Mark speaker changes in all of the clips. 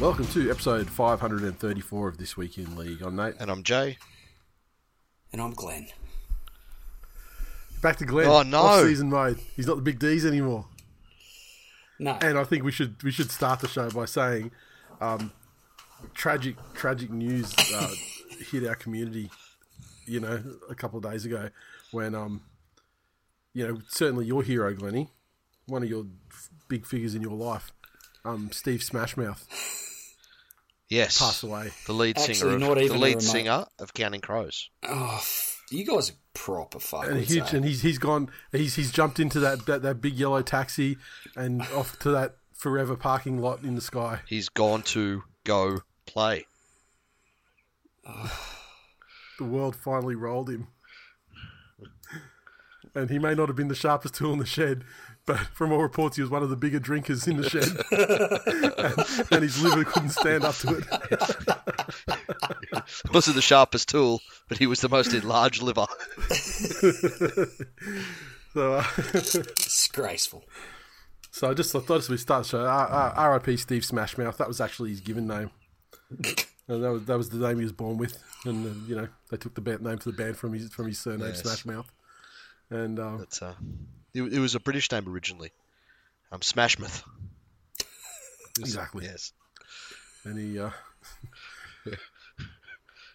Speaker 1: Welcome to episode 534 of This Week in League. I'm Nate.
Speaker 2: And I'm Jay.
Speaker 3: And I'm Glenn.
Speaker 1: Back to Glenn.
Speaker 2: Oh, no.
Speaker 1: Off-season mode. He's not the big D's anymore.
Speaker 3: No.
Speaker 1: And I think we should we should start the show by saying, um, tragic tragic news uh, hit our community. You know, a couple of days ago, when um, you know, certainly your hero, Glenny, one of your f- big figures in your life, um, Steve Smashmouth,
Speaker 2: Yes.
Speaker 1: passed away.
Speaker 2: The lead
Speaker 3: Actually,
Speaker 2: singer of,
Speaker 3: not
Speaker 2: the
Speaker 3: even a
Speaker 2: lead singer of Counting Crows.
Speaker 3: oh, you guys are proper fuckers.
Speaker 1: and huge,
Speaker 3: eh?
Speaker 1: and he's he's gone. He's he's jumped into that, that that big yellow taxi and off to that forever parking lot in the sky.
Speaker 2: He's gone to go play.
Speaker 1: The world finally rolled him, and he may not have been the sharpest tool in the shed, but from all reports, he was one of the bigger drinkers in the shed, and, and his liver couldn't stand up to it.
Speaker 2: Wasn't the sharpest tool, but he was the most enlarged liver.
Speaker 1: So, uh,
Speaker 3: Disgraceful.
Speaker 1: so I just I thought as we start the show, uh, uh, R.I.P. Steve Smashmouth. That was actually his given name. And that was that was the name he was born with, and uh, you know they took the band, name for the band from his from his surname
Speaker 2: Yes.
Speaker 1: Smashmouth, and um,
Speaker 2: But, uh, it, it was a British name originally. Um, Smashmouth.
Speaker 1: exactly,
Speaker 2: Yes.
Speaker 1: and he uh,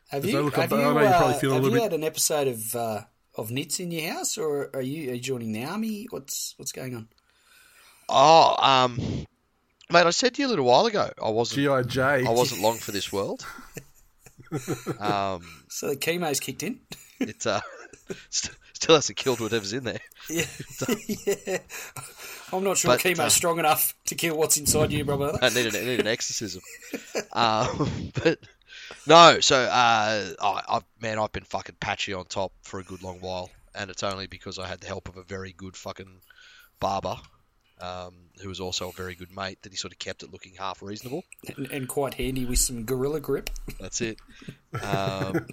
Speaker 3: Have you,
Speaker 1: I look
Speaker 3: have
Speaker 1: up-
Speaker 3: you,
Speaker 1: I know you're
Speaker 3: uh, have
Speaker 1: little
Speaker 3: you
Speaker 1: bit-
Speaker 3: had an episode of uh, of Nits in your house, or are you are you joining the army? What's what's going on?
Speaker 2: Oh, um, mate, I said to you a little while ago, I wasn't,
Speaker 1: GI J.
Speaker 2: I wasn't long for this world. um,
Speaker 3: So the chemo's kicked in.
Speaker 2: it uh, st- still hasn't killed whatever's in there.
Speaker 3: yeah. yeah. I'm not sure
Speaker 2: But,
Speaker 3: chemo's
Speaker 2: uh,
Speaker 3: strong enough to kill what's inside you, brother.
Speaker 2: I need an, I need an exorcism. um, but no, so uh, I, I've, man, I've been fucking patchy on top for a good long while, and it's only because I had the help of a very good fucking barber, um, who was also a very good mate, that he sort of kept it looking half reasonable.
Speaker 3: and, and quite handy with some gorilla grip.
Speaker 2: That's it. Um,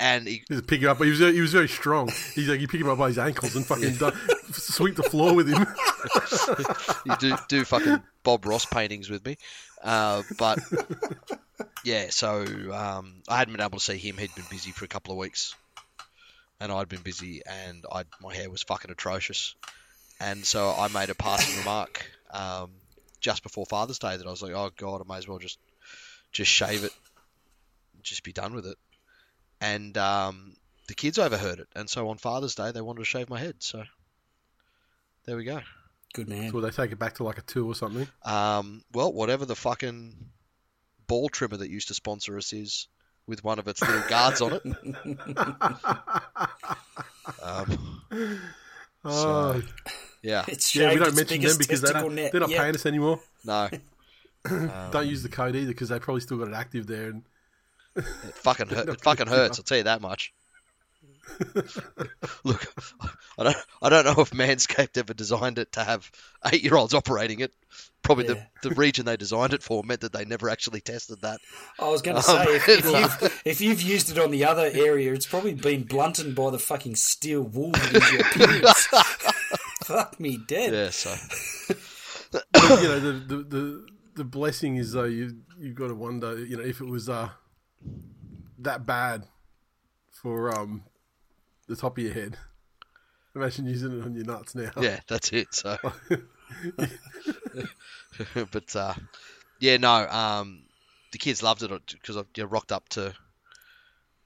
Speaker 2: and he,
Speaker 1: Just pick him up. He was he was very strong. He's like you pick him up by his ankles and fucking du- sweep the floor with him.
Speaker 2: you do do fucking Bob Ross paintings with me, uh, but yeah. So um, I hadn't been able to see him. He'd been busy for a couple of weeks, and I'd been busy, and I my hair was fucking atrocious, and so I made a passing remark um, just before Father's Day that I was like, oh god, I may as well just just shave it, just be done with it, and um, the kids overheard it, and so on Father's Day they wanted to shave my head, so there we go.
Speaker 3: Good man.
Speaker 1: Will they take it back to like a two or something?
Speaker 2: Um, well, whatever the fucking ball trimmer that used to sponsor us is, with one of its little guards on it. Um,
Speaker 1: Oh,
Speaker 2: yeah,
Speaker 3: It's
Speaker 1: yeah. We don't mention them because they
Speaker 3: testicle
Speaker 1: don't,
Speaker 3: net
Speaker 1: they're not
Speaker 3: yet.
Speaker 1: paying us anymore.
Speaker 2: no,
Speaker 1: don't use the code either because they probably still got it active there. And
Speaker 2: it fucking hurt. It fucking hurts. I'll tell you that much. Look, I don't, I don't know if Manscaped ever designed it to have eight-year-olds operating it. Probably
Speaker 3: Yeah.
Speaker 2: the, the region they designed it for meant that they never actually tested that.
Speaker 3: I was going to
Speaker 2: Um,
Speaker 3: say, if, if, you've, if you've used it on the other area, it's probably been blunted by the fucking steel wool that is your appearance. Fuck me dead.
Speaker 2: Yeah, so
Speaker 1: but, you know the, the the the blessing is though you you've got to wonder you know if it was uh that bad for um the top of your head. Imagine using it on your nuts now.
Speaker 2: yeah, that's it. So, but uh, yeah, no, um, the kids loved it because I you know, rocked up to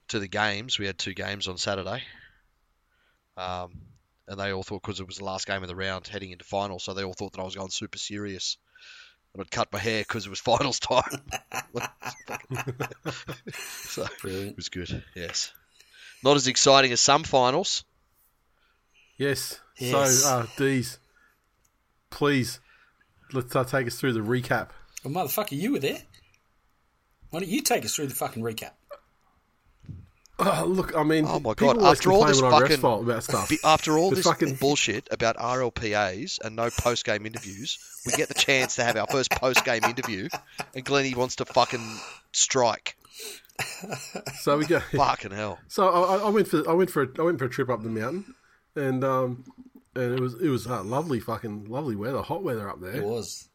Speaker 2: to the games. We had two games on Saturday, um, and they all thought because it was the last game of the round heading into final, so they all thought that I was going super serious. And I'd cut my hair because it was finals time. so
Speaker 3: Brilliant.
Speaker 2: it was good. Yes, not as exciting as some finals.
Speaker 1: Yes.
Speaker 3: Yes.
Speaker 1: So, uh, D's, please, let's uh, take us through the recap.
Speaker 3: Well, motherfucker, you were there. Why don't you take us through the fucking recap?
Speaker 1: Oh, look, I mean,
Speaker 2: Oh my God, after all this fucking-
Speaker 1: about stuff.
Speaker 2: After all
Speaker 1: The
Speaker 2: this
Speaker 1: fucking-
Speaker 2: bullshit about RLPAs and no post game interviews, we get the chance to have our first post game interview, and Glennie wants to fucking strike.
Speaker 1: So we go.
Speaker 2: Fucking hell.
Speaker 1: So I, I went for I went for a, I went for a trip up the mountain, and um, and it was it was uh, lovely, fucking lovely weather, hot weather up there.
Speaker 3: It was.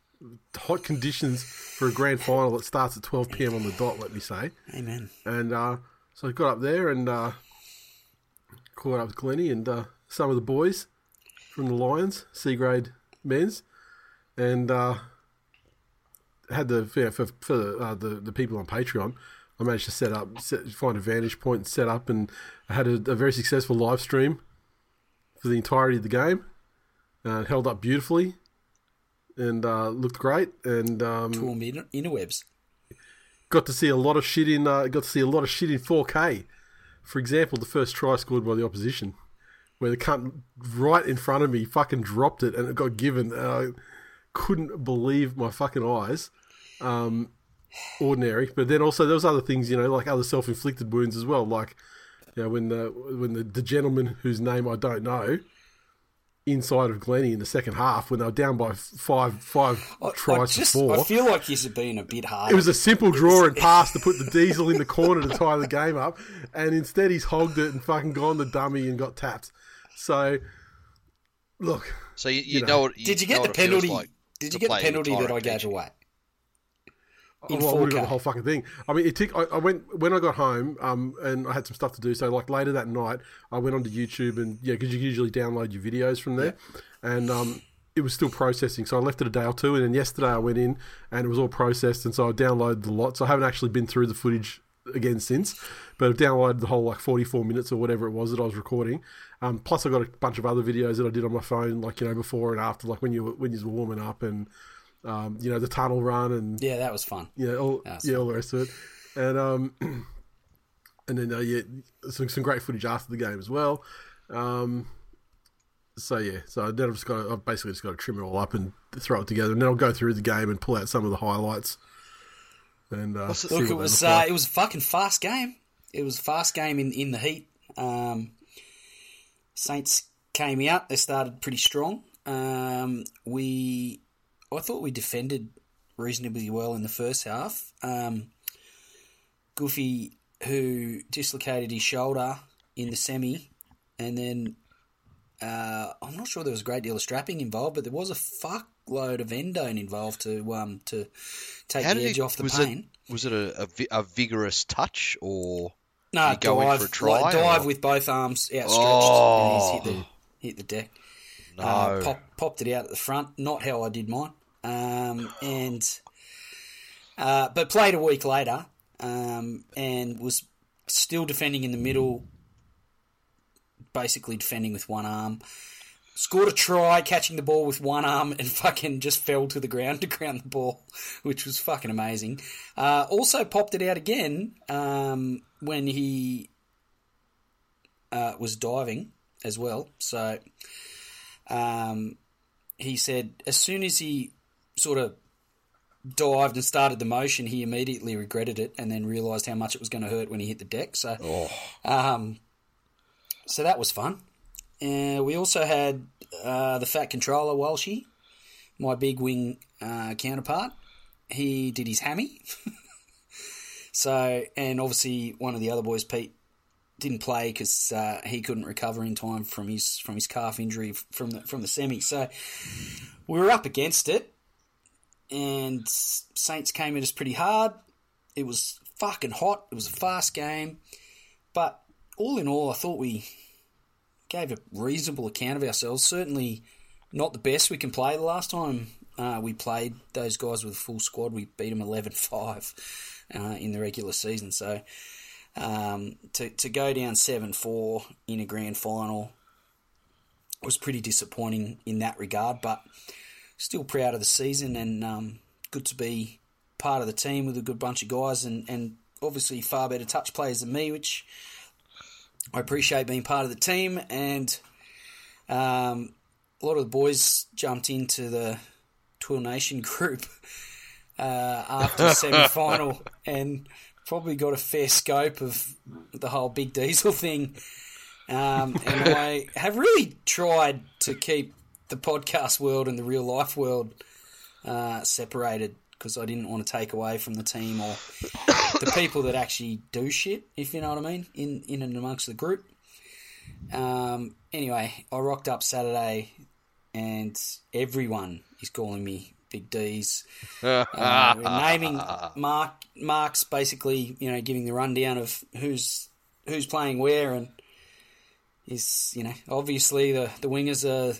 Speaker 1: hot conditions for a grand final that starts at twelve pm on the dot. Let me say,
Speaker 3: Amen.
Speaker 1: and uh, so I got up there and uh, caught up with Glennie and uh, some of the boys from the Lions, C grade men's, and uh, had the yeah, for for the, uh, the the people on Patreon. I managed to set up, set, find a vantage point, and set up, and I had a, a very successful live stream for the entirety of the game. Uh, held up beautifully, and uh, looked great, and um,
Speaker 3: inter- interwebs.
Speaker 1: Got to see a lot of shit in uh, got to see a lot of shit in 4K. For example, the first try scored by the opposition, where the cunt right in front of me fucking dropped it and it got given. And I couldn't believe my fucking eyes. Um, ordinary, but then also there was other things, you know, like other self-inflicted wounds as well. Like, you know, when the when the, the gentleman whose name I don't know inside of Glennie in the second half when they were down by five five
Speaker 3: I,
Speaker 1: tries
Speaker 3: I just,
Speaker 1: to four.
Speaker 3: I feel like you're been a bit hard.
Speaker 1: It was a simple draw and pass to put the diesel in the corner to tie the game up, and instead he's hogged it and fucking gone the dummy and got tapped. So, look,
Speaker 2: So you, you,
Speaker 1: You know.
Speaker 2: know what? You
Speaker 3: Did you get the
Speaker 2: what it feels
Speaker 3: penalty?
Speaker 2: like
Speaker 3: did you get the penalty that I
Speaker 2: Tyrant
Speaker 3: gave away? In
Speaker 1: well, I would have got
Speaker 3: 4K.
Speaker 1: the whole fucking thing. I mean, it took. I, I went when I got home, um, and I had some stuff to do. So, like later that night, I went onto YouTube and yeah, because you usually download your videos from there, and um, it was still processing. So I left it a day or two, and then yesterday I went in and it was all processed, and so I downloaded the lot. So I haven't actually been through the footage again since, but I've downloaded the whole like forty four minutes or whatever it was that I was recording. Um, plus, I got a bunch of other videos that I did on my phone, like you know before and after, like when you when you were warming up and. Um, you know the tunnel run and
Speaker 3: Yeah, that was fun.
Speaker 1: yeah, all,
Speaker 3: That's
Speaker 1: yeah, all the rest of it, and um, and then uh, yeah, some some great footage after the game as well. Um, so yeah, so then I've just got to, I've basically just got to trim it all up and throw it together, and then I'll go through the game and pull out some of the highlights. And uh,
Speaker 2: What's the-
Speaker 3: Look, it was uh,
Speaker 1: like.
Speaker 3: it was a fucking fast game. It was a fast game in, in the heat. Um, Saints came out. They started pretty strong. Um, we, I thought we defended reasonably well in the first half. Um, Goofy, who dislocated his shoulder in the semi, and then uh, I'm not sure there was a great deal of strapping involved, but there was a fuckload of endone involved to um, to take
Speaker 2: How
Speaker 3: the edge
Speaker 2: it,
Speaker 3: off the
Speaker 2: was
Speaker 3: pain.
Speaker 2: it was it a, a, a vigorous touch or
Speaker 3: No,
Speaker 2: Did he go
Speaker 3: dive,
Speaker 2: for a try,
Speaker 3: like, dive
Speaker 2: or-
Speaker 3: with both arms outstretched,
Speaker 2: Oh.
Speaker 3: and he's hit the hit the deck.
Speaker 2: no?
Speaker 3: Uh, pop, popped it out at the front, not how I did mine. Um, and uh, but played a week later, um, and was still defending in the middle, basically defending with one arm. Scored a try, catching the ball with one arm, and fucking just fell to the ground to ground the ball, which was fucking amazing. Uh, also popped it out again um, when he uh, was diving as well. So um, he said as soon as he sort of dived and started the motion, he immediately regretted it and then realised how much it was going to hurt when he hit the deck. So, um, so that was fun. Uh, we also had uh, the fat controller Walshy, my big wing uh, counterpart. He did his hammy. so, and obviously one of the other boys, Pete, didn't play because uh, he couldn't recover in time from his from his calf injury from the from the semi. So we were up against it, and Saints came at us pretty hard. It was fucking hot. It was a fast game, but all in all, I thought we gave a reasonable account of ourselves. Certainly not the best we can play. The last time uh, we played those guys with a full squad, we beat them 11-5 uh, in the regular season. So um, to to go down seven four in a grand final was pretty disappointing in that regard, but still proud of the season and um, good to be part of the team with a good bunch of guys and, and obviously far better touch players than me, which I appreciate being part of the team. And um, a lot of the boys jumped into the TWiL Nation group uh, after the semi final and probably got a fair scope of the whole Big Diesel thing. Um, and I have really tried to keep the podcast world and the real life world uh, separated because I didn't want to take away from the team or the people that actually do shit, if you know what I mean, in, in and amongst the group. Um, anyway, I rocked up Saturday and everyone is calling me Big D's. Uh, naming Mark Mark's basically, you know, giving the rundown of who's who's playing where and is, you know, obviously the, the wingers are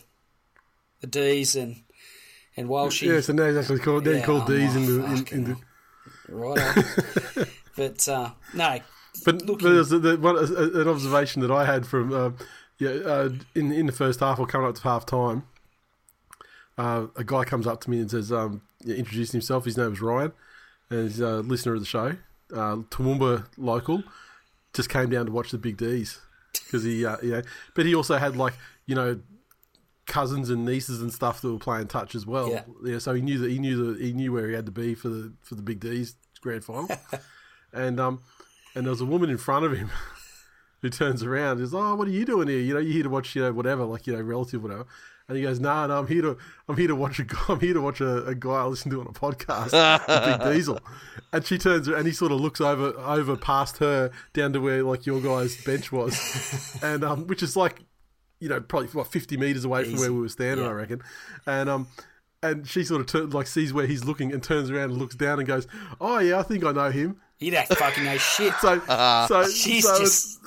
Speaker 3: the D's and and Walshy.
Speaker 1: Yeah, so now he's actually called, they're
Speaker 3: Yeah,
Speaker 1: called
Speaker 3: I'm
Speaker 1: D's in the, in, in the
Speaker 3: Right. but uh, no,
Speaker 1: But, but there's the, the, one, an observation that I had from uh, yeah uh, in in the first half or coming up to half time, uh, a guy comes up to me and says, um, yeah, introduced himself. His name was Ryan, and he's a listener of the show. Uh, Toowoomba local, just came down to watch the Big D's because he uh, you know, but he also had like you know cousins and nieces and stuff that were playing touch as well.
Speaker 3: Yeah.
Speaker 1: so he knew that he knew that he knew where he had to be for the for the Big D's grand final, and um and there was a woman in front of him who turns around and says, "Oh, what are you doing here? You know, you're here to watch, you know, whatever, like you know, relative, whatever." And he goes, "No, nah, no, I'm here to, I'm here to watch a guy, I'm here to watch a, a guy I listen to on a podcast, Big Diesel." And she turns and he sort of looks over, over past her down to where like your guy's bench was, and um, which is like, you know, probably what 50 meters away from where we were standing,
Speaker 3: Yeah.
Speaker 1: I reckon, and um. And she sort of turn, like sees where he's looking and turns around and looks down and goes, "Oh yeah, I think I know him."
Speaker 3: He don't fucking know shit.
Speaker 1: So, so
Speaker 3: She's
Speaker 1: so
Speaker 3: just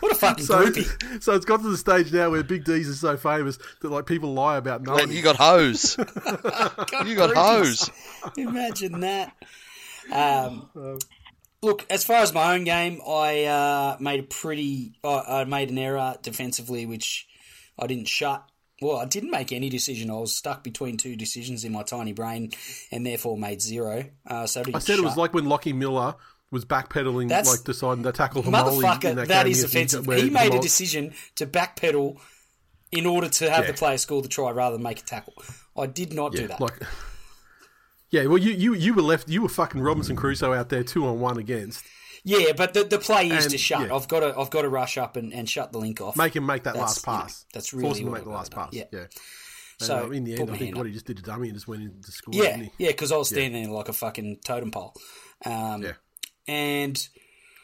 Speaker 3: what a fucking
Speaker 1: so,
Speaker 3: groupie.
Speaker 1: so it's got to the stage now where Big D's is so famous that like people lie about knowing.
Speaker 2: Glenn, you got hose.
Speaker 3: God,
Speaker 2: You got
Speaker 3: groupies.
Speaker 2: hose.
Speaker 3: Imagine that. Um, look, as far as my own game, I uh, made a pretty. I I made an error defensively, which I didn't shut. Well, I didn't make any decision. I was stuck between two decisions in my tiny brain, and therefore made zero. Uh, so I,
Speaker 1: I said it was like when Lockie Miller was backpedaling,
Speaker 3: That's-
Speaker 1: like deciding to tackle Hamoli in
Speaker 3: motherfucker.
Speaker 1: that,
Speaker 3: That
Speaker 1: game
Speaker 3: is offensive. He made a decision to backpedal in order to have
Speaker 1: Yeah.
Speaker 3: the player score the try rather than make a tackle. I did not do that.
Speaker 1: like. Yeah, well, you, you you were left. You were fucking Robinson Crusoe out there, two on one against.
Speaker 3: Yeah, but the, the play is
Speaker 1: And,
Speaker 3: to shut.
Speaker 1: yeah.
Speaker 3: I've got to I've got to rush up and, and shut the link off.
Speaker 1: Make him make that
Speaker 3: That's,
Speaker 1: last
Speaker 3: you know,
Speaker 1: pass.
Speaker 3: that's
Speaker 1: Force him to make the last pass.
Speaker 3: Yeah.
Speaker 1: Yeah. And,
Speaker 3: So,
Speaker 1: um, in the end, I think what he just did a dummy and just went into school.
Speaker 3: Yeah,
Speaker 1: didn't he?
Speaker 3: yeah, because I was standing there like a fucking totem pole. Um,
Speaker 1: Yeah.
Speaker 3: And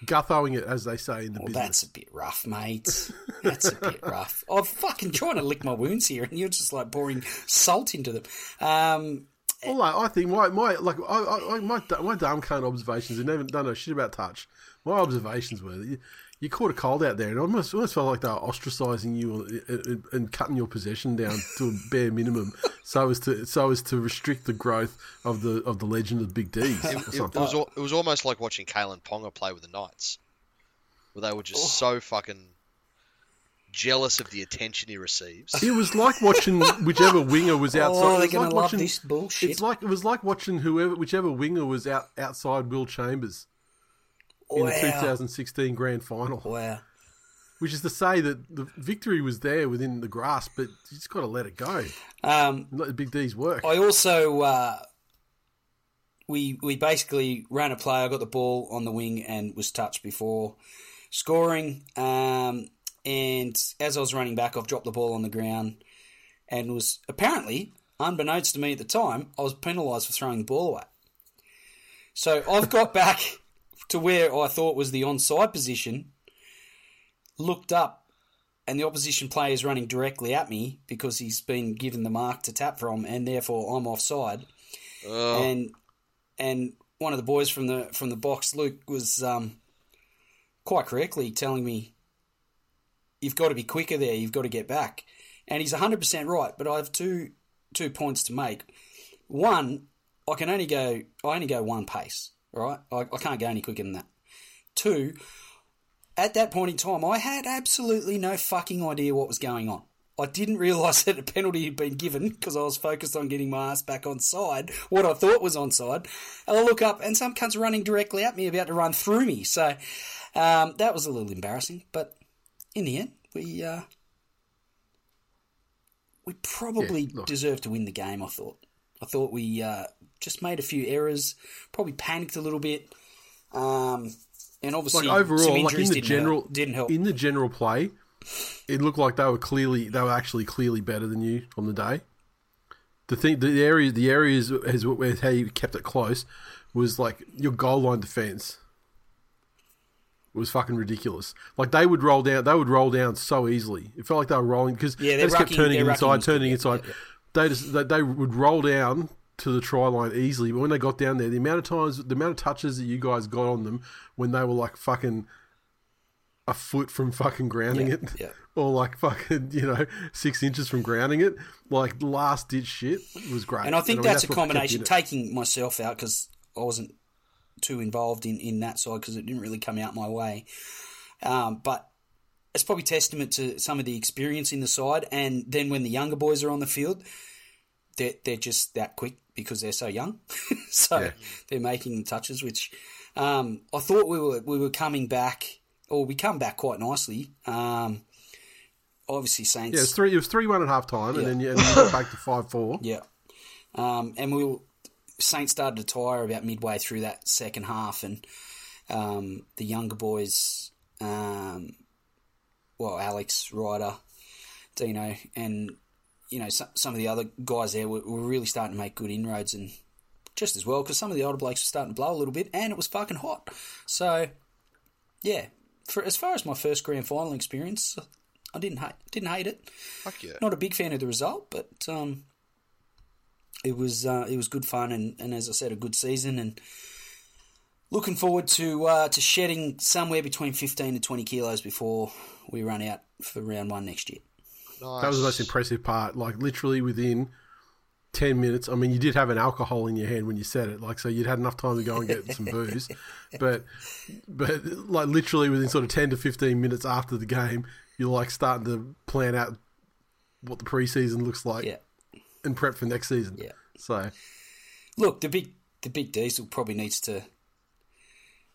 Speaker 1: Guthoing it, as they say in the
Speaker 3: well,
Speaker 1: business.
Speaker 3: that's a bit rough, mate. That's a bit rough. I'm fucking trying to lick my wounds here, and you're just like pouring salt into them. Um,
Speaker 1: Well, like, I think my, my like I, I, I- my my damn cunt observations. I never done no shit about touch. My observations were that you, you caught a cold out there, and I almost almost felt like they were ostracising you and, and, and cutting your possession down to a bare minimum, so as to so as to restrict the growth of the of the legend of Big D's or
Speaker 2: It, it was it was almost like watching Kalyn Ponga play with the Knights, where they were
Speaker 3: Oh.
Speaker 2: just so fucking jealous of the attention he receives.
Speaker 1: It was like watching whichever winger was outside.
Speaker 3: oh,
Speaker 1: it
Speaker 3: they're
Speaker 1: was
Speaker 3: going
Speaker 1: like
Speaker 3: to love
Speaker 1: watching,
Speaker 3: this bullshit.
Speaker 1: It's like it was like watching whoever whichever winger was out outside Will Chambers in the 2016 Grand Final.
Speaker 3: Wow.
Speaker 1: Which is to say that the victory was there within the grasp, but you just got to let it go.
Speaker 3: Um,
Speaker 1: Let the big D's work.
Speaker 3: I also uh, we we basically ran a play. I got the ball on the wing and was touched before scoring. Um, and as I was running back, I've dropped the ball on the ground and was apparently, unbeknownst to me at the time, I was penalised for throwing the ball away. So I've got back to where I thought was the onside position, looked up, and the opposition player is running directly at me because he's been given the mark to tap from, and therefore I'm offside.
Speaker 2: Oh,
Speaker 3: And and one of the boys from the from the box, Luke, was um, quite correctly telling me, "You've got to be quicker there. You've got to get back." And he's hundred percent right. But I have two two points to make. One, I can only go I only go one pace. Right, I, I can't go any quicker than that. Two, at that point in time, I had absolutely no fucking idea what was going on. I didn't realise that a penalty had been given because I was focused on getting my ass back on side, what I thought was on side. And I look up and some cunt's running directly at me, about to run through me. So um, that was a little embarrassing. But in the end, we uh, we probably
Speaker 1: Yeah,
Speaker 3: deserved to win the game. I thought. I thought we uh, just made a few errors, probably panicked a little bit, um, and obviously
Speaker 1: Like
Speaker 3: some
Speaker 1: overall, like
Speaker 3: injuries
Speaker 1: in the
Speaker 3: didn't
Speaker 1: general,
Speaker 3: help, didn't help.
Speaker 1: in the general play, it looked like they were clearly they were actually clearly better than you on the day. The thing, the area, the areas where how you kept it close was like your goal line defense was fucking ridiculous. Like they would roll down, they would roll down so easily. It felt like they were rolling because
Speaker 3: Yeah,
Speaker 1: they just kept turning
Speaker 3: their rucking
Speaker 1: inside, turning inside.
Speaker 3: yeah, yeah.
Speaker 1: They just they, they would roll down to the try line easily, but when they got down there, the amount of times, the amount of touches that you guys got on them when they were like fucking a foot from fucking grounding it,
Speaker 3: yeah.
Speaker 1: or like fucking you know six inches from grounding it, like last ditch shit was great.
Speaker 3: And I think
Speaker 1: mean,
Speaker 3: that's, a combination, taking myself out because I wasn't too involved in, in that side because it didn't really come out my way. Um, but it's probably testament to some of the experience in the side. And then when the younger boys are on the field, they're, they're just that quick because they're so young. so
Speaker 1: Yeah.
Speaker 3: they're making touches, which um, I thought we were we were coming back, or we come back quite nicely. Um, obviously, Saints.
Speaker 1: Yeah, it was three. It was three one at half time,
Speaker 3: Yeah.
Speaker 1: and then you, and you got back to five four.
Speaker 3: Yeah. Um, and we were, Saints started to tire about midway through that second half, and um, the younger boys, um, well, Alex, Ryder, Dino, and you know some, some of the other guys there were, were really starting to make good inroads, and just as well because some of the older blokes were starting to blow a little bit, and it was fucking hot. So, yeah, for as far as my first grand final experience, I didn't hate didn't hate it.
Speaker 2: Fuck yeah.
Speaker 3: Not a big fan of the result, but um, it was uh, it was good fun, and, and as I said, a good season, and looking forward to uh, to shedding somewhere between fifteen to twenty kilos before we run out for round one next year.
Speaker 2: Nice.
Speaker 1: That was the most impressive part. Like literally within ten minutes. I mean, you did have an alcohol in your hand when you said it, like so you'd had enough time to go and get some booze. But but like literally within sort of ten to fifteen minutes after the game, you're like starting to plan out what the preseason looks like
Speaker 3: Yeah,
Speaker 1: and prep for next season.
Speaker 3: yeah.
Speaker 1: So
Speaker 3: Look, the big the big diesel probably needs to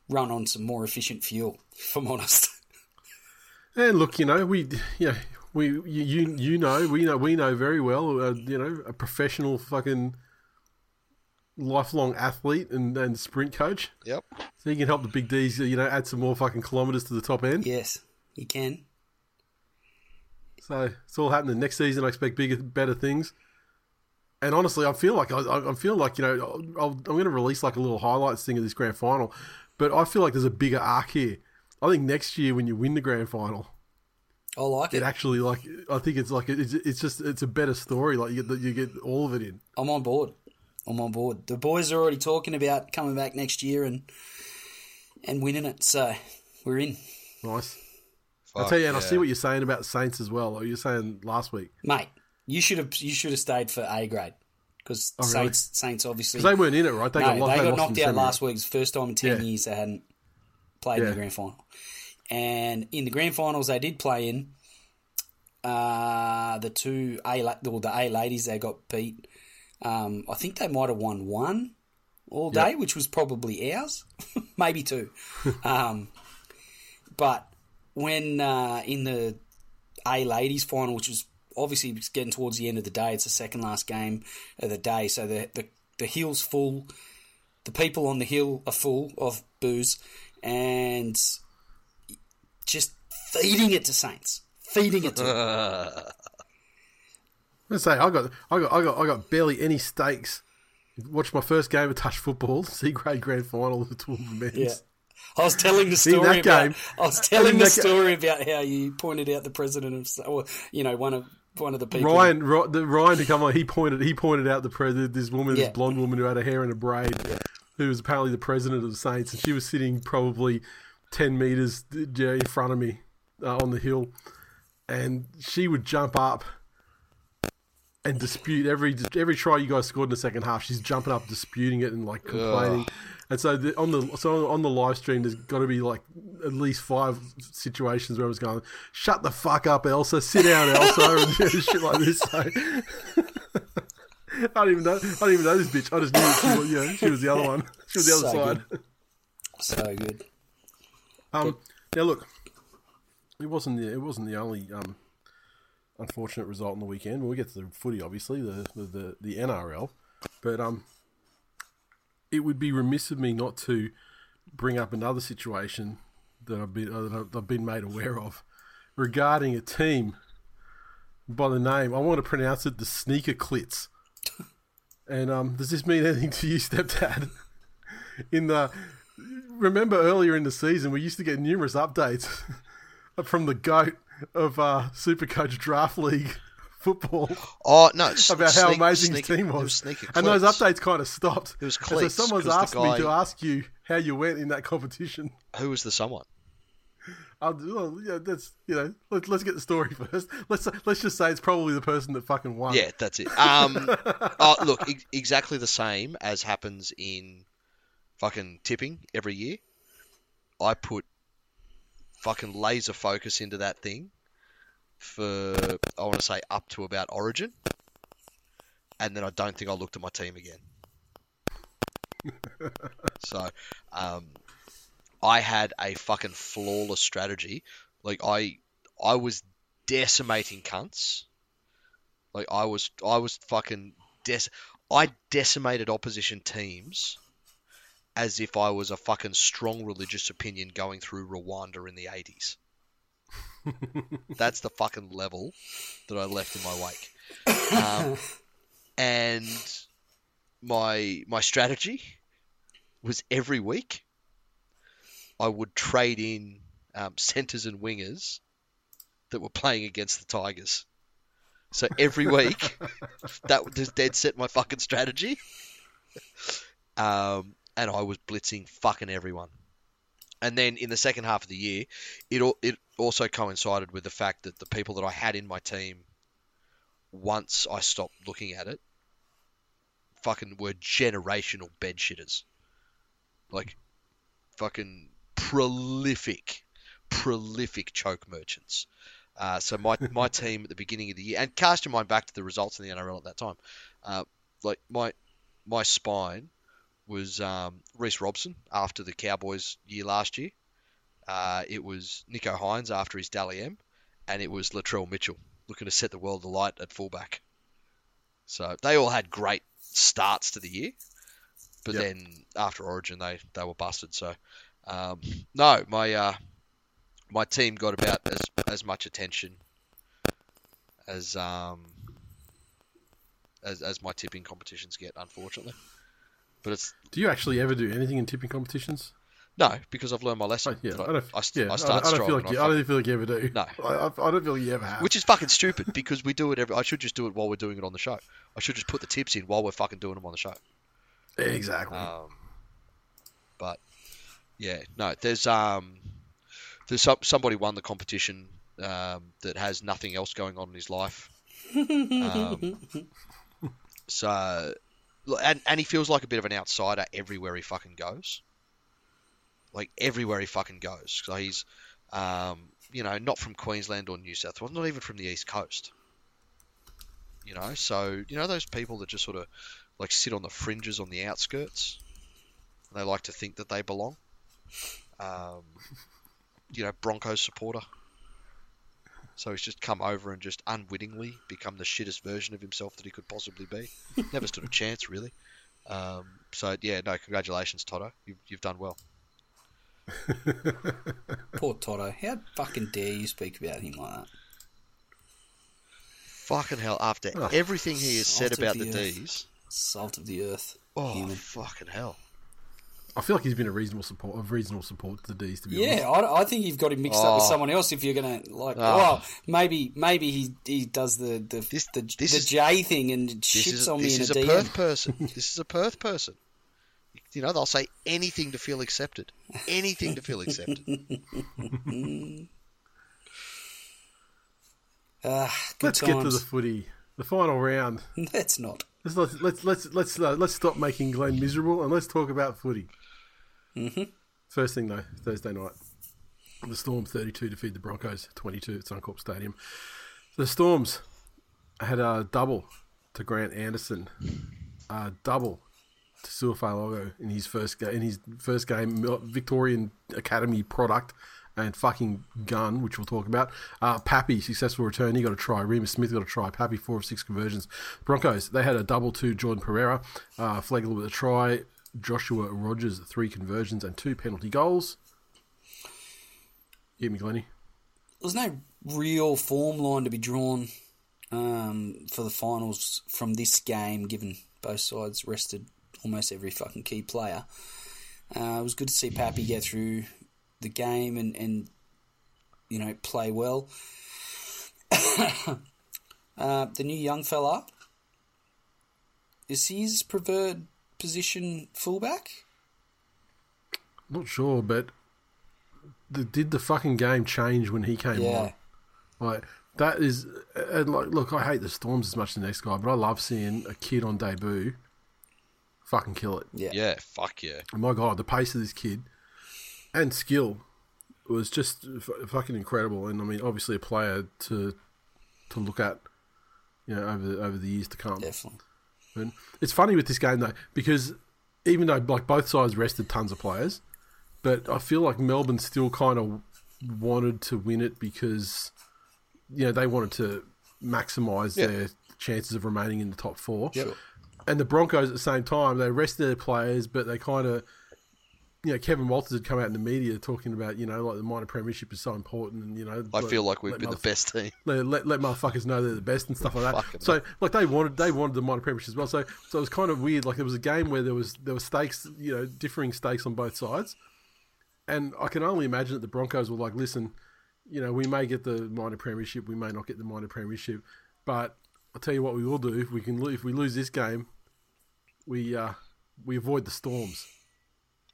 Speaker 3: run on some more efficient fuel. If I'm honest.
Speaker 1: And look, you know, we, yeah, we, you, you, you know, we know, we know very well, uh, you know, a professional fucking lifelong athlete and, and sprint coach.
Speaker 2: Yep.
Speaker 1: So he can help the big D's, you know, add some more fucking kilometres to the top end.
Speaker 3: yes, you can.
Speaker 1: So it's all happening next season. I expect bigger, better things. And honestly, I feel like I, I I feel like you know I'll, I'm going to release like a little highlights thing of this grand final, but I feel like there's a bigger arc here. I think next year when you win the grand final,
Speaker 3: I like
Speaker 1: it
Speaker 3: it.
Speaker 1: actually like I think it's like it's, it's just it's a better story. Like you get you get all of it in.
Speaker 3: I'm on board. I'm on board. The boys are already talking about coming back next year and and winning it. So we're in,
Speaker 1: Nice.
Speaker 2: Fuck
Speaker 1: I tell you, and I see what you're saying about Saints as well. Like you're saying last week
Speaker 3: mate. You should have you should have stayed for A grade because
Speaker 1: Oh, really?
Speaker 3: Saints Saints obviously
Speaker 1: because they weren't in it, right? They
Speaker 3: no,
Speaker 1: got
Speaker 3: they got knocked out last week. It's the first time in ten
Speaker 1: Yeah.
Speaker 3: years they hadn't played in the grand final. And in the grand finals they did play in. Uh, the two A well, the A ladies they got beat. Um, I think they might have won one all day, which was probably ours, maybe two. um, but when uh, in the A ladies final, which was obviously it's getting towards the end of the day, it's the second last game of the day, so the the, the hill's full, the people on the hill are full of booze, and just feeding it to Saints, feeding it to. them.
Speaker 1: Let's say I got I got I got I got barely any stakes. Watched my first game of touch football, C grade grand final of the tournament.
Speaker 3: Yeah. I was telling the story about.
Speaker 1: game-
Speaker 3: I was telling the story about how you pointed out the president of, or you know, one of one of the people.
Speaker 1: Ryan, Ry- the, Ryan to come on, he pointed he pointed out the president, this woman,
Speaker 3: Yeah.
Speaker 1: this blonde woman who had her hair in a braid, who was apparently the president of the Saints, and she was sitting probably ten meters in front of me uh, on the hill, and she would jump up and dispute every every try you guys scored in the second half. She's jumping up, disputing it, and like complaining. And so the, on the so on the live stream, there's got to be like at least five situations where I was going, "Shut the fuck up, Elsa! Sit down, Elsa!" and shit like this. So. I don't even know. I don't even know this bitch. I just knew she was, you know, she was the other one. She was the other
Speaker 3: So
Speaker 1: side.
Speaker 3: good. So good.
Speaker 1: Um, now look, it wasn't the it wasn't the only um, unfortunate result on the weekend. We'll get to the footy, obviously, the the, the, the NRL, but um, it would be remiss of me not to bring up another situation that I've been uh, that I've- I've been made aware of regarding a team by the name. I want to pronounce it the Sneaker Clits. And um, does this mean anything to you, stepdad? In the remember earlier in the season, we used to get numerous updates from the goat of uh, Supercoach Draft League football
Speaker 2: Oh no! it's
Speaker 1: about how
Speaker 2: sneak-
Speaker 1: amazing
Speaker 2: sneak-
Speaker 1: his team was.
Speaker 2: sneaker
Speaker 1: and those updates kind of stopped.
Speaker 2: It was
Speaker 1: so
Speaker 2: someone's
Speaker 1: someone's
Speaker 2: 'cause the
Speaker 1: asked me to ask you how you went in that competition.
Speaker 2: Who was the someone?
Speaker 1: I'll, well, yeah, that's you know. Let's let's get the story first. Let's let's just say it's probably the person that fucking won.
Speaker 2: Yeah, that's it. Um, oh, look, ex- exactly the same as happens in fucking tipping every year. I put fucking laser focus into that thing for I want to say up to about Origin, and then I don't think I looked at my team again. so, um, I had a fucking flawless strategy. Like I, I was decimating cunts. Like I was, I was fucking dec- I decimated opposition teams as if I was a fucking strong religious opinion going through Rwanda in the eighties. That's the fucking level that I left in my wake. Um, and my my strategy was every week I would trade in um, centers and wingers that were playing against the Tigers. So every week, that was dead set my fucking strategy. Um, and I was blitzing fucking everyone. And then in the second half of the year, it it also coincided with the fact that the people that I had in my team, once I stopped looking at it, fucking were generational bed shitters. Like, fucking prolific, prolific choke merchants. Uh, so my my team at the beginning of the year, and cast your mind back to the results in the NRL at that time, uh, like my my spine was um, Reece Robson after the Cowboys year last year. Uh, it was Nicho Hynes after his Dally M, and it was Latrell Mitchell looking to set the world alight at fullback. So they all had great starts to the year, but
Speaker 1: Yep.
Speaker 2: then after Origin they, they were busted. So um, no, my uh, my team got about as as much attention as um as as my tipping competitions get, unfortunately. But it's
Speaker 1: Do you actually ever do anything in tipping competitions?
Speaker 2: no because I've learned my lesson.
Speaker 1: Oh, yeah, I don't.
Speaker 2: I,
Speaker 1: yeah,
Speaker 2: I start
Speaker 1: I don't
Speaker 2: strong.
Speaker 1: feel like you.
Speaker 2: I
Speaker 1: don't feel like you ever do.
Speaker 2: No.
Speaker 1: I, I, don't feel like you ever have.
Speaker 2: which is fucking stupid because we do it every. I should just do it while we're doing it on the show. I should just put the tips in while we're fucking doing them on the show.
Speaker 1: exactly.
Speaker 2: Um, but yeah, no, there's um, there's some, somebody won the competition um, that has nothing else going on in his life. Um, so, and and he feels like a bit of an outsider everywhere he fucking goes. Like everywhere he fucking goes. So he's, um, you know, not from Queensland or New South Wales, not even from the East Coast. You know, so you know those people that just sort of like sit on the fringes on the outskirts. They like to think that they belong. Um, you know, Broncos supporter. So he's just come over and just unwittingly become the shittest version of himself that he could possibly be. Never stood a chance, really. Um, so yeah, no, congratulations, Toto. You've, you've done well.
Speaker 3: Poor Toto. How fucking dare you speak about him like that?
Speaker 2: Fucking hell! After
Speaker 1: Oh,
Speaker 2: everything he has said about
Speaker 3: the
Speaker 2: the. D's,
Speaker 3: Salt of the earth.
Speaker 2: oh
Speaker 3: Human.
Speaker 2: fucking hell!
Speaker 1: I feel like he's been a reasonable support, of reasonable support to the D's. To be honest.
Speaker 3: Yeah, I, I think you've got him mixed up with
Speaker 2: Oh.
Speaker 3: someone else. If you're gonna like,
Speaker 2: Oh.
Speaker 3: well, maybe maybe he he does the the
Speaker 2: This-
Speaker 3: the,
Speaker 2: this
Speaker 3: the
Speaker 2: is-
Speaker 3: J thing and
Speaker 2: This
Speaker 3: shits
Speaker 2: is,
Speaker 3: on me
Speaker 2: this
Speaker 3: in
Speaker 2: is
Speaker 3: a
Speaker 2: a
Speaker 3: DM.
Speaker 2: Perth person. this is a Perth person. You know, they'll say anything to feel accepted. Anything to feel accepted.
Speaker 3: Ah, good
Speaker 1: Let's get to the footy, the final round.
Speaker 3: Let's not.
Speaker 1: Let's let's let's let's let's, uh, let's stop making Glenn miserable and let's talk about footy.
Speaker 3: Mm-hmm.
Speaker 1: First thing though, Thursday night, the Storm 32 to defeat the Broncos 22 at Suncorp Stadium. The Storms had a double to Grant Anderson, a double to Sua Fa'alogo in his first. In his first game, Victorian Academy product and fucking gun, which we'll talk about. Uh, Pappy, successful return. He got a try. Reimis Smith got a try. Pappy, four of six conversions. Broncos, they had a double to Jordan Pereira. Uh, Flegler with a try. Joshua Rogers, three conversions and two penalty goals. Hit me.
Speaker 3: There's no real form line to be drawn um, for the finals from this game, given both sides rested almost every fucking key player. Uh, it was good to see Pappy get through the game and, and you know play well. uh, the new young fella is his preferred position fullback?
Speaker 1: Not sure, but the, did the fucking game change when he came
Speaker 3: Yeah.
Speaker 1: on? Like that is, uh, and like, look, I hate the Storms as much as the next guy, but I love seeing a kid on debut fucking kill it.
Speaker 3: Yeah.
Speaker 2: Yeah, fuck yeah.
Speaker 1: Oh my god, the pace of this kid and skill was just f- fucking incredible. And I mean, obviously, a player to to look at, you know, over over the years to come.
Speaker 3: Definitely.
Speaker 1: And it's funny with this game though because even though like both sides rested tons of players, but I feel like Melbourne still kind of wanted to win it because you know they wanted to maximise
Speaker 2: Yeah.
Speaker 1: their chances of remaining in the top four.
Speaker 2: Yep.
Speaker 1: And the Broncos at the same time they rested their players, but they kind of. You know, Kevin Walters had come out in the media talking about, you know, like the minor premiership is so important, and you know,
Speaker 2: I
Speaker 1: let-
Speaker 2: feel like we've been the best team.
Speaker 1: let, let, let motherfuckers know they're the best and stuff like that.
Speaker 2: Fucking
Speaker 1: so like they wanted they wanted the minor premiership as well. So so it was kind of weird. Like there was a game where there was there were stakes, you know, differing stakes on both sides, and I can only imagine that the Broncos were like, listen, you know, we may get the minor premiership, we may not get the minor premiership, but I'll tell you what we will do if we can if we lose this game, we uh, we avoid the storms,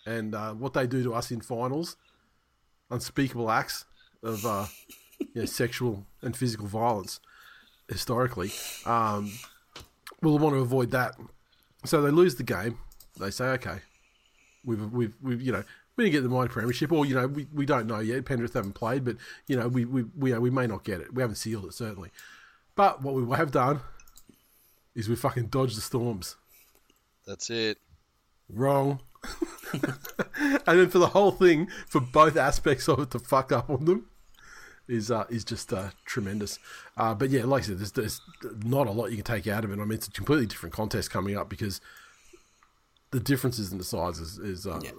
Speaker 1: and uh, what they do to us in finals, unspeakable acts of uh, you know, sexual and physical violence historically. Um, we'll want to avoid that. So they lose the game. They say, okay, we've, we've, we've you know, we didn't get the minor premiership, or you know, we, we don't know yet. Penrith haven't played, but you know, we we we, we may not get it. We haven't sealed it certainly. But what we have done is we fucking dodged the storms.
Speaker 2: That's it.
Speaker 1: Wrong. and then for the whole thing, for both aspects of it to fuck up on them, is uh, is just uh, tremendous. Uh, but yeah, like I said, there's, there's not a lot you can take out of it. I mean, it's a completely different contest coming up because the differences in the size is, is uh,
Speaker 3: Yeah.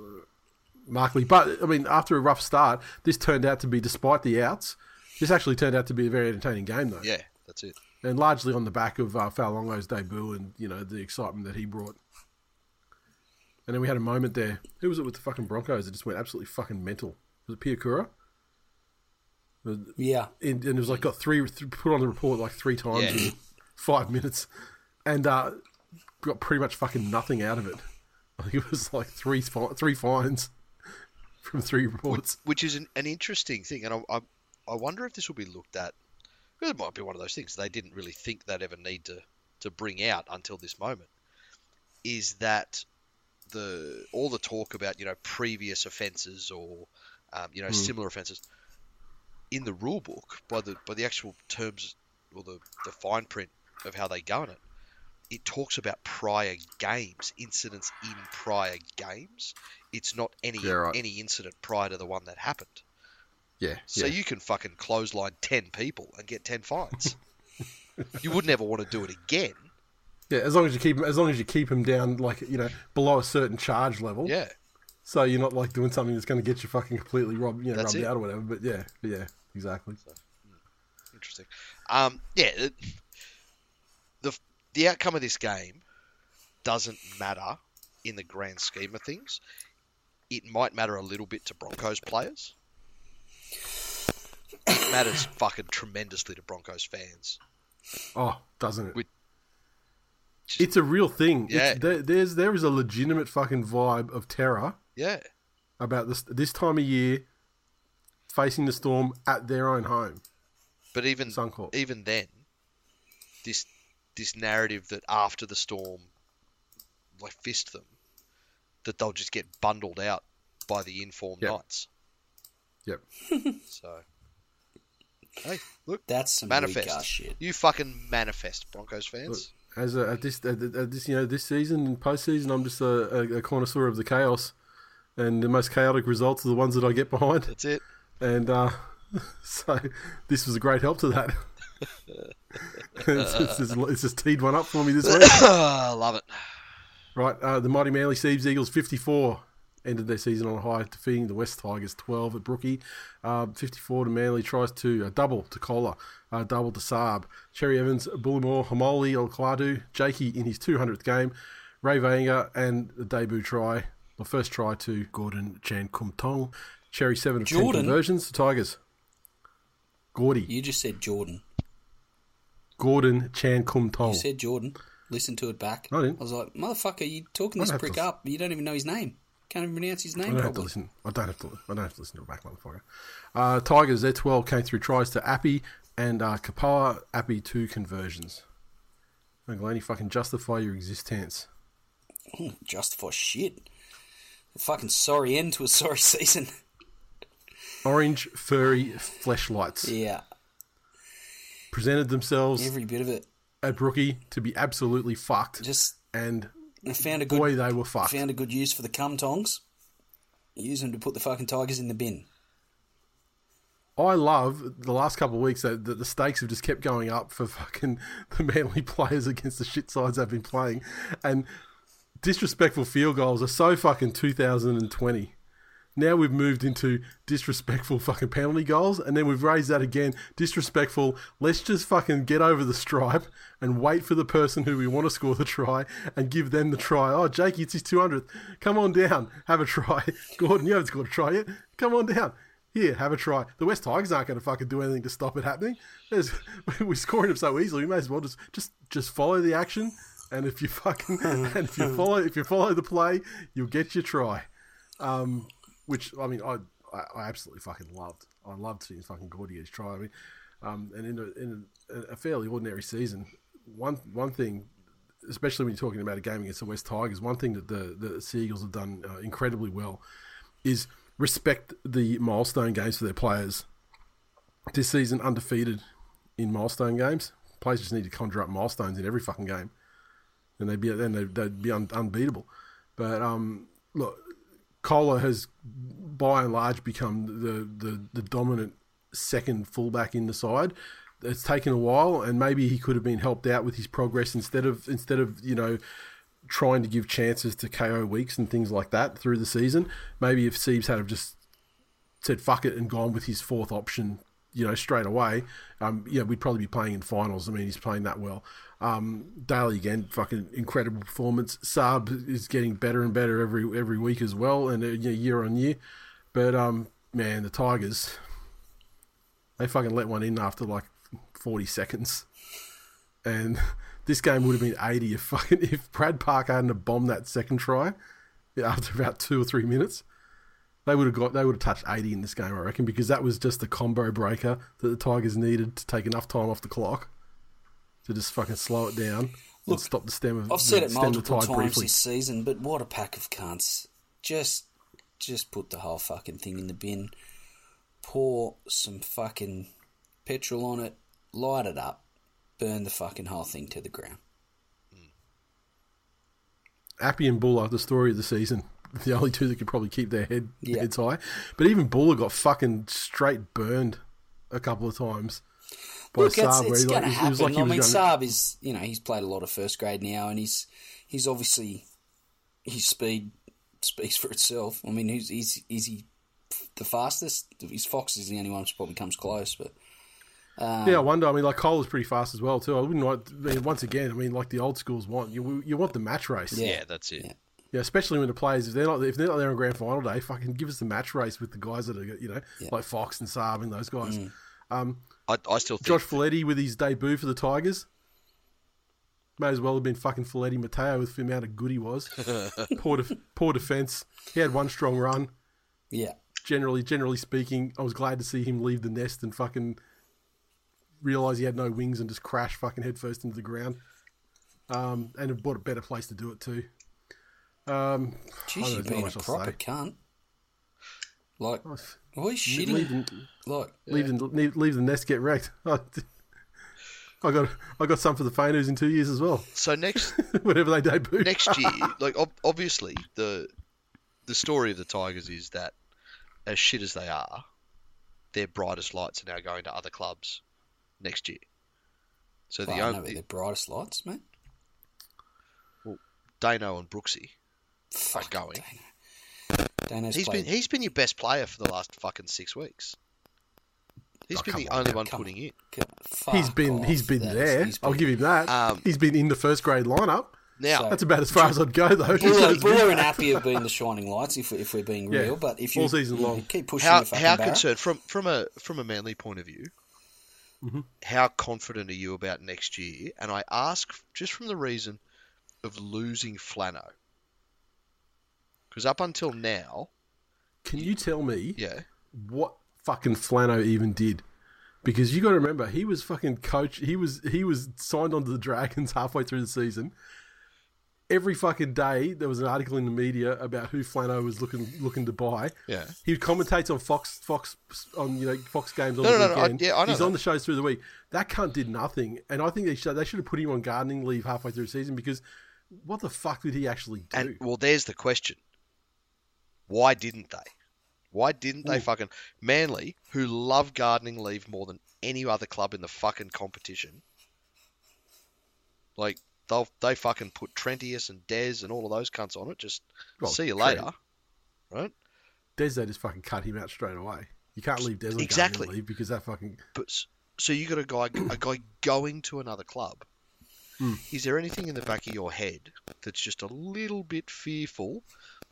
Speaker 1: markedly. But I mean, after a rough start, this turned out to be, despite the outs, this actually turned out to be a very entertaining game, though
Speaker 2: Yeah, that's it.
Speaker 1: and largely on the back of uh, Fa'alogo's debut and you know the excitement that he brought. And then we had a moment there. Who was it with the fucking Broncos that just went absolutely fucking mental? Was it Piakura?
Speaker 3: Yeah.
Speaker 1: And, and it was like got three th- put on the report like three times
Speaker 2: Yeah.
Speaker 1: in five minutes, and uh, got pretty much fucking nothing out of it. I think it was like three fi- three fines from three reports.
Speaker 2: Which is an, an interesting thing, and I, I, I wonder if this will be looked at. It might be one of those things they didn't really think they'd ever need to, to bring out until this moment. Is that the all the talk about you know previous offences or um, you know similar offences in the rule book by the by the actual terms or the, the fine print of how they govern it, it talks about prior games, incidents in prior games. It's not any
Speaker 1: Yeah, right.
Speaker 2: any incident prior to the one that happened.
Speaker 1: Yeah,
Speaker 2: So
Speaker 1: yeah.
Speaker 2: you can fucking clothesline ten people and get ten fines. you would never want to do it again.
Speaker 1: Yeah. As long as you keep as long as you keep him down like you know below a certain charge level.
Speaker 2: Yeah,
Speaker 1: So you're not like doing something that's going to get you fucking completely robbed, you know,
Speaker 2: That's
Speaker 1: rubbed
Speaker 2: it.
Speaker 1: out or whatever. But yeah, but yeah, exactly.
Speaker 2: interesting. Um, yeah, it- the the outcome of this game doesn't matter in the grand scheme of things. It might matter a little bit to Broncos players. It matters fucking tremendously to Broncos fans.
Speaker 1: Oh, doesn't it?
Speaker 2: We-
Speaker 1: it's a real thing. It's-
Speaker 2: Yeah.
Speaker 1: there, there's there is a legitimate fucking vibe of terror
Speaker 2: Yeah,
Speaker 1: about this this time of year, facing the storm at their own home.
Speaker 2: but even
Speaker 1: Suncorp.
Speaker 2: even then, this this narrative that after the storm, like fist them, that they'll just get bundled out by the informed
Speaker 1: Yep.
Speaker 2: Knights.
Speaker 1: Yep.
Speaker 2: So, hey, look,
Speaker 3: That's some
Speaker 2: manifest.
Speaker 3: weak ass shit.
Speaker 2: You fucking manifest, Broncos fans.
Speaker 1: As a, at this at, at this you know this season and postseason, I'm just a, a, connoisseur of the chaos, and the most chaotic results are the ones that I get behind.
Speaker 2: That's it.
Speaker 1: And uh, so this was a great help to that. it's, it's, just, it's just teed one up for me this week.
Speaker 2: Love it.
Speaker 1: Right, uh, the mighty Manly Seabs Eagles 54 ended their season on a high, defeating the West Tigers 12 at Brookie. Uh, 54 to Manly tries to uh, double to Koula, uh, double to Saab. Cherry Evans, Bullimore, Haumole, Olakau'atu, Jakey in his 200th game, Ray Vanger, and the debut try, the first try to Gordon Chan Kum Tong. Cherry 7 of 10 conversions to Tigers. Gordy,
Speaker 3: You just said Jordan.
Speaker 1: Gordon Chan Kum Tong.
Speaker 3: You said Jordan. Listen to it back.
Speaker 1: I didn't.
Speaker 3: I was like, motherfucker, you talking this prick
Speaker 1: to-
Speaker 3: up. You don't even know his name. Can't even pronounce his name.
Speaker 1: I don't have to listen. I don't have to. I don't have to listen to back, motherfucker. Uh, Tigers. Their twelve came through tries to Appy and uh, Kapoa. Appy two conversions. Glad you fucking justify your existence.
Speaker 3: Just for shit. A fucking sorry end to a sorry season.
Speaker 1: Orange furry fleshlights
Speaker 3: yeah,
Speaker 1: presented themselves
Speaker 3: every bit of it.
Speaker 1: at Brookie to be absolutely fucked,
Speaker 3: Just
Speaker 1: and
Speaker 3: I found a good
Speaker 1: boy, they were fucked.
Speaker 3: found a good use for the cum tongs. Use them to put the fucking tigers in the bin.
Speaker 1: I love the last couple of weeks that, that the stakes have just kept going up for fucking the manly players against the shit sides they've been playing, and disrespectful field goals are so fucking 2020. Now we've moved into disrespectful fucking penalty goals, and then we've raised that again. Disrespectful. Let's just fucking get over the stripe and wait for the person who we want to score the try and give them the try. Oh, Jakey, it's his 200th. Come on down, have a try. Gordon, you haven't scored a try yet. Come on down. Here, have a try. The West Tigers aren't going to fucking do anything to stop it happening. There's, we're scoring them so easily. We may as well just just just follow the action. And if you fucking and if you follow if you follow the play, you'll get your try. Um, which I mean, I, I absolutely fucking loved. I loved seeing fucking Gordy his try. I mean, um, and in a, in a, a fairly ordinary season, one one thing, especially when you're talking about a game against the West Tigers, one thing that the the Seagulls have done uh, incredibly well is respect the milestone games for their players. This season, undefeated in milestone games. Players just need to conjure up milestones in every fucking game, and they'd be then they'd, they'd be un, unbeatable. But um, look, Koula has by and large become the, the, the dominant second fullback in the side. It's taken a while, and maybe he could have been helped out with his progress instead of instead of you know trying to give chances to KO weeks and things like that through the season. Maybe if Siebes had have just said fuck it and gone with his fourth option, you know, straight away, um, yeah, we'd probably be playing in finals. I mean, he's playing that well. Um, Daly again, fucking incredible performance. Saab is getting better and better every every week as well, and uh, year on year. But um, man, the Tigers, they fucking let one in after like forty seconds, and this game would have been eighty if fucking if Brad Parker hadn't have bombed that second try after about two or three minutes. They would have got. They would have touched eighty in this game, I reckon, because that was just the combo breaker that the Tigers needed to take enough time off the clock to just fucking slow it down
Speaker 3: Look,
Speaker 1: and stop the stem of
Speaker 3: I've said it multiple
Speaker 1: tide
Speaker 3: times
Speaker 1: briefly.
Speaker 3: this season, but what a pack of cunts. Just just put the whole fucking thing in the bin. Pour some fucking petrol on it, light it up, burn the fucking whole thing to the ground. Hmm.
Speaker 1: Appy and Buller, the story of the season, the only two that could probably keep their head
Speaker 3: Yeah.
Speaker 1: heads high. But even Buller got fucking straight burned a couple of times by
Speaker 3: Look, it's,
Speaker 1: Saab, where
Speaker 3: it's
Speaker 1: he,
Speaker 3: going
Speaker 1: like,
Speaker 3: to happen.
Speaker 1: like
Speaker 3: I mean,
Speaker 1: going.
Speaker 3: Saab is, you know, he's played a lot of first grade now, and he's he's obviously his speed speaks for itself. I mean, he's is is he the fastest? His Fox is the only one who probably comes close, but
Speaker 1: yeah, I wonder. I mean, like Cole is pretty fast as well too. I wouldn't want. I mean, once again, I mean, like the old schools want you. You want the match race.
Speaker 3: Yeah.
Speaker 2: Yeah, that's it.
Speaker 3: Yeah.
Speaker 1: Yeah, especially when the players if they're not if they're not there on grand final day, fucking give us the match race with the guys that are you know
Speaker 3: Yeah.
Speaker 1: like Fox and Saab and those guys.
Speaker 3: Mm.
Speaker 2: I, I still think
Speaker 1: Josh Feledy with his debut for the Tigers. May as well have been fucking Folletti Mateo with the amount of good he was. poor, def- poor defense. He had one strong run.
Speaker 3: yeah,
Speaker 1: Generally, generally speaking, I was glad to see him leave the nest and fucking realize he had no wings and just crash fucking headfirst into the ground. Um, and it bought a better place to do it too. Um, I
Speaker 3: Jeez, you're
Speaker 1: know
Speaker 3: being a
Speaker 1: much I'll
Speaker 3: proper
Speaker 1: say.
Speaker 3: cunt. Like, why is shitting?
Speaker 1: Leave the,
Speaker 3: Like,
Speaker 1: leave, the, leave, leave the nest get wrecked. I got I got some for the Fainers in two years as well.
Speaker 2: So next
Speaker 1: Whenever they debut.
Speaker 2: next year, like ob- obviously the the story of the Tigers is that as shit as they are, their brightest lights are now going to other clubs next year. So the
Speaker 3: well, I know
Speaker 2: only
Speaker 3: the brightest lights, mate.
Speaker 2: Dano and Brooksy
Speaker 3: Fuck
Speaker 2: going.
Speaker 3: Dano. Dano's
Speaker 2: He's
Speaker 3: played.
Speaker 2: been he's been your best player for the last fucking six weeks. He's
Speaker 1: Oh,
Speaker 2: been the
Speaker 1: on,
Speaker 2: only
Speaker 1: come
Speaker 2: one
Speaker 1: on.
Speaker 2: putting in.
Speaker 1: he's
Speaker 3: Fuck
Speaker 1: been
Speaker 3: off.
Speaker 1: he's been
Speaker 3: That's-
Speaker 1: there.
Speaker 3: he's
Speaker 1: I'll give him that.
Speaker 2: Um,
Speaker 1: he's been in the first grade lineup.
Speaker 2: Now,
Speaker 1: That's about as far as I'd go though.
Speaker 3: Buller, Buller and Happy have been the shining lights if, we, if we're being
Speaker 1: Yeah,
Speaker 3: real. But if you,
Speaker 1: all season long.
Speaker 3: you keep pushing
Speaker 2: how
Speaker 3: your
Speaker 2: how concerned from from a from a manly point of view?
Speaker 1: Mm-hmm.
Speaker 2: How confident are you about next year? And I ask just from the reason of losing Flano, because up until now,
Speaker 1: Can you tell me
Speaker 2: yeah,
Speaker 1: what fucking Flano even did? Because you got to remember, he was fucking coach. He was he was signed onto the Dragons halfway through the season. Every fucking day, there was an article in the media about who Flano was looking looking to buy.
Speaker 2: Yeah.
Speaker 1: he commentates on Fox Fox on you know Fox games on
Speaker 2: No,
Speaker 1: the
Speaker 2: no, no, I-
Speaker 1: weekend.
Speaker 2: yeah, I know
Speaker 1: He's
Speaker 2: that.
Speaker 1: on the shows through the week. That cunt did nothing, and I think they should they should have put him on gardening leave halfway through the season because what the fuck did he actually do?
Speaker 2: and well, there's the question: Why didn't they? Why didn't they hmm. fucking Manly, who love gardening leave more than any other club in the fucking competition? Like they'll they fucking put Trentius and Dez and all of those cunts on it. Just
Speaker 1: Well,
Speaker 2: see you
Speaker 1: Trent.
Speaker 2: later, right?
Speaker 1: Des they just fucking cut him out straight away. You can't leave Des on
Speaker 2: Exactly.
Speaker 1: leave because that fucking
Speaker 2: But so you got a guy a guy going to another club.
Speaker 1: Hmm.
Speaker 2: Is there anything in the back of your head that's just a little bit fearful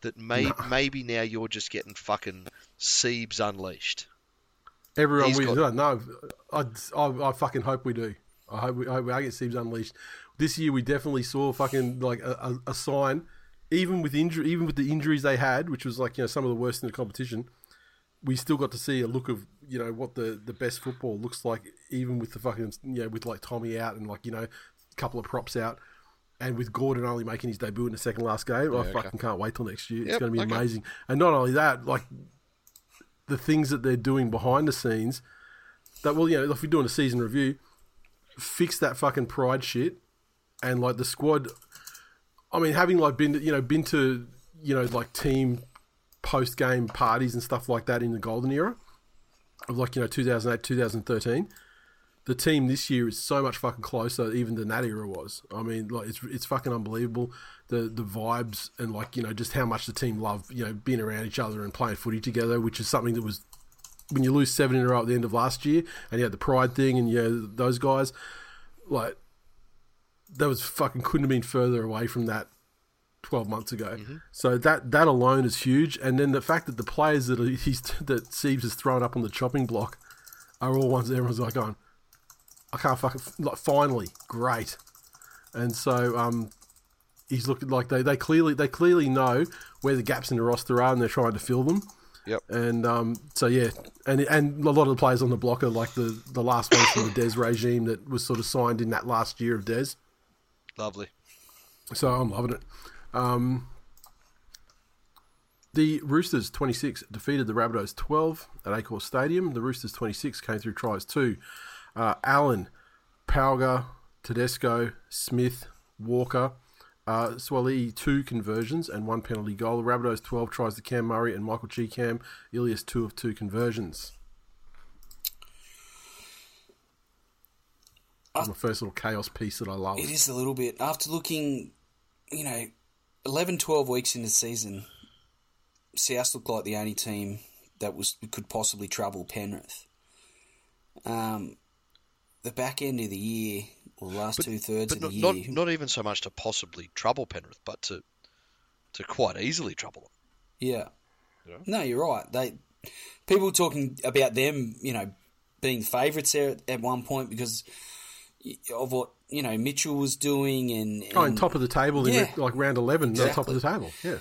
Speaker 2: that may, maybe now you're just getting fucking Siebes unleashed?
Speaker 1: everyone
Speaker 2: He's
Speaker 1: we
Speaker 2: got-
Speaker 1: no, I, I, I fucking hope we do. I hope we, I hope we get Siebes unleashed. This year we definitely saw fucking like a, a, a sign, even with injury, even with the injuries they had, which was like you know some of the worst in the competition. We still got to see a look of you know what the, the best football looks like, even with the fucking you know with like Tommy out and like you know couple of props out, and with Gordon only making his debut in the second last game. I
Speaker 2: okay.
Speaker 1: fucking can't wait till next year. It's going to be
Speaker 2: okay.
Speaker 1: amazing. And not only that, like the things that they're doing behind the scenes that well, you know, if we're doing a season review, fix that fucking pride shit, and like the squad. I mean, having like been to, you know been to you know like team post game parties and stuff like that in the golden era of like you know 2008 2013 the team this year is so much fucking closer even than that era was. I mean like it's it's fucking unbelievable. The the vibes and like you know just how much the team love you know being around each other and playing footy together which is something that was when you lose seven in a row at the end of last year and you had the pride thing and you know those guys like that was fucking couldn't have been further away from that 12 months ago. Mm-hmm. So that that alone is huge. And then the fact that the players that are, he's that Siebes has thrown up on the chopping block are all ones that everyone's like going I can't fucking like finally great. And so um he's looking like they, they clearly they clearly know where the gaps in the roster are and they're trying to fill them.
Speaker 2: Yep.
Speaker 1: And um, so yeah, and and a lot of the players on the block are like the, the last ones from the Des regime that was sort of signed in that last year of Des.
Speaker 2: Lovely.
Speaker 1: So I'm loving it. Um, the Roosters 26 defeated the Rabbitohs 12 at Accor Stadium. The Roosters 26 came through tries two. Uh, Allen, Pauga, Tedesco, Smith, Walker, uh, two conversions and one penalty goal. The Rabbitohs 12 tries to Cam Murray and Michael Chee Kam. Ilias two of two conversions. That's my first little chaos piece that I love.
Speaker 3: It is a little bit. After looking, you know, 11, 12 weeks in the season, South looked like the only team that was could possibly trouble Penrith. Um, the back end of the year, or the last two thirds
Speaker 2: But
Speaker 3: of the
Speaker 2: not,
Speaker 3: year,
Speaker 2: not not even so much to possibly trouble Penrith, but to to quite easily trouble them.
Speaker 3: Yeah.
Speaker 2: Yeah.
Speaker 3: No, you're right. They people talking about them, you know, being favourites there at, at one point because of what you know Mitchell was doing, and, oh, and
Speaker 1: Oh, and top of the table in
Speaker 3: Yeah.
Speaker 1: like round 11, they're top of the table. Yeah.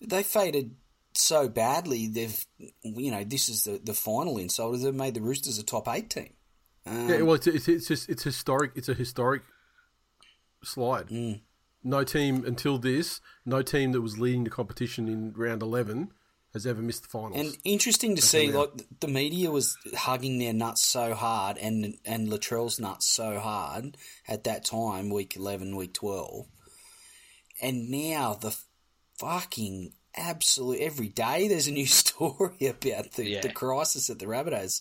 Speaker 3: they faded so badly. They've, you know, this is the the final insult. They've made the Roosters a top eight team. Um,
Speaker 1: Yeah, well, it's it's it's just it's historic. It's a historic slide. No team until this, no team that was leading the competition in round eleven has ever missed the finals.
Speaker 3: And interesting to
Speaker 1: That's
Speaker 3: see,
Speaker 1: amount.
Speaker 3: like the media was hugging their nuts so hard, and and Latrell's nuts so hard at that time, week eleven, week twelve, and now the fucking absolute every day there's a new story about the,
Speaker 2: Yeah.
Speaker 3: the crisis at the Rabbitohs.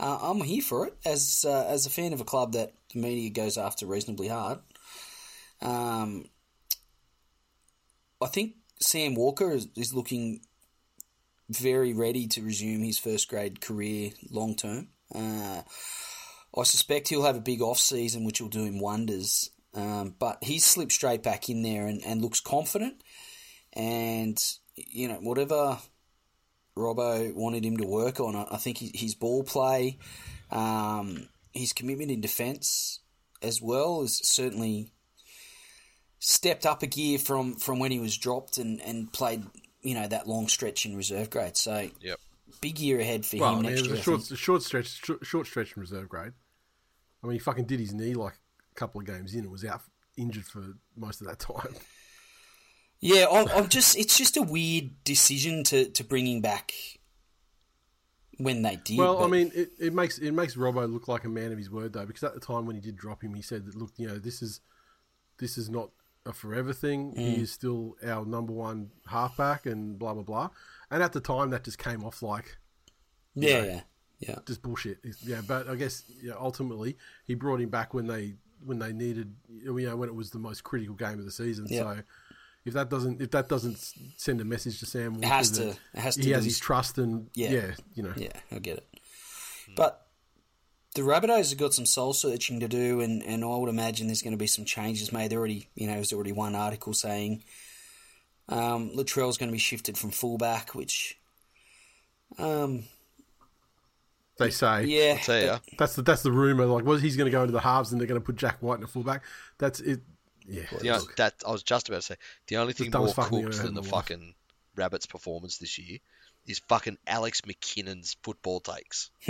Speaker 3: Uh, I'm here for it as uh, as a fan of a club that the media goes after reasonably hard. Um, I think Sam Walker is, is looking very ready to resume his first grade career long term. Uh, I suspect he'll have a big off season, which will do him wonders. Um, but he's slipped straight back in there and, and looks confident. And you know whatever Robbo wanted him to work on, I, I think his, his ball play, um, his commitment in defence as well is certainly stepped up a gear from, from when he was dropped and, and played you know that long stretch in reserve grade. So
Speaker 2: Yep.
Speaker 3: big year ahead for
Speaker 1: well, I
Speaker 3: him
Speaker 1: mean,
Speaker 3: next
Speaker 1: it was
Speaker 3: year.
Speaker 1: a
Speaker 3: I
Speaker 1: short, a short stretch, short, short stretch in reserve grade. I mean, he fucking did his knee like a couple of games in and was out injured for most of that time.
Speaker 3: Yeah, I'm, I'm just it's just a weird decision to, to bring him back when they did.
Speaker 1: Well, I mean, it, it makes it makes Robbo look like a man of his word though, because at the time when he did drop him, he said that look, you know, this is this is not a forever thing.
Speaker 3: Mm.
Speaker 1: He is still our number one halfback, and blah blah blah. And at the time, that just came off like
Speaker 3: yeah, yeah, yeah.
Speaker 1: just bullshit. It's- Yeah, but I guess know, ultimately he brought him back when they when they needed you know when it was the most critical game of the season.
Speaker 3: Yeah.
Speaker 1: So if that doesn't if that doesn't send a message to Sam, Walker
Speaker 3: has to- it has to
Speaker 1: he has his
Speaker 3: his-
Speaker 1: trust and
Speaker 3: Yeah.
Speaker 1: yeah, you know
Speaker 3: Yeah, I get it. But the Rabbitohs have got some soul searching to do, and, and I would imagine there's going to be some changes made. There already, you know, there's already one article saying um, Latrell's going to be shifted from fullback, which, um,
Speaker 1: they say.
Speaker 3: yeah,
Speaker 2: I tell ya.
Speaker 1: That's the that's the rumor. Like, was he's going to go into the halves and they're going to put Jack Wighton in the fullback? That's it. Yeah,
Speaker 2: know, that I was just about to say. The only thing more
Speaker 1: thing I've
Speaker 2: cooked than the
Speaker 1: life.
Speaker 2: fucking Rabbits' performance this year is fucking Alex McKinnon's football takes.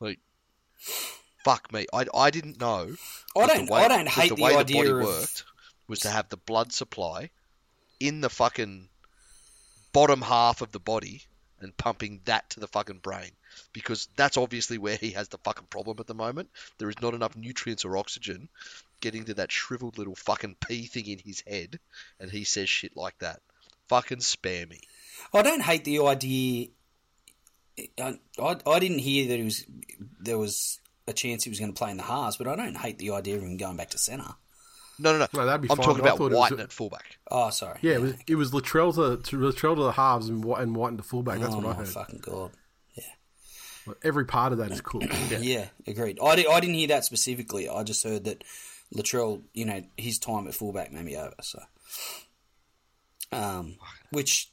Speaker 2: like, fuck me. I, I didn't know.
Speaker 3: I don't,
Speaker 2: the way,
Speaker 3: I don't hate
Speaker 2: the
Speaker 3: the,
Speaker 2: way
Speaker 3: idea
Speaker 2: the
Speaker 3: of
Speaker 2: body worked was to have the blood supply in the fucking bottom half of the body and pumping that to the fucking brain because that's obviously where he has the fucking problem at the moment. There is not enough nutrients or oxygen getting to that shriveled little fucking pea thing in his head, and he says shit like that. Fucking spare me.
Speaker 3: I don't hate the idea. I, I, I didn't hear that he was there was a chance he was going to play in the halves, but I don't hate the idea of him going back to centre.
Speaker 2: No, no, no.
Speaker 1: No, that'd be
Speaker 2: I'm
Speaker 1: fine,
Speaker 2: talking about
Speaker 1: thought it was Wighton
Speaker 2: at fullback.
Speaker 3: Oh, sorry.
Speaker 1: yeah. It was it was Latrell to, to Latrell to the halves and White and White into fullback. That's
Speaker 3: oh
Speaker 1: what I
Speaker 3: my
Speaker 1: heard.
Speaker 3: fucking god.
Speaker 1: Like, every part of that is cool.
Speaker 3: Yeah, agreed. I, di- I didn't hear that specifically. I just heard that Latrell, you know, his time at fullback may be over. So, um, which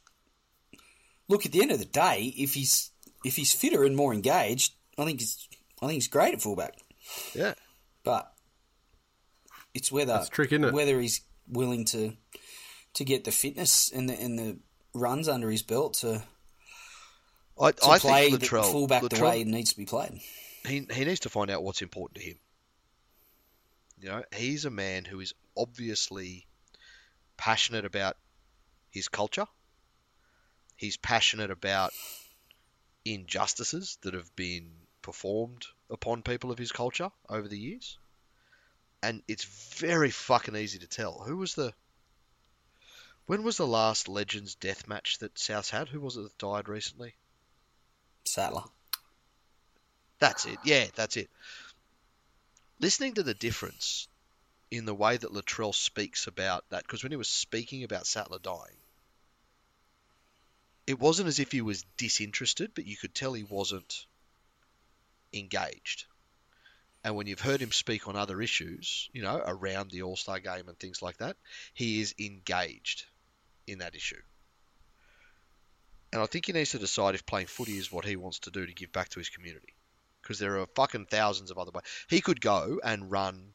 Speaker 3: look at the end of the day, if he's if he's fitter and more engaged, I think he's I think he's great at fullback.
Speaker 2: Yeah.
Speaker 3: But it's whether
Speaker 1: That's trick, isn't it?
Speaker 3: whether he's willing to to get the fitness and the and the runs under his belt to,
Speaker 2: I,
Speaker 3: to
Speaker 2: I
Speaker 3: play
Speaker 2: think
Speaker 3: the
Speaker 2: Latrell,
Speaker 3: fullback the
Speaker 2: Latrell-
Speaker 3: way it needs to be played.
Speaker 2: he he needs to find out what's important to him. You know, he's a man who is obviously passionate about his culture. He's passionate about injustices that have been performed upon people of his culture over the years. And it's very fucking easy to tell. Who was the when was the last Legends death match that South had? Who was it that died recently?
Speaker 3: Sattler.
Speaker 2: That's it. Yeah, that's it. Listening to the difference in the way that Latrell speaks about that, because when he was speaking about Sattler dying, it wasn't as if he was disinterested, but you could tell he wasn't engaged. And when you've heard him speak on other issues, you know, around the All Star game and things like that, he is engaged in that issue. And I think he needs to decide if playing footy is what he wants to do to give back to his community. Because there are fucking thousands of other ways. He could go and run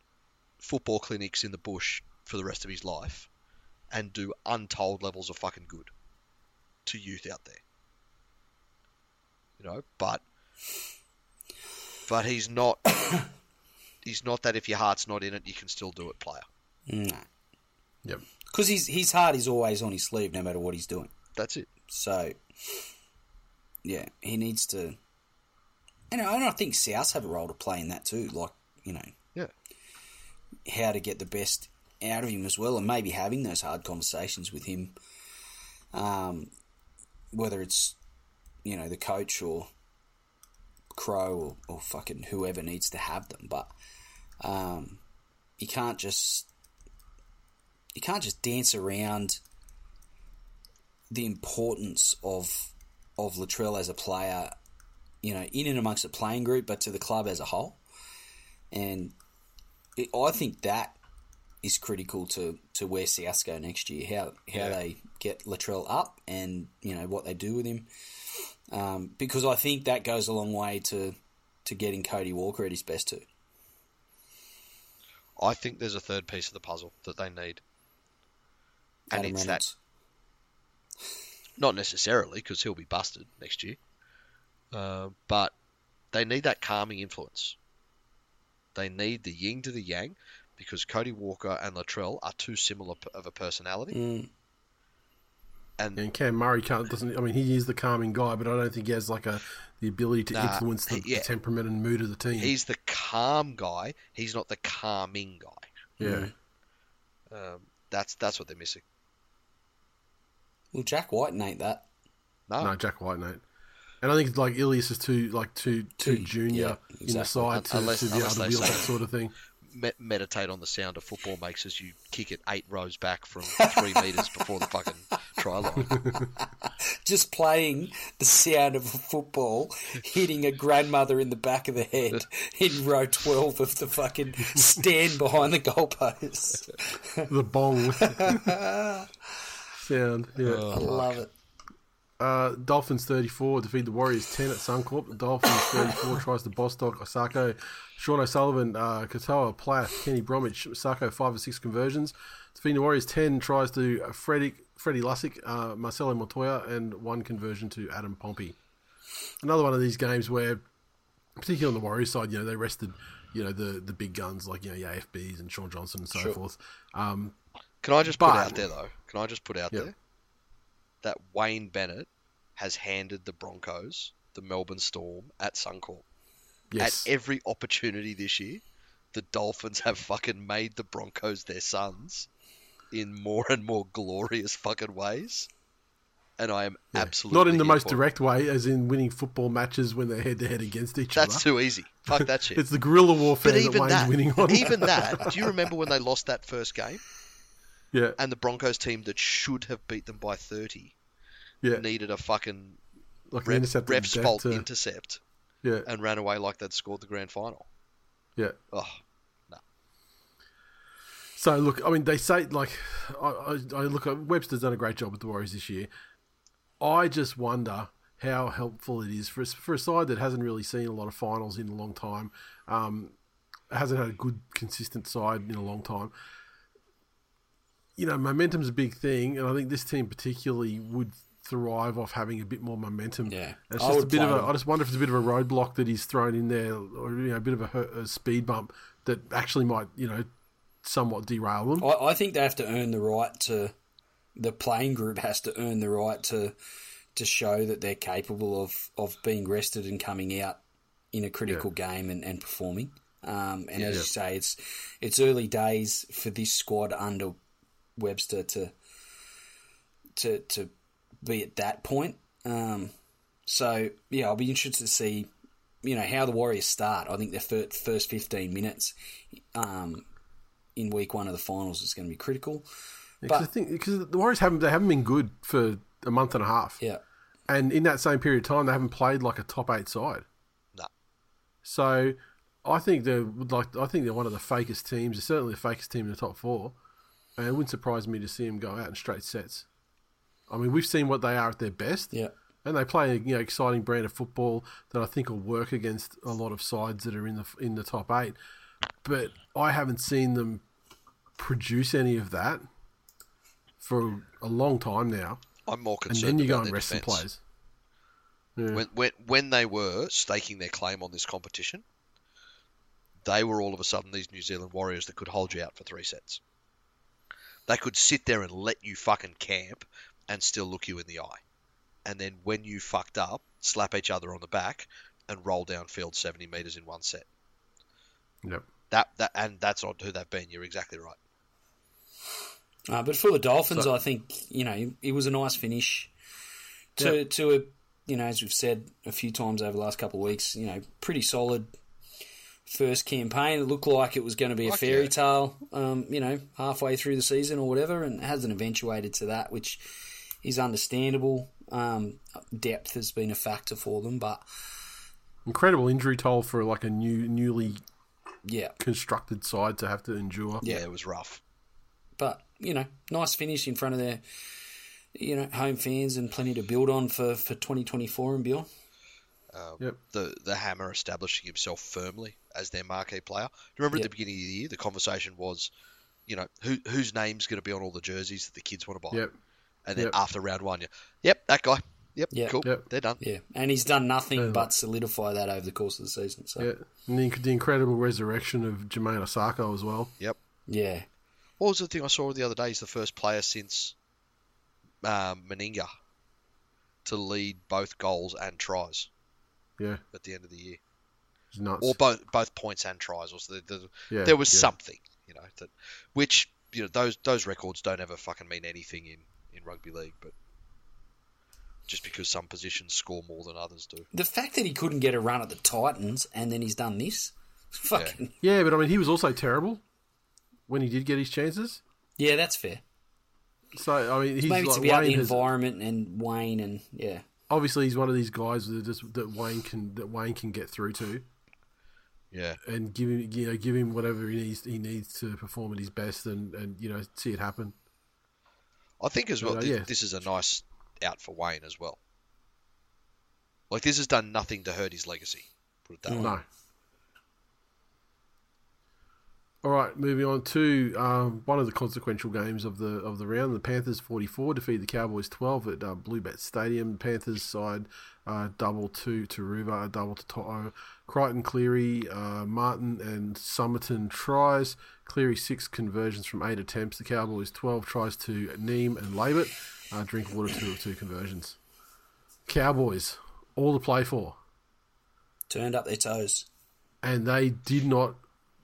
Speaker 2: football clinics in the bush for the rest of his life and do untold levels of fucking good to youth out there. You know, but but he's not he's not that if your heart's not in it you can still do it player.
Speaker 3: No.
Speaker 1: Yep.
Speaker 3: Because his his heart is always on his sleeve, no matter what he's doing.
Speaker 2: That's it.
Speaker 3: So, yeah, he needs to. And I, think South have a role to play in that too. Like, you know,
Speaker 2: Yeah.
Speaker 3: how to get the best out of him as well, and maybe having those hard conversations with him. Um, whether it's you know the coach or Crow or, or fucking whoever needs to have them, but um, you can't just you can't just dance around the importance of of Latrell as a player, you know, in and amongst the playing group, but to the club as a whole. And it, I think that is critical to, to where South go next year. How how
Speaker 2: Yeah.
Speaker 3: they get Latrell up, and you know what they do with him. Um, because I think that goes a long way to to getting Cody Walker at his best too.
Speaker 2: I think there's a third piece of the puzzle that they need. And
Speaker 3: Adam
Speaker 2: it's that not necessarily because he'll be busted next year, uh, but they need that calming influence. They need the yin to the yang because Cody Walker and Latrell are too similar p- of a personality,
Speaker 3: Mm,
Speaker 2: and
Speaker 1: And Cam Murray can't doesn't. I mean, he is the calming guy, but I don't think he has like a the ability to
Speaker 2: Nah,
Speaker 1: influence the,
Speaker 2: yeah.
Speaker 1: the temperament and mood of the team.
Speaker 2: he's the calm guy. He's not the calming guy.
Speaker 1: yeah,
Speaker 2: Um, that's that's what they're missing.
Speaker 3: well, Jack Wighton ain't that.
Speaker 2: No,
Speaker 1: no, Jack Wighton, mate. And I think like Ilias is too like too too
Speaker 3: Too-
Speaker 1: junior
Speaker 3: yeah,
Speaker 1: in the side to,
Speaker 2: Unless-
Speaker 1: to be able to
Speaker 2: they
Speaker 1: wield that sort of thing.
Speaker 2: Me- meditate on the sound of football makes as you kick it eight rows back from three meters before the fucking try line.
Speaker 3: Just playing the sound of a football hitting a grandmother in the back of the head in row 12 of the fucking stand behind the goalpost.
Speaker 1: The bong sound. Yeah.
Speaker 3: Oh, I love it.
Speaker 1: Uh, Dolphins 34 defeat the Warriors 10 at Suncorp. The Dolphins 34 tries to Bostock, Isaako, Sean O'Sullivan, uh, Katoa, Plath, Kenny Bromwich, Isaako 5 or 6 conversions. Defeating the Warriors 10 tries to uh, Freddie, Freddie Lussick, uh, Marcelo Montoya, and one conversion to Adam Pompey. Another one of these games where, particularly on the Warriors side, you know, they rested, you know, the, the big guns like, you know, the AFBs and Shaun Johnson and so
Speaker 3: Sure.
Speaker 1: forth. Um,
Speaker 2: Can I just put out there though? Can I just put out
Speaker 1: Yeah.
Speaker 2: there that Wayne Bennett has handed the Broncos the Melbourne Storm at Suncorp
Speaker 1: yes.
Speaker 2: at every opportunity this year. The Dolphins have fucking made the Broncos their sons in more and more glorious fucking ways, and I am
Speaker 1: Yeah.
Speaker 2: absolutely
Speaker 1: Not in the most direct way, as in winning football matches when they're head to head against each
Speaker 2: That's
Speaker 1: other.
Speaker 2: That's too easy. Fuck that shit.
Speaker 1: It's the guerrilla warfare
Speaker 2: but
Speaker 1: that
Speaker 2: even
Speaker 1: Wayne's
Speaker 2: that,
Speaker 1: winning on.
Speaker 2: even that. Do you remember when they lost that first game
Speaker 1: yeah,
Speaker 2: and the Broncos team that should have beat them by thirty
Speaker 1: yeah.
Speaker 2: needed a fucking
Speaker 1: Like the
Speaker 2: rep,
Speaker 1: intercept
Speaker 2: rep fault
Speaker 1: to-
Speaker 2: intercept
Speaker 1: yeah,
Speaker 2: and ran away like they'd scored the grand final.
Speaker 1: yeah.
Speaker 2: Oh, no.
Speaker 1: So look, I mean, they say like, I, I, I look at Webster's done a great job with the Warriors this year. I just wonder how helpful it is for a, for a side that hasn't really seen a lot of finals in a long time, um, hasn't had a good consistent side in a long time. You know, momentum's a big thing, and I think this team particularly would thrive off having a bit more momentum.
Speaker 3: Yeah.
Speaker 1: it's
Speaker 3: I
Speaker 1: just a bit of
Speaker 3: play
Speaker 1: a.
Speaker 3: them.
Speaker 1: I just wonder if it's a bit of a roadblock that he's thrown in there, or you know, a bit of a, a speed bump that actually might, you know, somewhat derail them.
Speaker 3: I, I think they have to earn the right to. The playing group has to earn the right to to show that they're capable of, of being rested and coming out in a critical game and, and performing. Um, and as you say, it's it's early days for this squad under Webster to to to be at that point. Um, so yeah, I'll be interested to see you know how the Warriors start. I think their fir- first fifteen minutes um, in week one of the finals is going to be critical.
Speaker 1: Because
Speaker 3: But-
Speaker 1: I because the Warriors haven't they haven't been good for a month and a half,
Speaker 3: Yeah,
Speaker 1: and in that same period of time they haven't played like a top eight side.
Speaker 2: No.
Speaker 1: So I think they're like I think they're one of the fakest teams. They're certainly the fakest team in the top four, and it wouldn't surprise me to see them go out in straight sets. I mean, we've seen what they are at their best,
Speaker 3: yeah.
Speaker 1: and they play a you know exciting brand of football that I think will work against a lot of sides that are in the in the top eight. But I haven't seen them produce any of that for a long time now.
Speaker 2: I'm more concerned.
Speaker 1: And then you go and rest the
Speaker 2: defence.
Speaker 1: players. Yeah.
Speaker 2: When, when when they were staking their claim on this competition, they were all of a sudden these New Zealand Warriors that could hold you out for three sets. They could sit there and let you fucking camp and still look you in the eye. And then when you fucked up, slap each other on the back and roll downfield 70 metres in one set.
Speaker 1: Yep.
Speaker 2: That that and that's not who they've been. You're exactly right.
Speaker 3: Uh, but for the Dolphins,
Speaker 1: So-
Speaker 3: I think you know it was a nice finish to to a you know as we've said a few times over the last couple of weeks. You know, pretty solid first campaign. It looked like it was going to be a fairy
Speaker 2: yeah.
Speaker 3: tale. Um, you know, halfway through the season or whatever, and it hasn't eventuated to that, which is understandable. Um, depth has been a factor for them, but
Speaker 1: Incredible injury toll for like a new, newly
Speaker 3: yeah,
Speaker 1: constructed side to have to endure.
Speaker 2: Yeah, it was rough.
Speaker 3: but you know, nice finish in front of their you know home fans and plenty to build on for for 2024 and beyond.
Speaker 2: Um,
Speaker 1: Yep.
Speaker 2: The the Hammer establishing himself firmly as their marquee player. Do you remember
Speaker 3: Yep.
Speaker 2: at the beginning of the year the conversation was, you know, who whose name's going to be on all the jerseys that the kids want to buy?
Speaker 1: Yep.
Speaker 2: And then
Speaker 1: Yep.
Speaker 2: after round one, you, yep, that guy. Yep,
Speaker 3: Yep.
Speaker 2: cool.
Speaker 1: Yep.
Speaker 2: They're done.
Speaker 3: Yeah, and he's done nothing
Speaker 1: Yeah.
Speaker 3: but solidify that over the course of the season. So
Speaker 1: Yeah. And the, the incredible resurrection of Jamayne Isaako as well.
Speaker 2: Yep.
Speaker 3: yeah,
Speaker 2: What was the thing I saw the other day? He's the first player since um, Meninga to lead both goals and tries
Speaker 1: Yeah.
Speaker 2: at the end of the year,
Speaker 1: nuts.
Speaker 2: or both both points and tries. Or so the, the,
Speaker 1: yeah,
Speaker 2: there was
Speaker 1: yeah.
Speaker 2: something, you know, that which you know those those records don't ever fucking mean anything in in rugby league, but just because some positions score more than others do.
Speaker 3: the fact that he couldn't get a run at the Titans and then he's done this, fucking
Speaker 1: Yeah, but I mean, he was also terrible when he did get his chances.
Speaker 3: yeah, that's fair.
Speaker 1: So I mean, he's
Speaker 3: Maybe
Speaker 1: like
Speaker 3: to be out the
Speaker 1: Wayne has,
Speaker 3: environment and Wayne and yeah,
Speaker 1: obviously he's one of these guys that just that Wayne can that Wayne can get through to
Speaker 2: Yeah,
Speaker 1: and give him you know give him whatever he needs he needs to perform at his best and and you know see it happen.
Speaker 2: I think as well.
Speaker 1: But, uh, yeah.
Speaker 2: this is a nice out for Wayne as well. Like this has done nothing to hurt his legacy. Put it that way.
Speaker 1: No. All right, moving on to um, one of the consequential games of the of the round. The Panthers forty four defeat the Cowboys twelve at uh, Bluebet Stadium. The Panthers side uh, double to Turuva, a double to To'o. Crichton, Cleary, uh, Martin, and Summerton tries. Cleary six conversions from eight attempts. The Cowboys twelve tries to Neem and Labert. Uh, Drinkwater two of two conversions. Cowboys all to play for
Speaker 3: turned up their toes.
Speaker 1: and they did not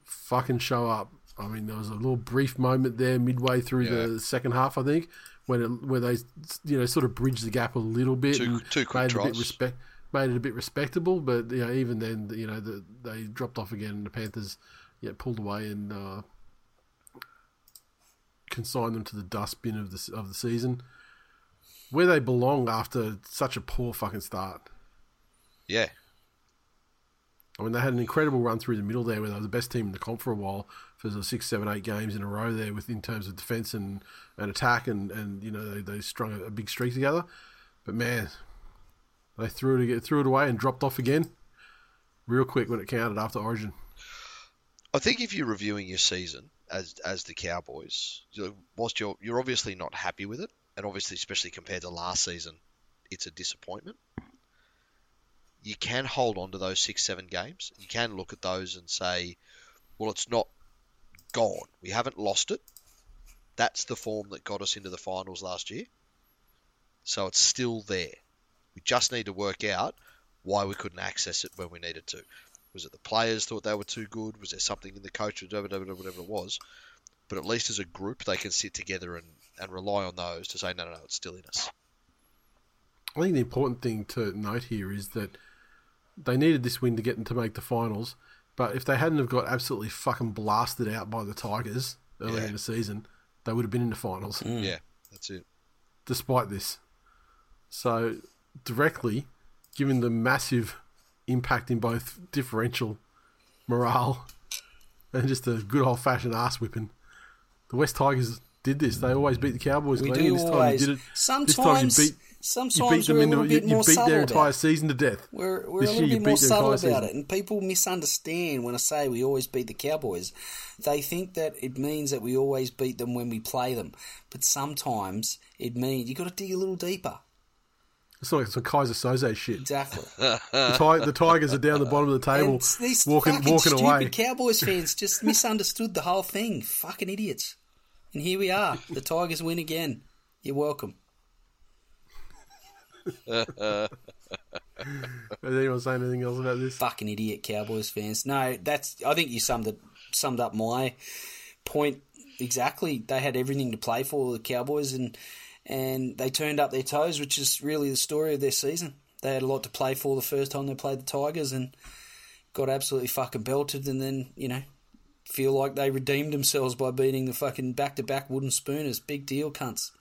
Speaker 1: fucking show up. I mean, there was a little brief moment there midway through
Speaker 2: Yeah.
Speaker 1: the second half, I think, when it, where they you know sort of bridged the gap a little bit, and made it a bit respect, made it a bit respectable. But you know, even then, you know, the, they dropped off again, and the Panthers yeah pulled away and uh, consigned them to the dustbin of the of the season, where they belong after such a poor fucking start.
Speaker 2: Yeah,
Speaker 1: I mean, they had an incredible run through the middle there, where they were the best team in the comp for a while for the six, seven, eight games in a row there, with in terms of defense and, and attack, and, and you know they, they strung a, a big streak together. But man, they threw it threw it away and dropped off again, real quick when it counted after Origin.
Speaker 2: I think if you're reviewing your season as as the Cowboys, whilst you're you're obviously not happy with it, and obviously especially compared to last season, it's a disappointment. You can hold on to those six seven games. You can look at those and say, well, it's not gone. We haven't lost it. That's the form that got us into the finals last year. So it's still there. We just need to work out why we couldn't access it when we needed to. Was it the players thought they were too good? Was there something in the coach, whatever, whatever, whatever it was? But at least as a group, they can sit together and, and rely on those to say, no, no, no, it's still in us.
Speaker 1: I think the important thing to note here is that they needed this win to get them to make the finals. But if they hadn't have got absolutely fucking blasted out by the Tigers earlier
Speaker 2: Yeah.
Speaker 1: in the season, they would have been in the finals. Mm.
Speaker 2: Yeah, that's it.
Speaker 1: despite this. So, directly, given the massive impact in both differential morale and just a good old fashioned ass whipping, the West Tigers did this. They always beat the Cowboys.
Speaker 3: We do
Speaker 1: and this time
Speaker 3: always.
Speaker 1: you did it.
Speaker 3: Sometimes,
Speaker 1: this time you beat, you
Speaker 3: sometimes
Speaker 1: beat them
Speaker 3: we're a
Speaker 1: into
Speaker 3: little
Speaker 1: you,
Speaker 3: bit
Speaker 1: you
Speaker 3: more
Speaker 1: beat
Speaker 3: subtle
Speaker 1: their entire season to death.
Speaker 3: We're, we're
Speaker 1: This
Speaker 3: a
Speaker 1: year
Speaker 3: little
Speaker 1: you
Speaker 3: bit more
Speaker 1: beat
Speaker 3: subtle about
Speaker 1: season.
Speaker 3: it, and people misunderstand when I say we always beat the Cowboys. They think that it means that we always beat them when we play them, but sometimes it means you got to dig a little deeper.
Speaker 1: It's like some Keyser Soze shit.
Speaker 3: Exactly.
Speaker 1: The, the Tigers are down the bottom of the table,
Speaker 3: And these
Speaker 1: walking walking
Speaker 3: stupid
Speaker 1: away.
Speaker 3: Cowboys fans just misunderstood the whole thing. Fucking idiots. And here we are. The Tigers win again. You're welcome.
Speaker 1: Is anyone saying anything else about this?
Speaker 3: Fucking idiot Cowboys fans. No, that's. I think you summed it summed up my point exactly. They had everything to play for the Cowboys, and and they turned up their toes, which is really the story of their season. They had a lot to play for the first time they played the Tigers, and got absolutely fucking belted, and then you know feel like they redeemed themselves by beating the fucking back to back wooden spooners. Big deal, cunts.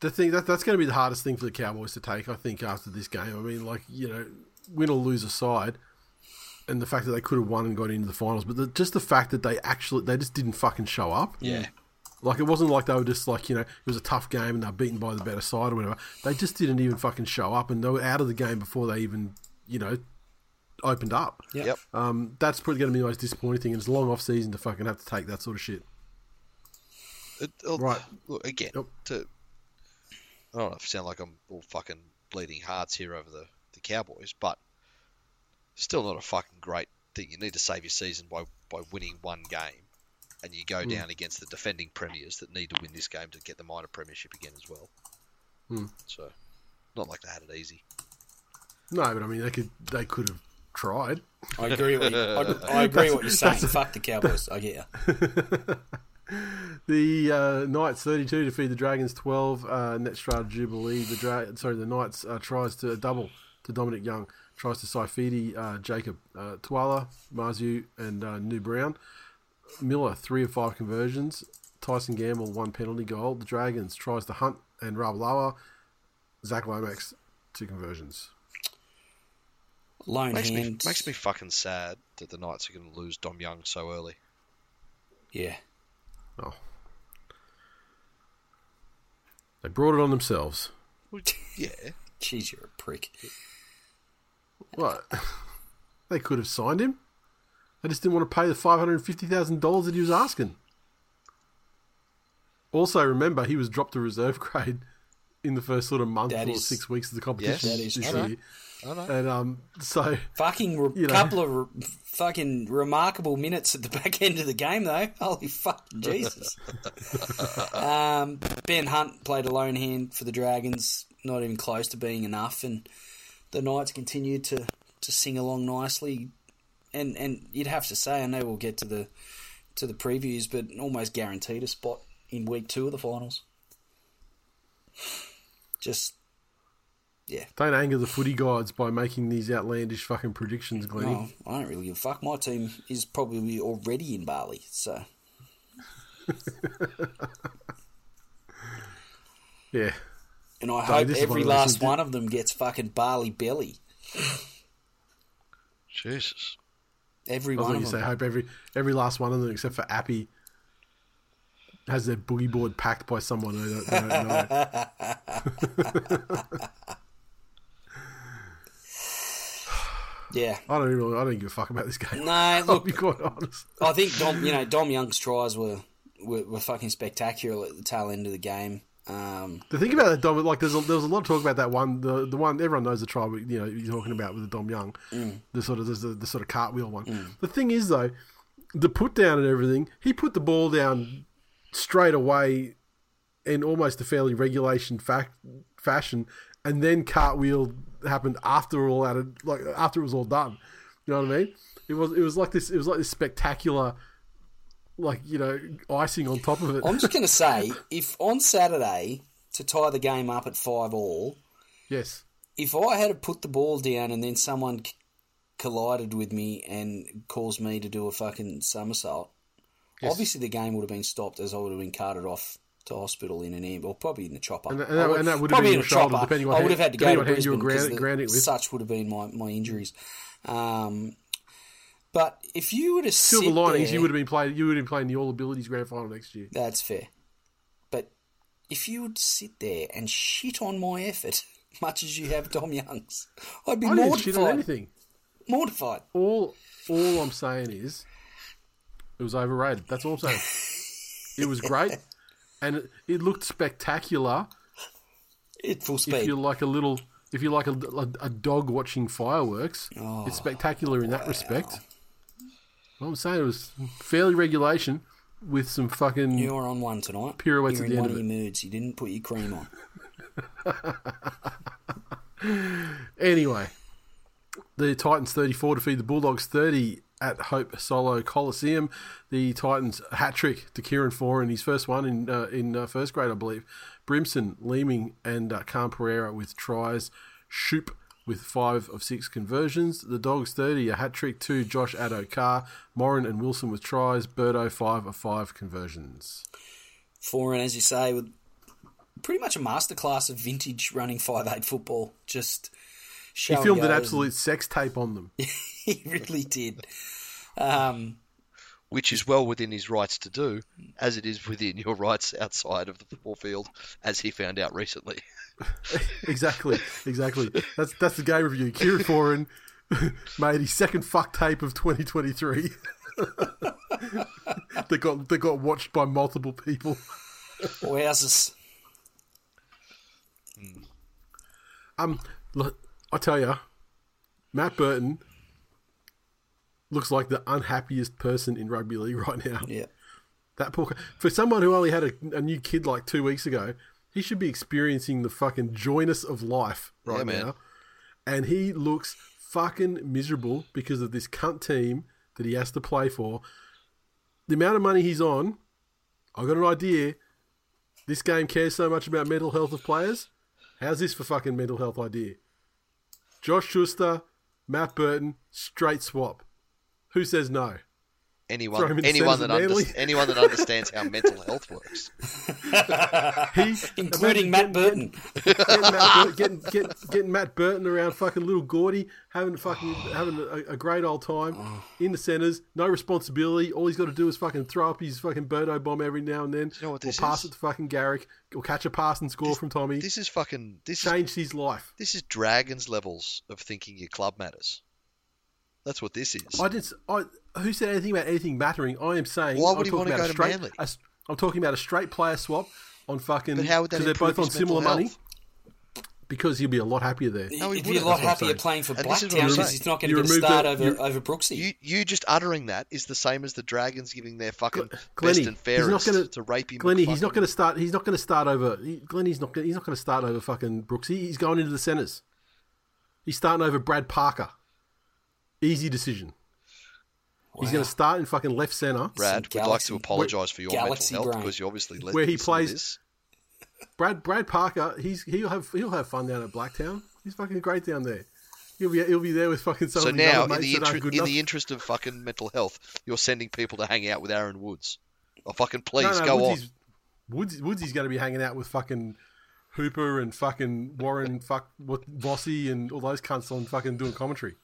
Speaker 1: The thing that that's going to be the hardest thing for the Cowboys to take, I think, after this game. I mean, like you know, win or lose aside, and the fact that they could have won and got into the finals, but the, just the fact that they actually they just didn't fucking show up.
Speaker 2: Yeah.
Speaker 1: Like it wasn't like they were just like you know it was a tough game and they're beaten by the better side or whatever. They just didn't even fucking show up and they were out of the game before they even you know opened up.
Speaker 3: Yep.
Speaker 2: Yep.
Speaker 1: Um, that's probably going to be the most disappointing thing. And it's a long off season to fucking have to take that sort of shit.
Speaker 2: It,
Speaker 1: Right.
Speaker 2: Look, again,
Speaker 1: Yep.
Speaker 2: to I don't know if I sound like I'm all fucking bleeding hearts here over the, the Cowboys, but still not a fucking great thing. You need to save your season by, by winning one game, and you go down against the defending premiers that need to win this game to get the minor premiership again as well.
Speaker 1: Hmm.
Speaker 2: So, not like they had it easy.
Speaker 1: No, but I mean they could they could have tried.
Speaker 3: I agree. With you. I, I agree what you're saying. Fuck the Cowboys. I get you.
Speaker 1: The uh, Knights 32 defeat the Dragons 12. Uh, Netstrata Jubilee. The Dra- sorry, the Knights uh, tries to double to Dominic Young. Tries to Saifiti, uh, Jacob, uh, Tuala, Marzhew, and uh, New Brown. Miller three of five conversions. Tyson Gamble one penalty goal. The Dragons tries to Hunt and Ravalawa. Zac Lomax two conversions.
Speaker 3: Lone
Speaker 2: Makes me, makes me fucking sad that the Knights are going to lose Dom Young so early.
Speaker 3: Yeah.
Speaker 1: Oh, they brought it on themselves.
Speaker 2: Yeah.
Speaker 3: Jeez, you're a prick.
Speaker 1: What? they could have signed him. They just didn't want to pay the five hundred and fifty thousand dollars that he was asking. Also, remember he was dropped to reserve grade in the first sort of month
Speaker 3: That
Speaker 1: or
Speaker 3: is-
Speaker 1: six weeks of the competition
Speaker 3: That is
Speaker 1: this
Speaker 3: true.
Speaker 1: year.
Speaker 2: I know.
Speaker 1: And um, so
Speaker 3: Fucking re-
Speaker 1: You know.
Speaker 3: couple of re- fucking remarkable minutes at the back end of the game, though. Holy fucking Jesus. um, ben Hunt played a lone hand for the Dragons, not even close to being enough, and the Knights continued to, to sing along nicely. And and you'd have to say, I know we'll get to the to the previews, but almost guaranteed a spot in week two of the finals. Just yeah.
Speaker 1: don't anger the footy gods by making these outlandish fucking predictions, Glenny.
Speaker 3: No, I don't really give a fuck. My team is probably already in Bali, so
Speaker 1: Yeah,
Speaker 3: and I
Speaker 1: So
Speaker 3: hope
Speaker 1: this is one
Speaker 3: every last
Speaker 1: things-
Speaker 3: one of them gets fucking Bali belly.
Speaker 2: Jesus.
Speaker 3: Every
Speaker 1: I
Speaker 3: one
Speaker 1: going
Speaker 3: of
Speaker 1: to say, hope every every last one of them, except for Appy, has their boogie board packed by someone who don't, they don't know.
Speaker 3: Yeah.
Speaker 1: I don't really, I don't give a fuck about this game.
Speaker 3: No,
Speaker 1: I'll
Speaker 3: look,
Speaker 1: be quite honest.
Speaker 3: I think Dom, you know, Dom Young's tries were, were were fucking spectacular at the tail end of the game. Um,
Speaker 1: The thing about that Dom, like there's a, there was a lot of talk about that one. The the one everyone knows the try. You know, you're talking about with the Dom Young, the sort of the, the sort of cartwheel one. The thing is though, the put down and everything. He put the ball down straight away in almost a fairly regulation fact, fashion, and then cartwheel happened after all out of like after it was all done. You know what I mean? It was it was like this. It was like this spectacular. Like you know, icing on top of it.
Speaker 3: I'm just going to say, if on Saturday to tie the game up at five all,
Speaker 1: yes,
Speaker 3: if I had to put the ball down and then someone collided with me and caused me to do a fucking somersault, obviously the game would have been stopped as I would have been carted off to hospital in an ambulance, or probably in the chopper.
Speaker 1: And that- and that-
Speaker 3: would-
Speaker 1: and that would have been
Speaker 3: in a
Speaker 1: shoulder,
Speaker 3: chopper.
Speaker 1: depending on
Speaker 3: I would have had to go to
Speaker 1: on you were
Speaker 3: Brisbane
Speaker 1: ground-
Speaker 3: because the- such would have been my, my injuries. Um, but if you were to
Speaker 1: silver linings,
Speaker 3: there,
Speaker 1: you would have been playing. You would have been playing the All Abilities Grand Final next year.
Speaker 3: That's fair. But if you would sit there and shit on my effort, much as you have Dom Young's, I'd be
Speaker 1: I didn't shit on
Speaker 3: mortified.
Speaker 1: anything.
Speaker 3: Mortified.
Speaker 1: All, all I'm saying is, it was overrated. That's all I'm saying. it was great, and it, it looked spectacular.
Speaker 3: At full speed.
Speaker 1: If you're like a little, if you're like a, a, a dog watching fireworks,
Speaker 3: Oh,
Speaker 1: it's spectacular in that respect. What I'm saying it was fairly regulation with some fucking.
Speaker 3: You're on one tonight.
Speaker 1: Pirouettes
Speaker 3: You're
Speaker 1: at
Speaker 3: in
Speaker 1: the
Speaker 3: one
Speaker 1: end
Speaker 3: of
Speaker 1: of
Speaker 3: your moods. You didn't put your cream on.
Speaker 1: Anyway, the Titans 34 defeat the Bulldogs 30 at Hope Solo Coliseum. The Titans hat trick to Kieran Foran, his first one in uh, in uh, first grade, I believe. Brimson, Leeming, and uh, Khan Pereira with tries. Shoop with five of six conversions. The Dogs 30, a hat trick to Josh Addo Carr. Morin and Wilson with tries. Birdo, five of five conversions.
Speaker 3: Foran, as you say, with pretty much a masterclass of vintage running five eight football. Just
Speaker 1: He
Speaker 3: showing
Speaker 1: filmed an
Speaker 3: goes.
Speaker 1: absolute sex tape on them.
Speaker 3: he really did. Um,
Speaker 2: which is well within his rights to do, as it is within your rights outside of the football field, as he found out recently.
Speaker 1: exactly, exactly. That's that's the game review. Kieran Foran made his second fuck tape of 2023. they got they got watched by multiple people.
Speaker 3: wowzers.
Speaker 1: Um, look, I tell you, Matt Burton looks like the unhappiest person in rugby league right now.
Speaker 3: Yeah.
Speaker 1: That poor for someone who only had a, a new kid like two weeks ago, he should be experiencing the fucking joyness of life right
Speaker 2: Yeah,
Speaker 1: now. And he looks fucking miserable because of this cunt team that he has to play for. The amount of money he's on, I've got an idea. This game cares so much about mental health of players. How's this for fucking mental health idea? Josh Schuster, Matt Burton, straight swap. Who says no? Throw him
Speaker 2: Anyone, anyone that under, anyone that understands how mental health works.
Speaker 1: He,
Speaker 3: Including Matt
Speaker 1: getting-
Speaker 3: Burton.
Speaker 1: getting Matt, Bur- getting, getting Matt Burton around fucking little Gordy, having fucking having a, a great old time in the centres, no responsibility. All he's got to do is fucking throw up his fucking Birdo bomb every now and then,
Speaker 2: you know what
Speaker 1: or pass
Speaker 2: is?
Speaker 1: it to fucking Garrick, or catch a pass and score from Tommy.
Speaker 2: This is fucking. This is
Speaker 1: Changed his life.
Speaker 2: this is dragons levels of thinking your club matters. That's what this is.
Speaker 1: I didn't. I, who said anything about anything mattering? I am saying.
Speaker 2: Why
Speaker 1: I'm
Speaker 2: would he
Speaker 1: talking
Speaker 2: wanna
Speaker 1: about
Speaker 2: go
Speaker 1: a
Speaker 2: to
Speaker 1: straight,
Speaker 2: Manly?
Speaker 1: a s- I'm talking about a straight player swap on fucking.
Speaker 2: But how would that
Speaker 1: Because they're both on
Speaker 2: his mental
Speaker 1: similar money. Because he'll be a lot happier there.
Speaker 2: No, he
Speaker 3: He'd be a lot
Speaker 1: That's what I'm
Speaker 3: happier playing for
Speaker 2: And this is what
Speaker 3: Blacktown because he's not going to get a start
Speaker 1: the-
Speaker 3: over,
Speaker 1: you-
Speaker 3: over Brooksy.
Speaker 2: You you just uttering that is the same as the dragons giving their fucking
Speaker 1: Glenny,
Speaker 2: best and
Speaker 1: he's not gonna,
Speaker 2: to rape him.
Speaker 1: Glenny, he's not going to start. He's not going to start over. He, Glenny's not. Gonna, he's not going to start over fucking Brooksy. He's going into the centres. He's starting over Brad Parker. Easy decision. He's going to start in fucking left centre,
Speaker 2: Brad, we'd like to apologise for your mental health
Speaker 3: brain.
Speaker 2: because you obviously let
Speaker 1: Where he plays-
Speaker 2: this.
Speaker 1: Brad Brad Parker. He's he'll have he'll have fun down at Blacktown. He's fucking great down there. He'll be he'll be there with fucking some
Speaker 2: So
Speaker 1: of
Speaker 2: now, in the, inter- in the interest of fucking mental health, you're sending people to hang out with Aaron Woods. Oh, fucking please,
Speaker 1: no, no,
Speaker 2: go
Speaker 1: Woodsy's, Woods, Woodsy's going to be hanging out with fucking Hooper and fucking Warren, fuck what Vossi and all those cunts on fucking doing commentary.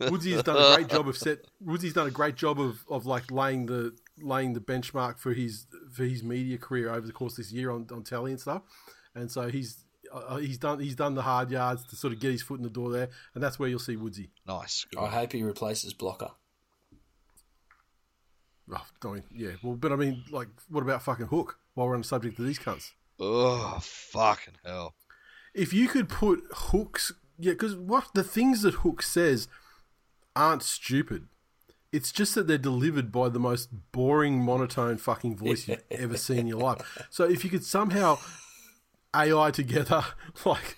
Speaker 1: Woodsy has done a great job of set. Woodsy's done a great job of, of like laying the laying the benchmark for his for his media career over the course of this year on, on telly and stuff. And so he's uh, he's done he's done the hard yards to sort of get his foot in the door there, and that's where you'll see Woodsy.
Speaker 2: Nice. Good.
Speaker 3: I hope he replaces Blocker.
Speaker 1: Oh, I mean, yeah, well, but I mean, like, what about fucking Hook? While we're on the subject of these cunts.
Speaker 2: Oh, fucking hell.
Speaker 1: if you could put hooks yeah because what the things that hook says aren't stupid it's just that they're delivered by the most boring monotone fucking voice you've ever seen in your life so if you could somehow ai together like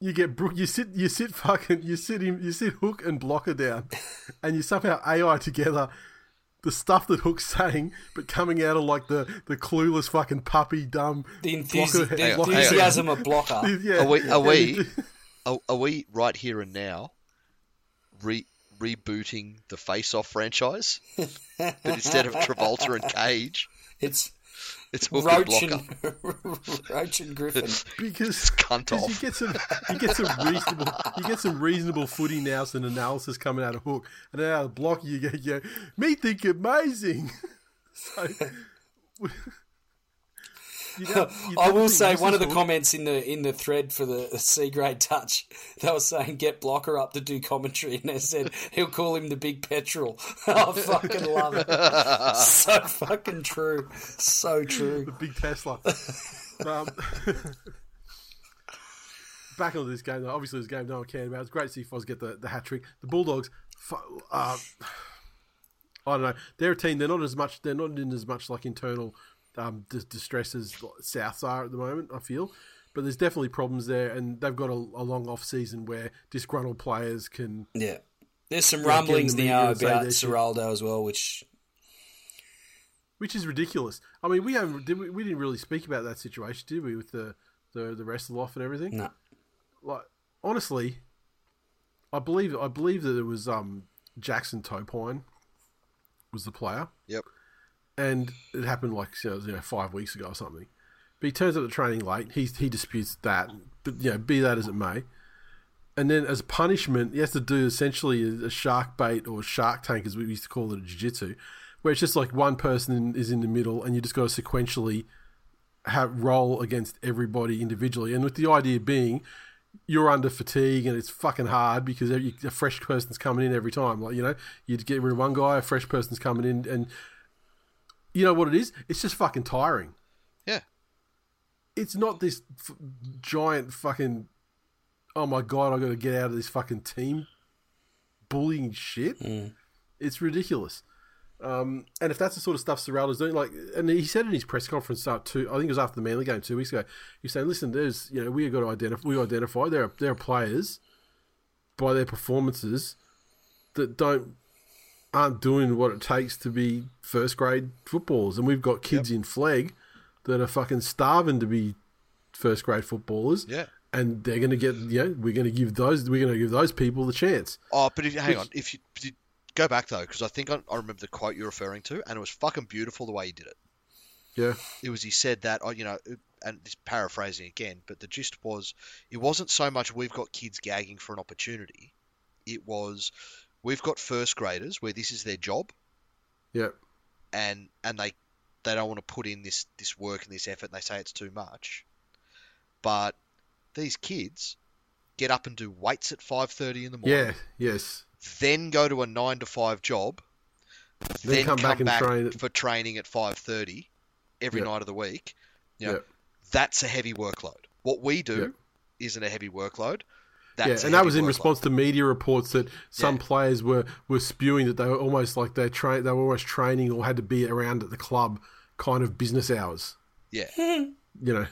Speaker 1: you get Brook, you sit, you sit fucking, you sit him, you sit Hook and Blocker down, and you somehow AI together the stuff that Hook's saying, but coming out of like the, the clueless fucking puppy dumb
Speaker 3: The,
Speaker 1: Blocker-
Speaker 3: the
Speaker 2: Hang on,
Speaker 3: enthusiasm of Blocker.
Speaker 1: Yeah.
Speaker 2: Are we? Are we?
Speaker 1: Yeah.
Speaker 2: Are, are we right here and now? Re- rebooting the Face Off franchise, but instead of Travolta and Cage,
Speaker 3: It's
Speaker 2: it's Hook and
Speaker 3: Roach
Speaker 2: Blocker.
Speaker 3: and, Roach and Griffin.
Speaker 1: because
Speaker 2: cunt
Speaker 1: 'cause
Speaker 2: off.
Speaker 1: you get some you get some reasonable you get some reasonable footy nous and analysis coming out of Hook, and then out of Block you get you me think amazing. so, you'd you'd
Speaker 3: I will say one of the comments in the in the thread for the C grade touch, they were saying get Blocker up to do commentary, and they said he'll call him the Big Petrol. I fucking love it. so fucking true. So true.
Speaker 1: the big Tesla. um, back onto this game, though. Obviously, this game no one cared about. It's great to see Foz get the, the hat trick. The Bulldogs, uh, I don't know. They're a team. They're not as much. They're not in as much like internal um, dis- distress as Souths are at the moment. I feel, but there's definitely problems there, and they've got a, a long off season where disgruntled players can.
Speaker 3: Yeah. There's some rumblings
Speaker 1: the
Speaker 3: now
Speaker 1: media and say
Speaker 3: about
Speaker 1: their.
Speaker 3: Ciraldo as well, which
Speaker 1: Which is ridiculous. I mean, we haven't did we, we didn't really speak about that situation, did we, with the the, the wrestle off and everything?
Speaker 3: no.
Speaker 1: Like honestly, I believe I believe that it was um Jackson Topine was the player.
Speaker 2: Yep.
Speaker 1: And it happened like you know, five weeks ago or something. But he turns up to training late. He he disputes that, but you know, be that as it may. And then, as a punishment, he has to do essentially a, shark bait or shark tank, as we used to call it in jiu-jitsu, where it's just like one person is in the middle, and you just got to sequentially have roll against everybody individually. And with the idea being, you're under fatigue and it's fucking hard because a fresh person's coming in every time. Like you know, you get rid of one guy, a fresh person's coming in, and you know what it is? It's just fucking tiring.
Speaker 2: Yeah.
Speaker 1: It's not this f- giant fucking. Oh my god! I got to get out of this fucking team bullying shit. It's ridiculous. Um, and if that's the sort of stuff Ciraldo's doing, like, and he said in his press conference uh, two, I think it was after the Manly game two weeks ago, he said, "Listen, there's, you know, we got to identify, we identify there are there are players by their performances that don't aren't doing what it takes to be first grade footballers, and we've got kids in Flegg that are fucking starving to be first grade footballers,
Speaker 2: Yeah.
Speaker 1: and they're going to get, you know, we're going to give those, we're going to give those people the chance."
Speaker 2: Oh, but if, hang
Speaker 1: Which-
Speaker 2: on. If you, you go back though, because I think I, I remember the quote you're referring to, and it was fucking beautiful the way he did it.
Speaker 1: Yeah,
Speaker 2: It was he said that, oh, you know, and this paraphrasing again, but the gist was it wasn't so much we've got kids gagging for an opportunity. It was we've got first graders where this is their job,
Speaker 1: yeah,
Speaker 2: and and they they don't want to put in this this work and this effort, and they say it's too much. But these kids get up and do weights at 5:30 in the morning.
Speaker 1: yeah, yes,
Speaker 2: then go to a nine to five job, then,
Speaker 1: come
Speaker 2: come,
Speaker 1: back and
Speaker 2: back,
Speaker 1: train
Speaker 2: for training at five thirty every
Speaker 1: Yep.
Speaker 2: night of the week. You know,
Speaker 1: Yep.
Speaker 2: that's a heavy workload. What we do
Speaker 1: Yep.
Speaker 2: isn't a heavy workload.
Speaker 1: Yeah,
Speaker 2: That's a
Speaker 1: and that was in
Speaker 2: workload.
Speaker 1: response to media reports that some
Speaker 2: Yeah.
Speaker 1: players were, were spewing that they were almost like they train they were almost training or had to be around at the club kind of business hours.
Speaker 2: Yeah,
Speaker 1: You know.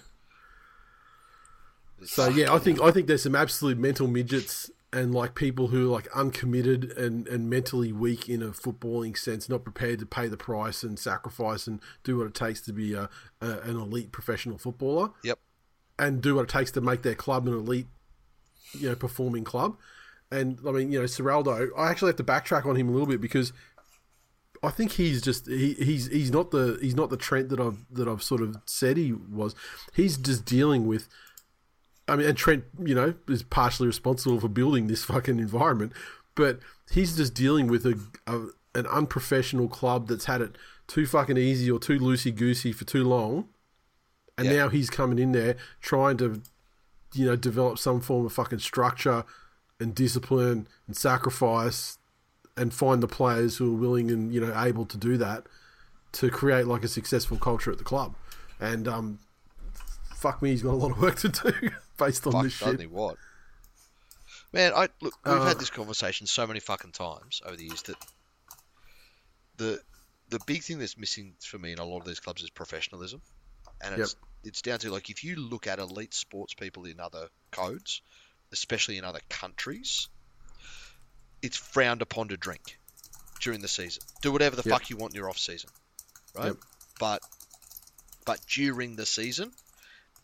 Speaker 1: So yeah, I think I think there's some absolute mental midgets and like people who are like uncommitted and, and mentally weak in a footballing sense, not prepared to pay the price and sacrifice and do what it takes to be a, a an elite professional footballer.
Speaker 2: Yep.
Speaker 1: and do what it takes to make their club an elite, you know, performing club. And I mean, you know, Ciraldo, I actually have to backtrack on him a little bit because I think he's just he, he's he's not the he's not the Trent that I've that I've sort of said he was. He's just dealing with. I mean, and Trent, you know, is partially responsible for building this fucking environment, but he's just dealing with a, a an unprofessional club that's had it too fucking easy or too loosey goosey for too long, and
Speaker 2: Yeah.
Speaker 1: now he's coming in there trying to, you know, develop some form of fucking structure and discipline and sacrifice and find the players who are willing and you know able to do that to create like a successful culture at the club. And um, fuck me, he's got a lot of work to do based on
Speaker 2: fuck,
Speaker 1: this shit.
Speaker 2: What? Man, I look. We've
Speaker 1: Uh,
Speaker 2: had this conversation so many fucking times over the years that the the big thing that's missing for me in a lot of these clubs is professionalism, and it's it's down to like if you look at elite sports people in other codes, especially in other countries, it's frowned upon to drink during the season. Do whatever the
Speaker 1: Yep.
Speaker 2: fuck you want in your off season, right?
Speaker 1: Yep.
Speaker 2: But but during the season,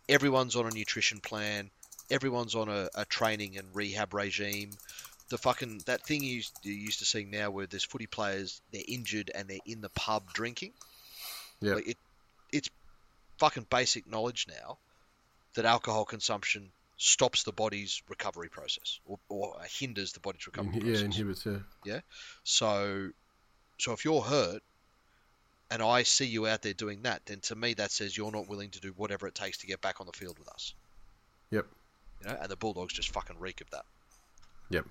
Speaker 2: everyone's on a nutrition plan, everyone's on a, a training and rehab regime. The fucking that thing you used, you're used to seeing now, where there's footy players, they're injured and they're in the pub drinking.
Speaker 1: Yeah.
Speaker 2: Like it, it's fucking basic knowledge now that alcohol consumption stops the body's recovery process or, or hinders the body's recovery process.
Speaker 1: yeah,
Speaker 2: process.
Speaker 1: inhibits. Yeah,
Speaker 2: So, so if you're hurt, and I see you out there doing that, then to me that says you're not willing to do whatever it takes to get back on the field with us.
Speaker 1: Yep.
Speaker 2: You know, and the Bulldogs just fucking reek of that.
Speaker 1: yep.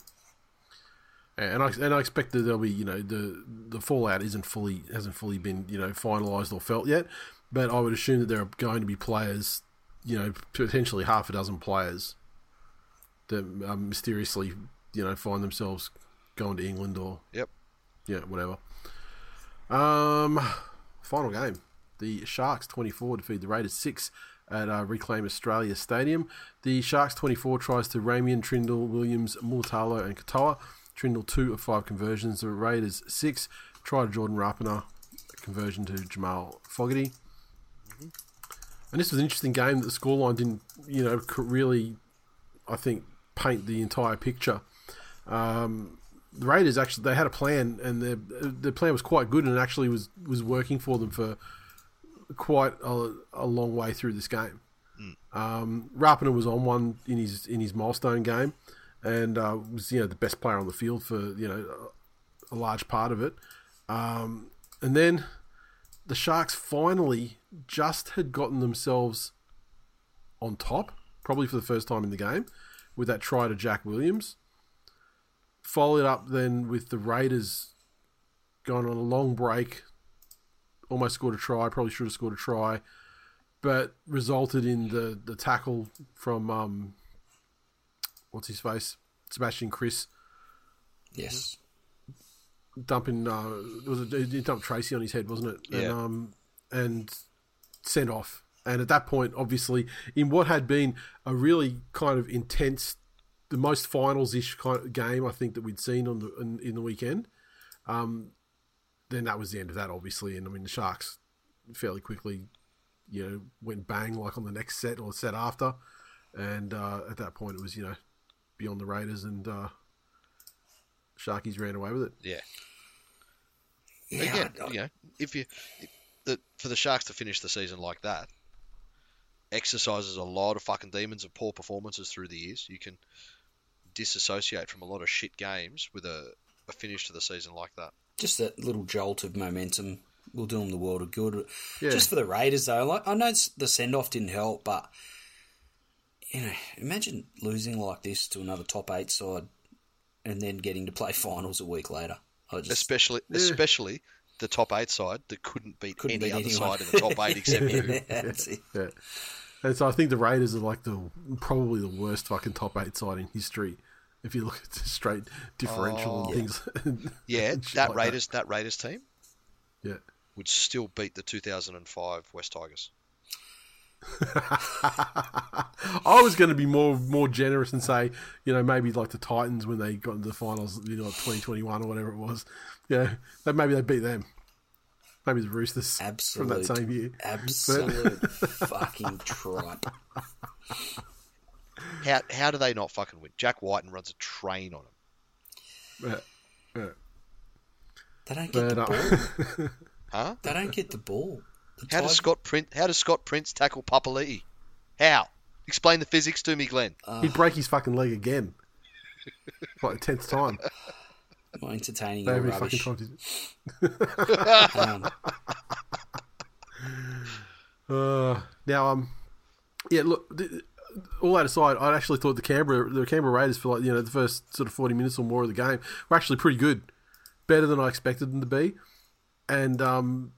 Speaker 1: And I and I expect that there'll be you know the the fallout isn't fully hasn't fully been you know finalised or felt yet, but I would assume that there are going to be players, you know, potentially half a dozen players that um, mysteriously you know find themselves going to England or
Speaker 2: Yep.
Speaker 1: yeah whatever. Um, final game. The Sharks 24 defeat the Raiders 6. at uh, Reclaim Australia Stadium. The Sharks 24 tries to Ramien, Trindall, Williams, Mulitalo, and Katoa. Trindall, two of five conversions. The Raiders, six. Try to Jordan Rapana, conversion to Jamal Fogarty. And this was an interesting game that the scoreline didn't, you know, really, I think, paint the entire picture. Um, the Raiders actually they had a plan, and their their plan was quite good, and actually was was working for them for quite a, a long way through this game. Um, Rapana was on one in his in his milestone game, and uh, was you know the best player on the field for you know a, a large part of it. Um, and then the Sharks finally just had gotten themselves on top, probably for the first time in the game, with that try to Jack Williams. Followed up then with the Raiders going on a long break, almost scored a try, probably should have scored a try, but resulted in the, the tackle from um, what's his face, Sebastian Kris,
Speaker 3: Yes.
Speaker 1: dumping uh, was it, he dumped Tracy on his head, wasn't it? And,
Speaker 2: Yeah.
Speaker 1: um, and sent off. And at that point, obviously, in what had been a really kind of intense, the most finals-ish kind of game I think that we'd seen on the in, in the weekend, um, then that was the end of that, obviously. And I mean, the Sharks fairly quickly, you know, went bang like on the next set or set after, and uh, at that point, it was you know beyond the Raiders and uh, Sharkies ran away with it.
Speaker 2: Yeah.
Speaker 3: Yeah,
Speaker 2: Again,
Speaker 3: I-
Speaker 2: you know, if you if the, for the Sharks to finish the season like that, exercises a lot of fucking demons of poor performances through the years. You can disassociate from a lot of shit games with a, a finish to the season like that.
Speaker 3: just that little jolt of momentum will do them the world of good.
Speaker 1: Yeah.
Speaker 3: Just for the Raiders, though, like I know it's- the send off didn't help, but you know, imagine losing like this to another top eight side, and then getting to play finals a week later. I just
Speaker 2: Especially especially the top eight side that couldn't beat
Speaker 3: couldn't
Speaker 2: any
Speaker 3: beat
Speaker 2: other
Speaker 3: anyone.
Speaker 2: side in the top eight except you.
Speaker 3: Yeah, that's it.
Speaker 1: Yeah. And so I think the Raiders are like the probably the worst fucking top eight side in history. If you look at the straight differential
Speaker 2: Oh.
Speaker 1: and things.
Speaker 2: Yeah,
Speaker 1: and
Speaker 2: that
Speaker 1: like
Speaker 2: Raiders that Raiders team
Speaker 1: Yeah.
Speaker 2: would still beat the 2005 West Tigers.
Speaker 1: I was going to be more more generous and say, you know, maybe like the Titans when they got into the finals, you know, 2021 or whatever it was. Yeah, that maybe they beat them. Maybe the Roosters
Speaker 3: Absolute,
Speaker 1: from that same year.
Speaker 3: absolute fucking tripe.
Speaker 2: How how do they not fucking win? Jack Wighton runs a train on them.
Speaker 1: Yeah. Yeah.
Speaker 3: They don't get
Speaker 1: But,
Speaker 3: the
Speaker 1: uh,
Speaker 3: ball.
Speaker 2: Huh?
Speaker 3: They don't get the ball. The
Speaker 2: How does Scott Prince how does Scott Prince tackle Papali'i? How? Explain the physics to me, Glenn.
Speaker 1: He'd break his fucking leg again. like the tenth time.
Speaker 3: More entertaining or
Speaker 1: Every
Speaker 3: rubbish.
Speaker 1: fucking time.
Speaker 3: Um,
Speaker 1: Uh, now, um, yeah, look, th- all that aside, I actually thought the Canberra, the Canberra Raiders for like you know the first sort of forty minutes or more of the game were actually pretty good, better than I expected them to be, and um,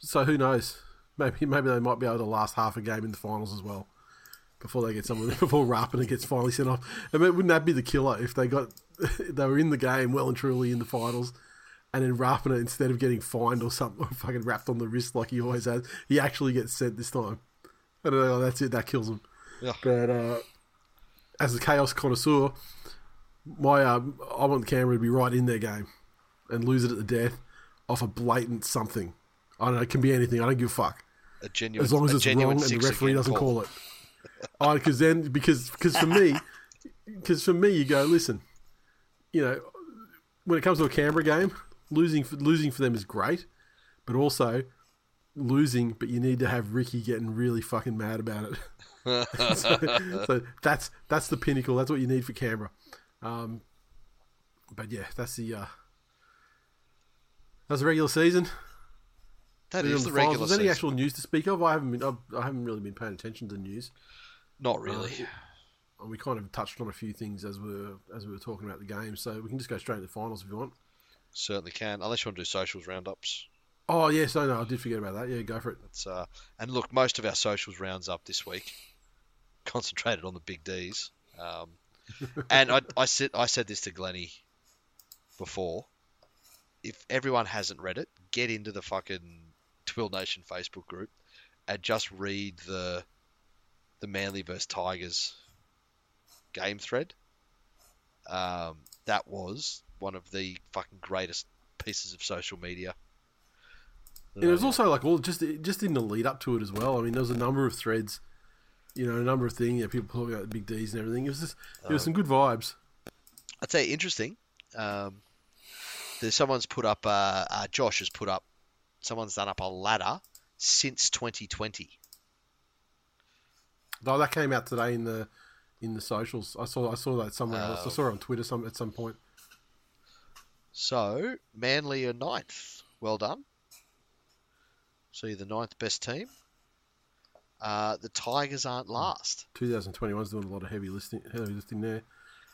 Speaker 1: so who knows? Maybe maybe they might be able to last half a game in the finals as well. Before they get someone, before Rapana gets finally sent off, I mean, wouldn't that be the killer if they got, they were in the game well and truly in the finals, and then Rapana, instead of getting fined or something, or fucking wrapped on the wrist like he always has, he actually gets sent this time. I don't know. That's it. That kills him.
Speaker 2: Yeah.
Speaker 1: But uh, as a chaos connoisseur, my uh, I want the camera to be right in their game and lose it at the death off a blatant something. I don't know. It can be anything. I don't give a fuck
Speaker 2: A genuine
Speaker 1: as long as it's wrong and the referee doesn't call it. Oh, because then because because for me, because for me, you go listen. You know, when it comes to a Canberra game, losing for, losing for them is great, but also losing, but you need to have Ricky getting really fucking mad about it. so, so that's that's the pinnacle. That's what you need for Canberra. Um, but yeah, that's the uh, that's the regular season.
Speaker 2: That is the regular
Speaker 1: there any actual news to speak of? I haven't been. I've, I haven't really been paying attention to the news.
Speaker 2: Not really.
Speaker 1: And we kind of touched on a few things as we were as we were talking about the game, so we can just go straight to the finals if you want.
Speaker 2: Certainly can, unless you want to do socials roundups.
Speaker 1: Oh yes, I know. I did forget about that. Yeah, go for it.
Speaker 2: It's, uh, and look, most of our socials rounds up this week concentrated on the big D's. Um, and I, I said I said this to Glennie before. If everyone hasn't read it, get into the fucking TWiL Nation Facebook group and just read the the Manly versus Tigers game thread, um, that was one of the fucking greatest pieces of social media.
Speaker 1: It was also like all just just in the lead up to it as well. I mean, there was a number of threads, you know, a number of things. Yeah, people talking about the big D's and everything. It was just there was some good vibes.
Speaker 2: I'd say interesting. Um, there's someone's put up. Uh, uh, Josh has put up. Someone's done up a ladder since 2020.
Speaker 1: Though that came out today in the in the socials. I saw I saw that somewhere else. I saw it on Twitter some at some point.
Speaker 2: So Manly are ninth. Well done. So you're the ninth best team. Uh, the Tigers aren't last.
Speaker 1: 2021's doing a lot of heavy lifting. heavy lifting there.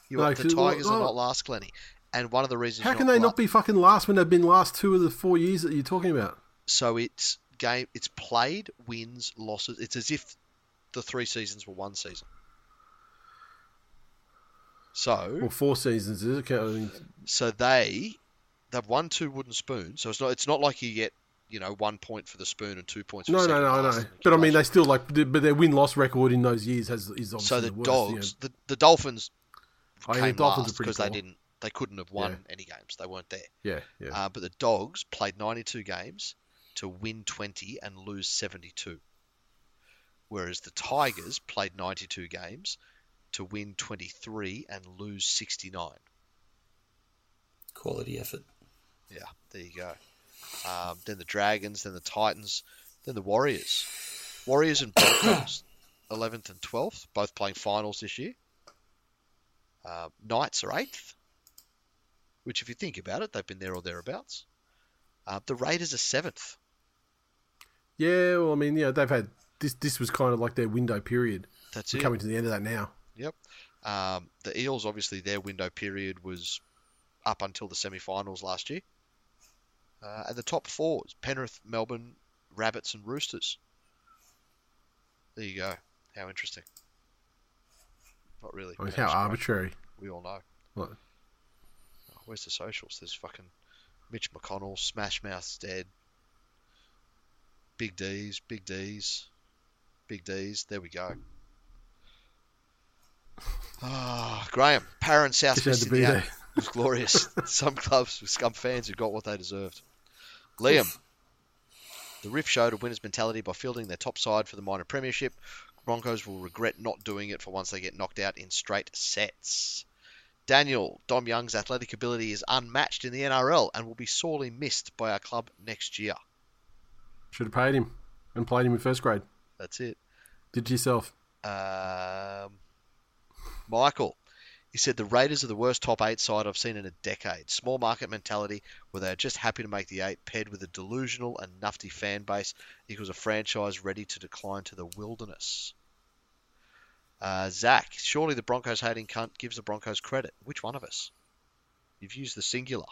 Speaker 2: You
Speaker 1: No,
Speaker 2: the
Speaker 1: 'cause- well,
Speaker 2: Tigers are
Speaker 1: oh.
Speaker 2: not last, Glenny. And one of the reasons
Speaker 1: How can they not be fucking last when they've been last two of the four years that you're talking about?
Speaker 2: So it's game. It's played, wins, losses. It's as if the three seasons were one season. So
Speaker 1: Well, four seasons is it? I mean,
Speaker 2: So they they've won two wooden spoons. So it's not it's not like you get you know one point for the spoon and two points. For
Speaker 1: no, no, no, I
Speaker 2: in
Speaker 1: But I mean, they still like, but their win loss record in those years has is obviously
Speaker 2: so the,
Speaker 1: worst,
Speaker 2: dogs
Speaker 1: you know.
Speaker 2: the, the Dolphins
Speaker 1: yeah,
Speaker 2: came
Speaker 1: the Dolphins are
Speaker 2: last
Speaker 1: pretty
Speaker 2: because they didn't they couldn't have won
Speaker 1: Yeah.
Speaker 2: any games. They weren't there.
Speaker 1: Yeah, yeah.
Speaker 2: Uh, but the Dogs played 92 games to win 20 and lose 72. Whereas the Tigers played 92 games to win 23 and lose 69.
Speaker 3: Quality effort.
Speaker 2: Yeah, there you go. Um, then the Dragons, then the Titans, then the Warriors. Warriors and Broncos, 11th and 12th, both playing finals this year. Uh, Knights are 8th, which, if you think about it, they've been there or thereabouts. Uh, the Raiders are 7th.
Speaker 1: yeah, well, I mean, yeah, they've had this. This was kind of like their window period.
Speaker 2: That's
Speaker 1: We're
Speaker 2: it.
Speaker 1: coming to the end of that now.
Speaker 2: Yep. Um, the Eels, obviously, their window period was up until the semi-finals last year. Uh, and the top four is Penrith, Melbourne, Rabbits, and Roosters. There you go. How interesting. Not really.
Speaker 1: I mean, how arbitrary.
Speaker 2: We all know.
Speaker 1: What?
Speaker 2: Oh, where's the socials? There's fucking Mitch McConnell, Smash Mouth's dead. Big D's, Big D's, Big D's. There we go. Ah, Graham, Parent South
Speaker 1: Just had
Speaker 2: West
Speaker 1: to be
Speaker 2: Indiana
Speaker 1: there.
Speaker 2: was glorious. Some clubs with scum fans who got what they deserved. Liam, the Riff showed a winner's mentality by fielding their top side for the minor premiership. Broncos will regret not doing it for once they get knocked out in straight sets. Daniel, Dom Young's athletic ability is unmatched in the NRL and will be sorely missed by our club next year.
Speaker 1: Should have paid him and played him in first grade.
Speaker 2: That's it.
Speaker 1: Did it yourself.
Speaker 2: Um, Michael, he said the Raiders are the worst top eight side I've seen in a decade. Small market mentality where they are just happy to make the eight, paired with a delusional and nufty fan base, equals a franchise ready to decline to the wilderness. Uh, Zach, surely the Broncos hating cunt gives the Broncos credit. Which one of us? You've used the singular.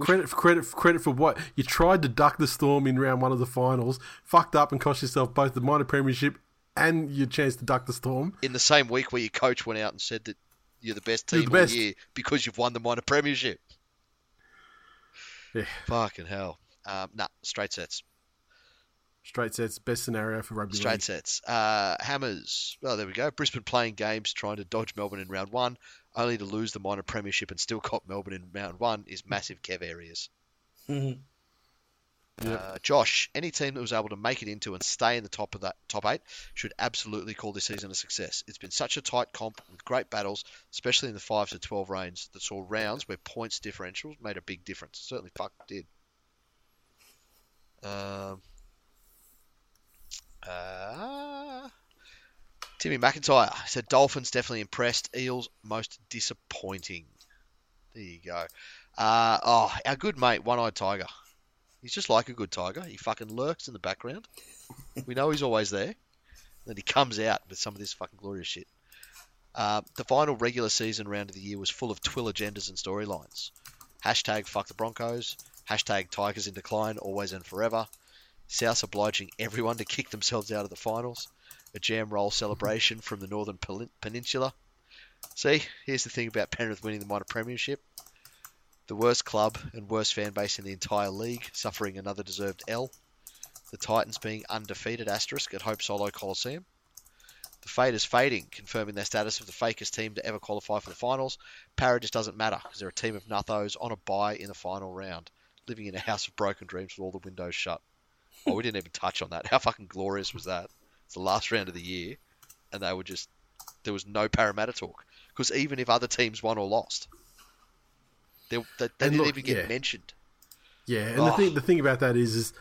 Speaker 1: Credit for credit for credit for what you tried to duck the storm in round one of the finals, fucked up and cost yourself both the minor premiership and your chance to duck the storm.
Speaker 2: In the same week where your coach went out and said that you're the best
Speaker 1: You're
Speaker 2: team
Speaker 1: the
Speaker 2: all
Speaker 1: best.
Speaker 2: year because you've won the minor premiership.
Speaker 1: Yeah,
Speaker 2: Fucking hell. Um, nah, straight sets.
Speaker 1: Straight sets, best scenario for rugby
Speaker 2: Straight
Speaker 1: league.
Speaker 2: sets. Uh, Hammers. Well, there we go. Brisbane playing games trying to dodge Melbourne in round one, only to lose the minor premiership and still cop Melbourne in round one is massive Kev areas.
Speaker 3: Mhm.
Speaker 2: Uh, Josh, any team that was able to make it into and stay in the top of that top eight should absolutely call this season a success. It's been such a tight comp with great battles, especially in the five to twelve range, that saw rounds where points differentials made a big difference. Certainly, fuck did. Um, uh, Timmy McIntyre said Dolphins definitely impressed. Eels most disappointing. There you go. Uh, oh, our good mate, One Eyed Tiger. He's just like a good tiger. He fucking lurks in the background. we know he's always there. Then he comes out with some of this fucking glorious shit. Uh, the final regular season round of the year was full of TWiL agendas and storylines. Hashtag fuck the Broncos. Hashtag Tigers in decline, always and forever. South obliging everyone to kick themselves out of the finals. A jam roll celebration from the Northern Peninsula. See, here's the thing about Penrith winning the minor premiership. The worst club and worst fan base in the entire league, suffering another deserved L. The Titans being undefeated asterisk at Hope Solo Coliseum. The fade is fading, confirming their status of the fakest team to ever qualify for the finals. Para just doesn't matter because they're a team of nothos on a bye in the final round, living in a house of broken dreams with all the windows shut. Oh, we didn't even touch on that. How fucking glorious was that? It's the last round of the year, and they were just there was no Parramatta talk because even if other teams won or lost, they, they, they didn't
Speaker 1: look,
Speaker 2: even get
Speaker 1: yeah.
Speaker 2: mentioned.
Speaker 1: Yeah, and
Speaker 2: Oh.
Speaker 1: the thing the thing about that is, is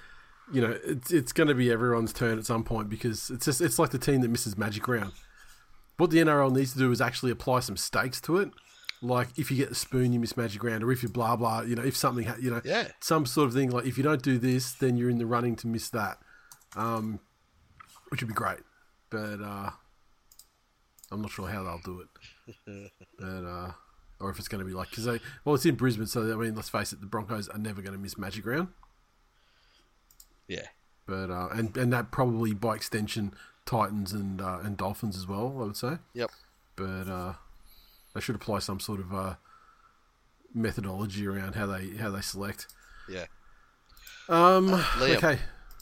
Speaker 1: you know, it's it's going to be everyone's turn at some point because it's just it's like the team that misses Magic Round. What the NRL needs to do is actually apply some stakes to it. Like if you get the spoon, you miss Magic Round, or if you blah blah, you know, if something, ha- you know,
Speaker 2: Yeah.
Speaker 1: some sort of thing. Like if you don't do this, then you're in the running to miss that, um, which would be great. But uh, I'm not sure how they'll do it. but uh, or if it's going to be like because they well, it's in Brisbane, so I mean, let's face it, the Broncos are never going to miss Magic Round.
Speaker 2: Yeah.
Speaker 1: But uh, and and that probably by extension Titans and uh, and Dolphins as well. I would say.
Speaker 2: Yep.
Speaker 1: But uh, they should apply some sort of uh, methodology around how they how they select.
Speaker 2: Yeah.
Speaker 1: Um,
Speaker 2: Liam.
Speaker 1: okay.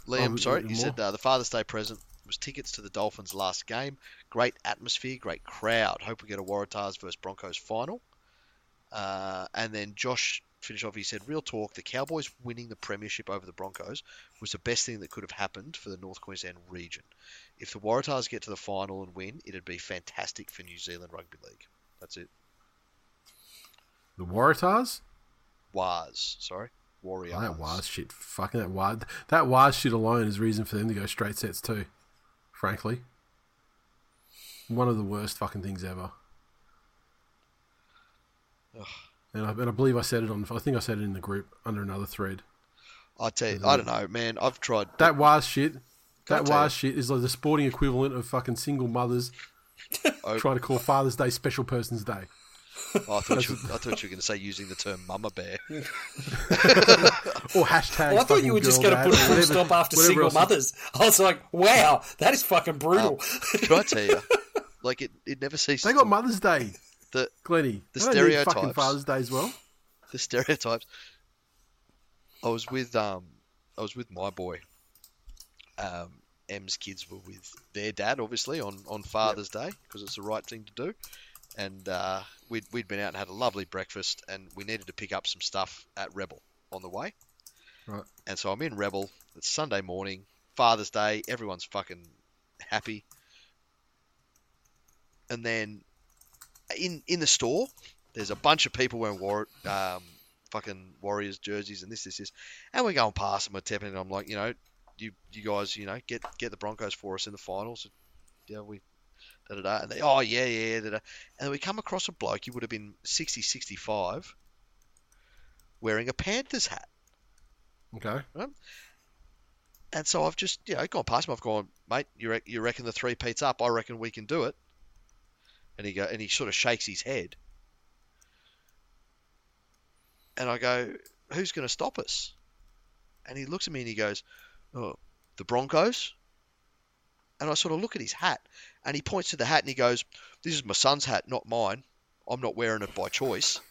Speaker 2: Liam,
Speaker 1: Oh,
Speaker 2: sorry,
Speaker 1: more?
Speaker 2: you said uh, the Father's Day present was tickets to the Dolphins' last game. Great atmosphere, great crowd. Hope we get a Waratahs versus Broncos final. Uh, and then Josh finished off. He said, "Real talk: the Cowboys winning the premiership over the Broncos was the best thing that could have happened for the North Queensland region. If the Waratahs get to the final and win, it'd be fantastic for New Zealand Rugby League. That's it.
Speaker 1: The Waratahs.
Speaker 2: Was sorry, Warriors.
Speaker 1: Oh, that was shit. Fucking that was that was shit alone is reason for them to go straight sets too. Frankly, one of the worst fucking things ever.
Speaker 2: Ugh.
Speaker 1: And I, and I believe I said it on. I think I said it in the group under another thread.
Speaker 2: I tell you, I don't know, man. I've tried.
Speaker 1: That was shit. That was shit is like the sporting equivalent of fucking single mothers
Speaker 2: Oh.
Speaker 1: trying to call Father's Day Special Person's Day.
Speaker 2: Oh, I thought you, I thought you were going to say using the term "mama bear."
Speaker 1: Or hashtag.
Speaker 3: Well, I thought you were just going to put a full stop after single mothers. I was like, wow, that is fucking brutal.
Speaker 2: Can I tell you? Like it, it never ceases.
Speaker 1: They got Mother's Day,
Speaker 2: the
Speaker 1: Glenny.
Speaker 2: The
Speaker 1: They fucking
Speaker 2: stereotypes.
Speaker 1: Father's Day as well.
Speaker 2: the stereotypes. I was with um, I was with my boy. Um, M's kids were with their dad, obviously on on Father's Day because it's the right thing to do. And uh, we'd we'd been out and had a lovely breakfast, and we needed to pick up some stuff at Rebel on the way.
Speaker 1: Right.
Speaker 2: And so I'm in Rebel. It's Sunday morning, Father's Day. Everyone's fucking happy. And then in in the store, there's a bunch of people wearing war, um, fucking Warriors jerseys and this, this, this, and we're going past them. We're tapping, and I'm like, you know, you you guys, you know, get get the Broncos for us in the finals. Yeah, we. Da, da, da. And they, oh yeah, yeah, da, da. and then we come across a bloke. He would have been 60, 65, wearing a Panthers hat.
Speaker 1: Okay. Right?
Speaker 2: And so I've just, you know, gone past him. I've gone, mate, you, re- you reckon the three peats up? I reckon we can do it. And he go, and he sort of shakes his head. And I go, who's going to stop us? And he looks at me and he goes, oh, the Broncos. And I sort of look at his hat, and he points to the hat and he goes, "This is my son's hat, not mine. I'm not wearing it by choice."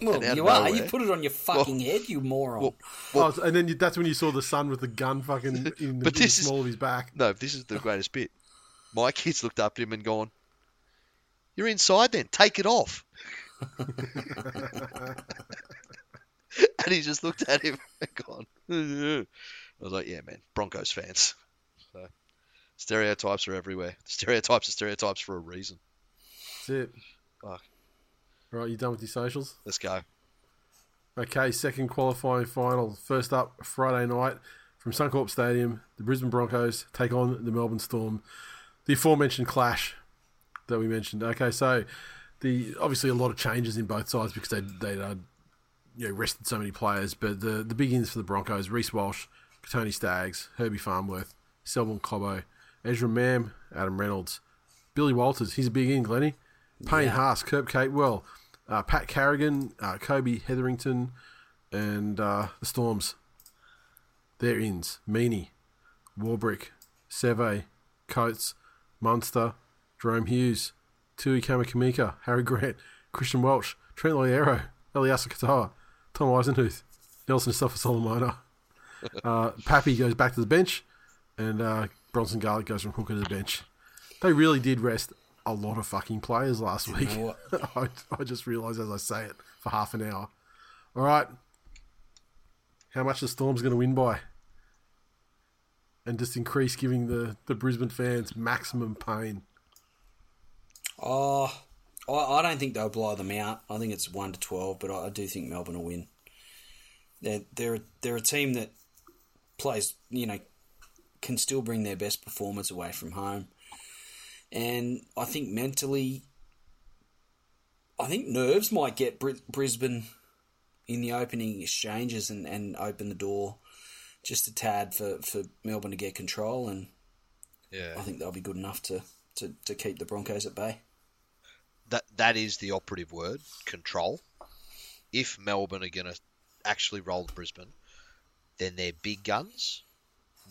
Speaker 3: Well, you
Speaker 2: of
Speaker 3: are. You put it on your fucking head, you moron.
Speaker 2: Well,
Speaker 1: oh, and then you, that's when you saw the son with the gun fucking in the,
Speaker 2: But
Speaker 1: in the
Speaker 2: this is-
Speaker 1: of his back.
Speaker 2: No, this is the greatest bit. My kids looked up at him and gone, You're inside then, take it off. and he just looked at him and gone, "Ugh." I was like, Yeah, man, Broncos fans. So stereotypes are everywhere. Stereotypes are stereotypes for a reason.
Speaker 1: That's it.
Speaker 2: Fuck.
Speaker 1: Right, you done with your socials?
Speaker 2: Let's go.
Speaker 1: Okay, second qualifying final. First up, Friday night from Suncorp Stadium, the Brisbane Broncos take on the Melbourne Storm. The aforementioned clash that we mentioned. Okay, so the obviously a lot of changes in both sides because they they uh, you know rested so many players. But the the big ins for the Broncos: Reece Walsh, Tony Staggs, Herbie Farnworth, Selwyn Cobbo, Ezra Mam, Adam Reynolds, Billy Walters. He's a big in, Glenny. Payne Haas, Kurt Capewell, uh, Pat Carrigan, uh, Kobe Hetherington, and uh, the Storms. Their ins: Meaney, Warbrick, Seve, Coates, Munster, Jahrome Hughes, Tui Kamikamica, Harry Grant, Christian Welch, Trent Loiero, Eliasa Katoa, Tom Eisenhuth, Nelson Asofa-Solomona. Uh, Pappy goes back to the bench, and uh, Bronson Garlick goes from hooker to the bench. They really did rest a lot of fucking players last week.
Speaker 3: know
Speaker 1: I, I just realised as I say it for half an hour. All right, how much the Storm's going to win by? And just increase giving the, the Brisbane fans maximum pain.
Speaker 3: Oh, I, I don't think they'll blow them out. I think it's one to twelve, but I, I do think Melbourne will win. They're they're they're a team that plays, you know, can still bring their best performance away from home, and I think mentally, I think nerves might get Brisbane in the opening exchanges and, and open the door just a tad for, for Melbourne to get control, and
Speaker 2: Yeah.
Speaker 3: I think they'll be good enough to, to, to keep the Broncos at bay.
Speaker 2: that that is the operative word control. If Melbourne are going to actually roll Brisbane, then their big guns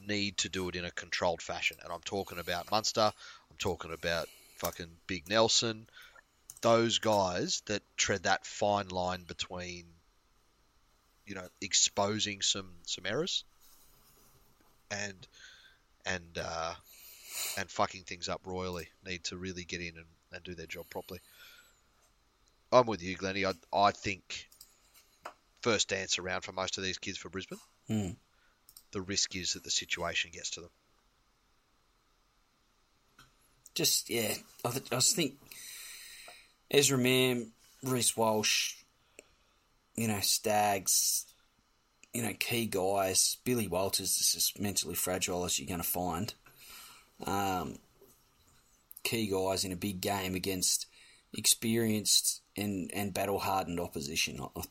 Speaker 2: need to do it in a controlled fashion. And I'm talking about Munster. I'm talking about fucking Big Nelson. Those guys that tread that fine line between, you know, exposing some some errors and and uh, and fucking things up royally need to really get in and, and do their job properly. I'm with you, Glennie. I, I think first dance around for most of these kids for Brisbane.
Speaker 3: Hmm.
Speaker 2: The risk is that the situation gets to them.
Speaker 3: just yeah, I, th- I just think Ezra Mam, Reece Walsh, you know, Staggs, you know, key guys. Billy Walters is as mentally fragile as you're going to find. Um, key guys in a big game against experienced and, and battle hardened opposition. I, I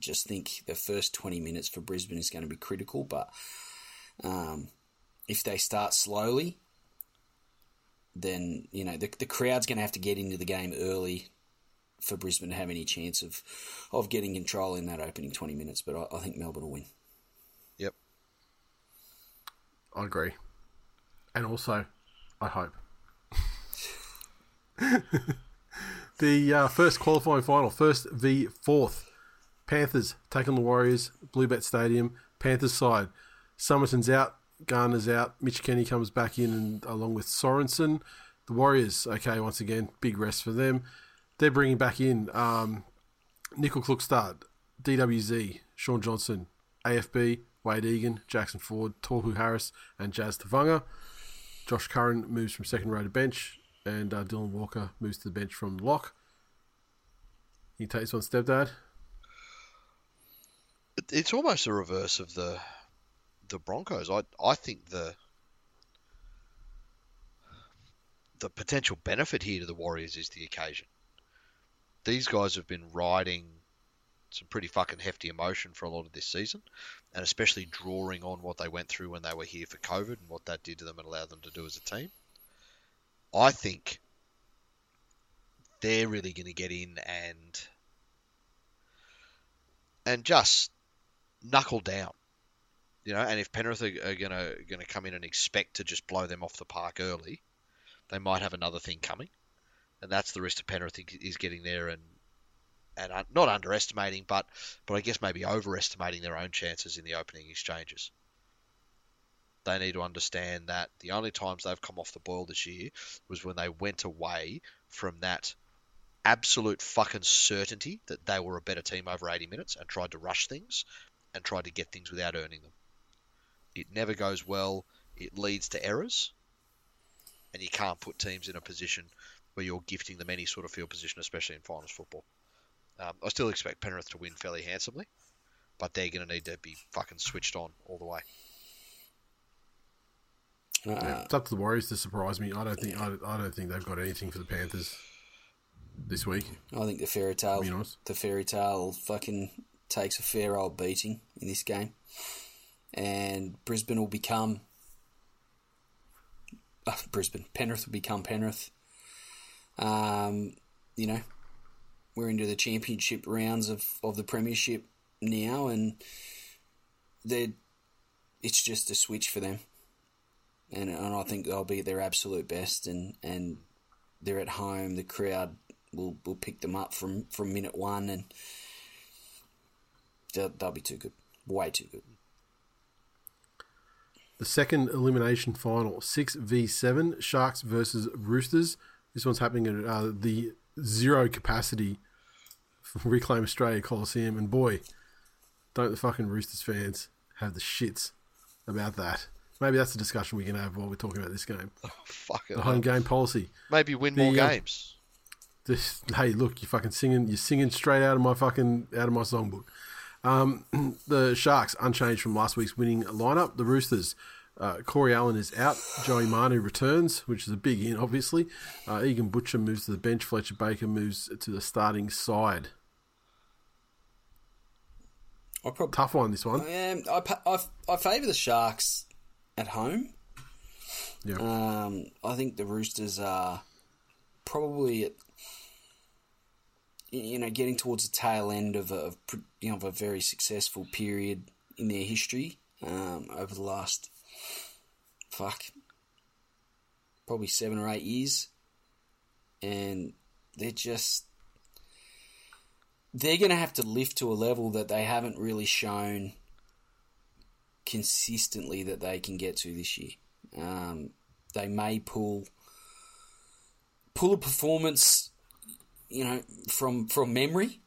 Speaker 3: just think the first 20 minutes for Brisbane is going to be critical, but um, if they start slowly, then you know the, the crowd's going to have to get into the game early for Brisbane to have any chance of of getting control in that opening twenty minutes. But I, I think Melbourne will win.
Speaker 2: Yep.
Speaker 1: I agree. And also, I hope. the uh, first qualifying final, first v fourth. Panthers take on the Warriors, Bluebet Stadium. Panthers side. Somerton's out, Garner's out. Mitch Kenny comes back in and along with Sorensen. The Warriors, okay, once again, big rest for them. They're bringing back in um, Nicoll-Klokstad, DWZ, Shaun Johnson, AFB, Wade Egan, Jackson Ford, Tohu Harris, and Jazz Tevaga. Josh Curran moves from second row to bench, and uh, Dylan Walker moves to the bench from lock. He takes one, stepdad.
Speaker 2: It- It's almost the reverse of the the Broncos. I I think the the potential benefit here to the Warriors is the occasion. These guys have been riding some pretty fucking hefty emotion for a lot of this season, and especially drawing on what they went through when they were here for COVID and what that did to them and allowed them to do as a team. I think they're really going to get in and and just knuckle down. You know, and if Penrith are, are gonna gonna come in and expect to just blow them off the park early, they might have another thing coming, and that's the risk to Penrith is getting there and and not underestimating, but but I guess maybe overestimating their own chances in the opening exchanges. They need to understand that the only times they've come off the boil this year was when they went away from that absolute fucking certainty that they were a better team over 80 minutes and tried to rush things and try to get things without earning them. It never goes well. It leads to errors, and you can't put teams in a position where you're gifting them any sort of field position, especially in finals football. Um, I still expect Penrith to win fairly handsomely, but they're going to need to be fucking switched on all the way.
Speaker 3: Uh,
Speaker 1: It's up to the Warriors to surprise me. I don't think I, I don't think they've got anything for the Panthers this week.
Speaker 3: I think the fairy tale, the fairy tale, fucking takes a fair old beating in this game, and Brisbane will become uh, Brisbane. Penrith will become Penrith. Um, you know, we're into the championship rounds of, of the premiership now, and they it's just a switch for them. And, and I think they'll be at their absolute best, and, and they're at home. The crowd will will pick them up from, from minute one, and they'll, they'll be too good, way too good.
Speaker 1: the second elimination final, six v seven, Sharks versus Roosters. This one's happening at uh, the zero capacity Reclaim Australia Coliseum, and boy, don't the fucking Roosters fans have the shits about that. Maybe that's a discussion we can have while we're talking about this game.
Speaker 2: Fuck it.
Speaker 1: The home game policy.
Speaker 2: Maybe win more
Speaker 1: The, uh,
Speaker 2: games.
Speaker 1: This, hey, look, you fucking singing, you're singing straight out of my fucking out of my songbook. Um, the Sharks unchanged from last week's winning lineup. The Roosters, uh, Corey Allen is out. Joey Manu returns, which is a big in, obviously. Uh, Egan Butcher moves to the bench. Fletcher Baker moves to the starting side.
Speaker 3: I probably
Speaker 1: Tough one, this one.
Speaker 3: um, I, I, I favour the Sharks at home.
Speaker 1: Yeah,
Speaker 3: Um, I think the Roosters are probably at, you know getting towards the tail end of a you know of a very successful period in their history um, over the last fuck probably seven or eight years, and they're just they're going to have to lift to a level that they haven't really shown consistently that they can get to this year. Um, they may pull pull a performance, you know, from from memory,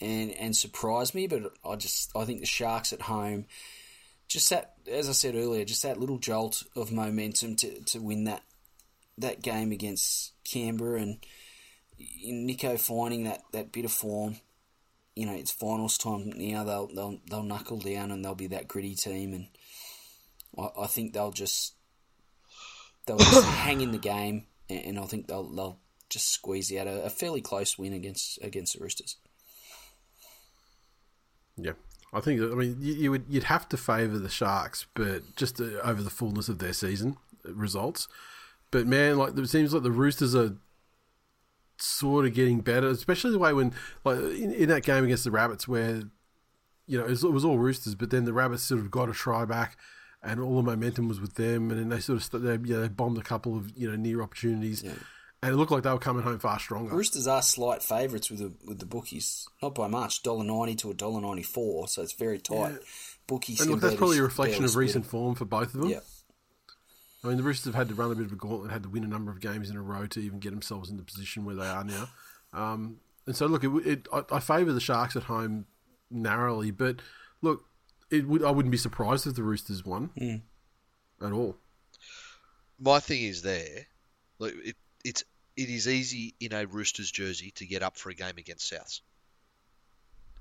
Speaker 3: and and surprise me. But I just I think the Sharks at home, just that as I said earlier, just that little jolt of momentum to, to win that that game against Canberra, and Nicho finding that, that bit of form. You know, it's finals time now. They'll they'll they'll knuckle down and they'll be that gritty team, and I, I think they'll just they'll just hang in the game, and, and I think they'll they'll just squeeze out a, a fairly close win against against the Roosters.
Speaker 1: yeah. I think. I mean, you, you would you'd have to favour the Sharks, but just uh, over the fullness of their season uh, results. But man, like it seems like the Roosters are sort of getting better, especially the way when like in, in that game against the Rabbits, where you know it was, it was all Roosters, but then the Rabbits sort of got a try back, and all the momentum was with them, and then they sort of they, yeah, they bombed a couple of you know near opportunities, and it looked like they were coming home far stronger.
Speaker 3: Roosters are slight favourites with the with the bookies, not by much, dollar ninety to a dollar ninety four, so it's very tight. Bookies,
Speaker 1: and look, that's probably a reflection of recent
Speaker 3: it.
Speaker 1: form for both of them.
Speaker 3: Yeah,
Speaker 1: I mean, the Roosters have had to run a bit of a gauntlet, had to win a number of games in a row to even get themselves in the position where they are now. Um, and so, look, it, it, I, I favour the Sharks at home narrowly, but look, it would I wouldn't be surprised if the Roosters won at all.
Speaker 2: My thing is there, like it, it's it is easy in a Roosters jersey to get up for a game against Souths,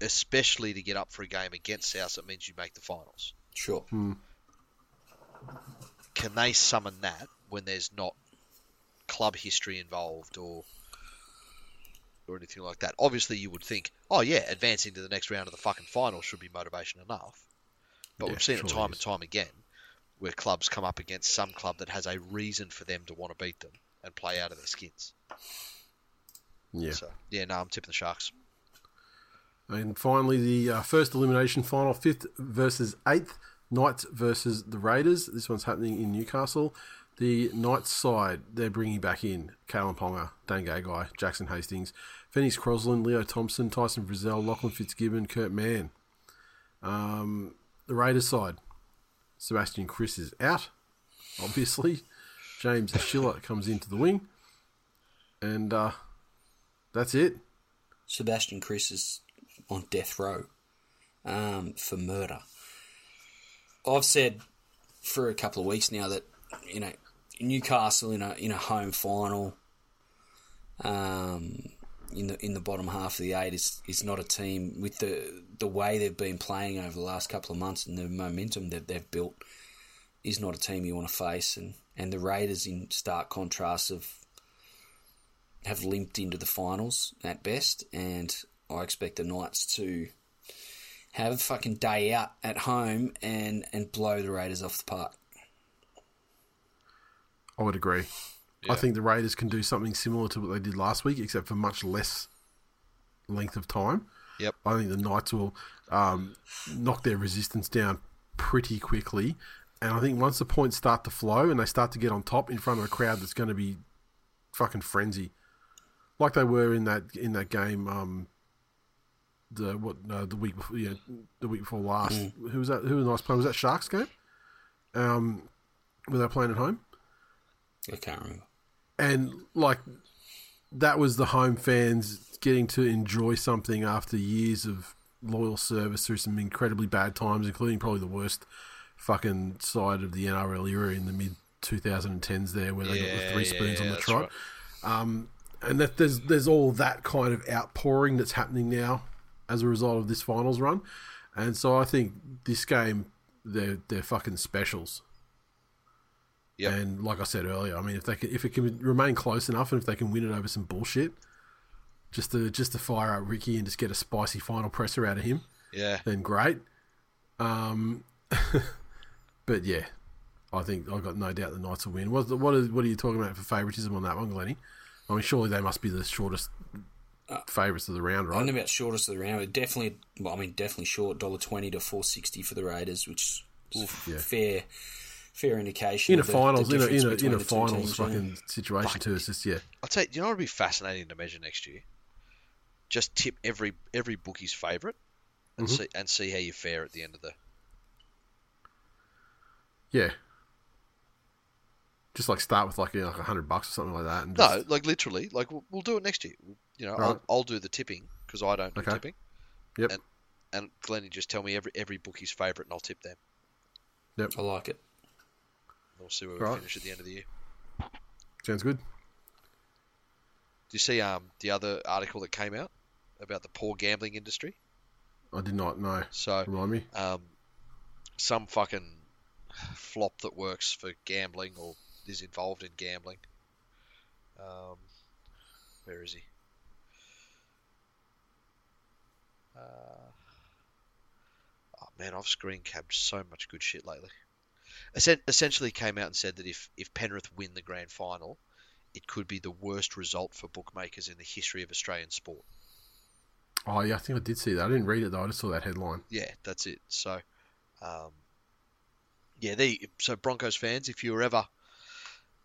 Speaker 2: especially to get up for a game against Souths. It means you make the finals.
Speaker 3: sure. Hmm.
Speaker 2: Can they summon that when there's not club history involved or or anything like that? Obviously, you would think, oh yeah, advancing to the next round of the fucking final should be motivation enough. But
Speaker 1: Yeah,
Speaker 2: we've seen it time
Speaker 1: is.
Speaker 2: and time again where clubs come up against some club that has a reason for them to want to beat them and play out of their skins.
Speaker 1: Yeah.
Speaker 2: So yeah, no, I'm tipping the Sharks.
Speaker 1: And finally, the uh, first elimination final, fifth versus eighth, Knights versus the Raiders. This one's happening in Newcastle. The Knights side, they're bringing back in Kalyn Ponga, Dane Gagai, Jackson Hastings, Phoenix Crosland, Leo Thompson, Tyson Frizzell, Lachlan Fitzgibbon, Kurt Mann. Um, the Raiders side, Sebastian Kris is out, obviously. James Schiller comes into the wing. And uh, that's it.
Speaker 3: Sebastian Kris is on death row um, for murder. I've said for a couple of weeks now that you know Newcastle in a in a home final, um, in the in the bottom half of the eight is is not a team with the the way they've been playing over the last couple of months and the momentum that they've built is not a team you want to face and and the Raiders in stark contrast have have limped into the finals at best, and I expect the Knights to have a fucking day out at home and, and blow the Raiders off the park.
Speaker 1: I would agree. I think the Raiders can do something similar to what they did last week, except for much less length of time.
Speaker 2: Yep.
Speaker 1: I think the Knights will um, knock their resistance down pretty quickly. And I think once the points start to flow and they start to get on top in front of a crowd that's going to be fucking frenzy, like they were in that in that game, um, the what uh, the week before, yeah, the week before last. Who was that? Who was the nice player? Was that Sharks game? um, where they're playing at home,
Speaker 3: I can't remember.
Speaker 1: and like that was the home fans getting to enjoy something after years of loyal service through some incredibly bad times, including probably the worst fucking side of the NRL era in the mid 2010s there, where they got the three spoons
Speaker 2: yeah,
Speaker 1: on the trot. Um, and that there's there's all that kind of outpouring that's happening now as a result of this finals run, and so I think this game they're they're fucking specials.
Speaker 2: Yep.
Speaker 1: And like I said earlier, I mean, if they can, if it can remain close enough, and if they can win it over some bullshit, just to just to fire out Ricky and just get a spicy final presser out of him,
Speaker 2: Yeah.
Speaker 1: then great. Um, but yeah, I think I've got no doubt the Knights will win. What what are, what are you talking about for favouritism on that one, Glennie? I mean, surely they must be the shortest favourites of the round, right?
Speaker 3: I don't know about shortest of the round, but definitely, well, I mean, definitely short dollar twenty to four sixty for the Raiders, which is a
Speaker 1: yeah.
Speaker 3: fair, fair indication.
Speaker 1: In a
Speaker 3: the-
Speaker 1: finals,
Speaker 3: the
Speaker 1: in a in a, in a
Speaker 3: the two
Speaker 1: finals
Speaker 3: teams, yeah.
Speaker 1: fucking situation too. It's just yeah,
Speaker 2: I'll tell you, you know what would be fascinating to measure next year? Just tip every every bookie's favourite and
Speaker 1: Mm-hmm.
Speaker 2: see and see how you fare at the end of the.
Speaker 1: Yeah. Just like start with like you know, like a hundred bucks or something like that, and
Speaker 2: No, like literally, like we'll, we'll do it next year. You know, I'll, I'll do the tipping because I don't do
Speaker 1: Okay.
Speaker 2: tipping.
Speaker 1: Yep.
Speaker 2: And and Glennie just tell me every every bookie's favourite and I'll tip them.
Speaker 3: Yep, I like it.
Speaker 2: We'll see where we
Speaker 1: Right.
Speaker 2: finish at the end of the year.
Speaker 1: sounds good.
Speaker 2: Do you see um the other article that came out about the poor gambling industry?
Speaker 1: I did not know.
Speaker 2: So
Speaker 1: Remind me.
Speaker 2: um, some fucking flop that works for gambling or is involved in gambling. Um, where is he? Uh, oh man, I've screen capped so much good shit lately. Essen- Essentially, came out and said that if if Penrith win the grand final, it could be the worst result for bookmakers in the history of Australian sport.
Speaker 1: Oh yeah, I think I did see that. I didn't read it though. I just saw that headline.
Speaker 2: yeah, that's it. So, um, yeah, there. you- So Broncos fans, if you were ever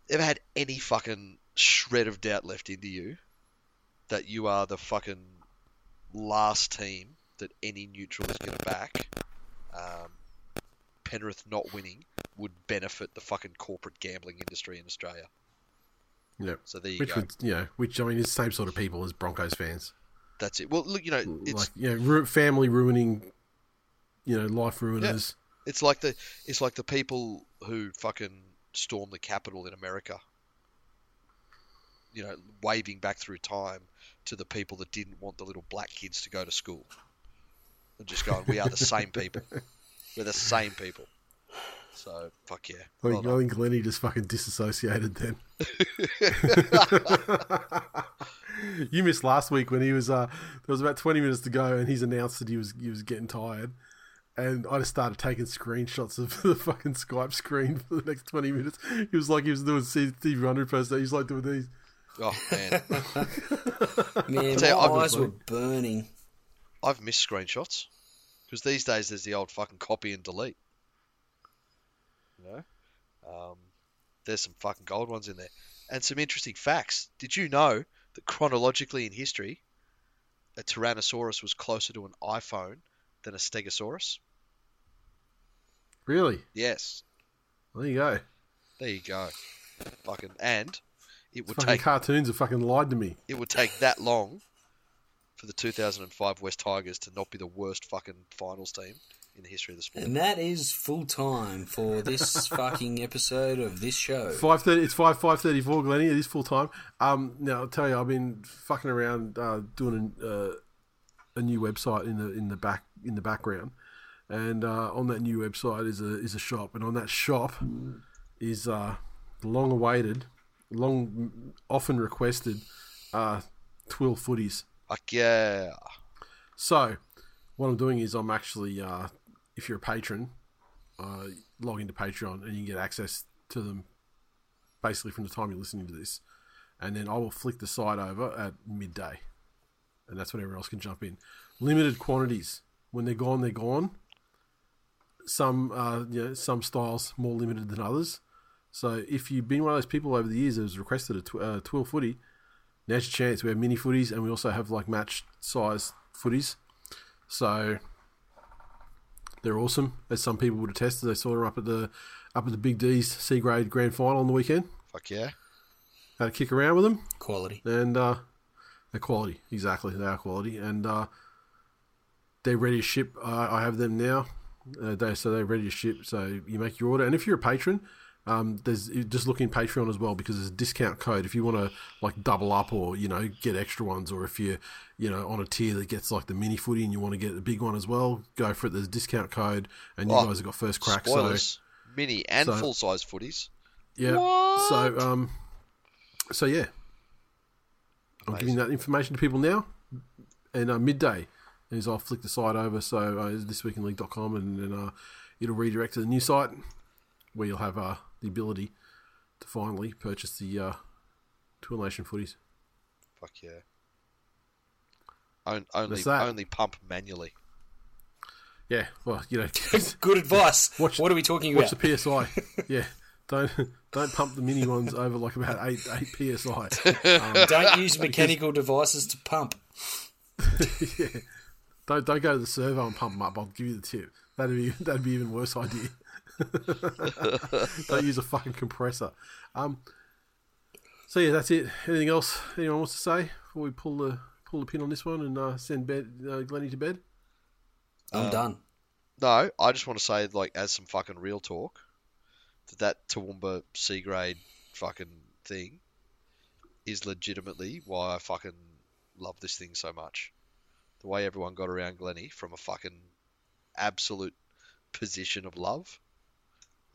Speaker 2: ever had any fucking shred of doubt left into you that you are the fucking last team that any neutral is going to back, um, Penrith not winning would benefit the fucking corporate gambling industry in Australia.
Speaker 1: Yeah.
Speaker 2: So there you
Speaker 1: Which
Speaker 2: go.
Speaker 1: would, you know, which I mean, is the same sort of people as Broncos fans.
Speaker 2: That's it. Well, look, you know, it's
Speaker 1: like, you know, family ruining, you know, life ruiners.
Speaker 2: It's like the it's like the people who fucking stormed the Capitol in America. You know, waving back through time to the people that didn't want the little black kids to go to school. And just going, we are the same people. We're the same people. So fuck yeah.
Speaker 1: I
Speaker 2: Well
Speaker 1: think, I
Speaker 2: done.
Speaker 1: think Glennie just fucking disassociated then. you missed last week when he was uh there was about twenty minutes to go and he's announced that he was he was getting tired. And I just started taking screenshots of the fucking Skype screen for the next twenty minutes. He was like he was doing Steve Wonder person. He's like doing these.
Speaker 2: Oh man,
Speaker 3: Man,
Speaker 2: Tell you,
Speaker 3: my
Speaker 2: I've
Speaker 3: eyes were burning.
Speaker 2: I've missed screenshots because these days there's the old fucking copy and delete. You know, um, there's some fucking gold ones in there, and some interesting facts. Did you know that chronologically in history, a Tyrannosaurus was closer to an iPhone than a Stegosaurus?
Speaker 1: Really?
Speaker 2: Yes,
Speaker 1: There you go.
Speaker 2: there you go. Fucking and it would
Speaker 1: Fucking
Speaker 2: take
Speaker 1: cartoons have fucking lied to me.
Speaker 2: it would take that long for the 2005 West Tigers to not be the worst fucking finals team in the history of the sport.
Speaker 3: And that is full time for this fucking episode of this show.
Speaker 1: Five thirty. It's five five thirty four. Glennie, it is full time. Um, now I'll tell you, I've been fucking around uh, doing a, uh, a new website in the in the back in the background, and uh, on that new website is a is a shop, and on that shop is uh, the long awaited, long often requested uh, TWiL footies.
Speaker 2: Fuck yeah.
Speaker 1: So, what I'm doing is I'm actually, uh, if you're a patron, uh, log into Patreon and you can get access to them basically from the time you're listening to this. And then I will flick the site over at midday. And that's when everyone else can jump in. Limited quantities. When they're gone, they're gone. Some, uh, you know, some styles more limited than others. So if you've been one of those people over the years that has requested a tw- uh, TWiL footy, now's your chance. We have mini footies and we also have like match size footies. So they're awesome, as some people would attest. As they saw them up at the up at the Big D's C grade grand final on the weekend.
Speaker 2: Fuck yeah.
Speaker 1: Had a kick around with them,
Speaker 3: Quality.
Speaker 1: and uh, they're quality. Exactly, they are quality, and uh, they're ready to ship. Uh, I have them now. Uh, they so they're ready to ship. So you make your order, and if you're a patron, um, there's just look in Patreon as well because there's a discount code if you want to like double up or you know get extra ones, or if you're you know on a tier that gets like the mini footy and you want to get the big one as well, go for it. There's a discount code, and you
Speaker 2: Oh,
Speaker 1: guys have got first crack. So
Speaker 2: Spoilers. Mini and
Speaker 1: so-
Speaker 2: full size footies.
Speaker 1: yeah.
Speaker 2: What?
Speaker 1: So um, so yeah, I'm giving that information to people now, and uh, midday is I'll flick the site over. So uh, it's thisweekinleague.com, and then uh, it'll redirect to the new site where you'll have uh, the ability to finally purchase the uh, TWiL Nation footies.
Speaker 2: Fuck yeah. On, only
Speaker 1: that.
Speaker 2: only pump manually.
Speaker 1: Yeah, well, you know,
Speaker 3: Good advice.
Speaker 1: Watch-
Speaker 3: what are we talking
Speaker 1: watch
Speaker 3: about?
Speaker 1: Watch the PSI. yeah, don't don't pump the mini ones over like about eight eight psi.
Speaker 3: Don't use mechanical devices to pump.
Speaker 1: yeah. Don't don't go to the servo and pump them up. I'll give you the tip. That'd be that'd be even worse idea. don't use a fucking compressor. Um. So yeah, that's it. Anything else anyone wants to say before we pull the pull the pin on this one and uh, send bed uh, Glenny to bed?
Speaker 3: I'm
Speaker 1: Uh,
Speaker 3: done.
Speaker 2: No, I just want to say, like, as some fucking real talk, that that Toowoomba C grade fucking thing is legitimately why I fucking love this thing so much. The way everyone got around Glenny from a fucking absolute position of love.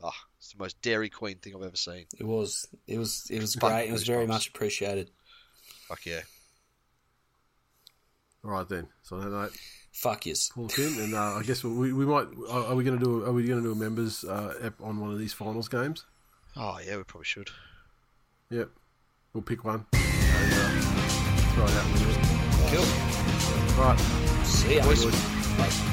Speaker 2: Ah, it's the most Dairy Queen thing I've ever seen.
Speaker 3: It was. It was. It was
Speaker 2: Fuck
Speaker 3: great. It was very much appreciated.
Speaker 2: Fuck yeah.
Speaker 1: All right then. So on that note,
Speaker 3: Fuck yes.
Speaker 1: pull the and uh, I guess we, we might. Are are we going to do? Are we going to do a members uh, ep on one of these finals games?
Speaker 2: Oh yeah, we probably should.
Speaker 1: Yep. We'll pick one. And, uh, throw it out and do it.
Speaker 3: Cool.
Speaker 1: All right.
Speaker 3: See ya.
Speaker 1: Boys.
Speaker 3: Bye.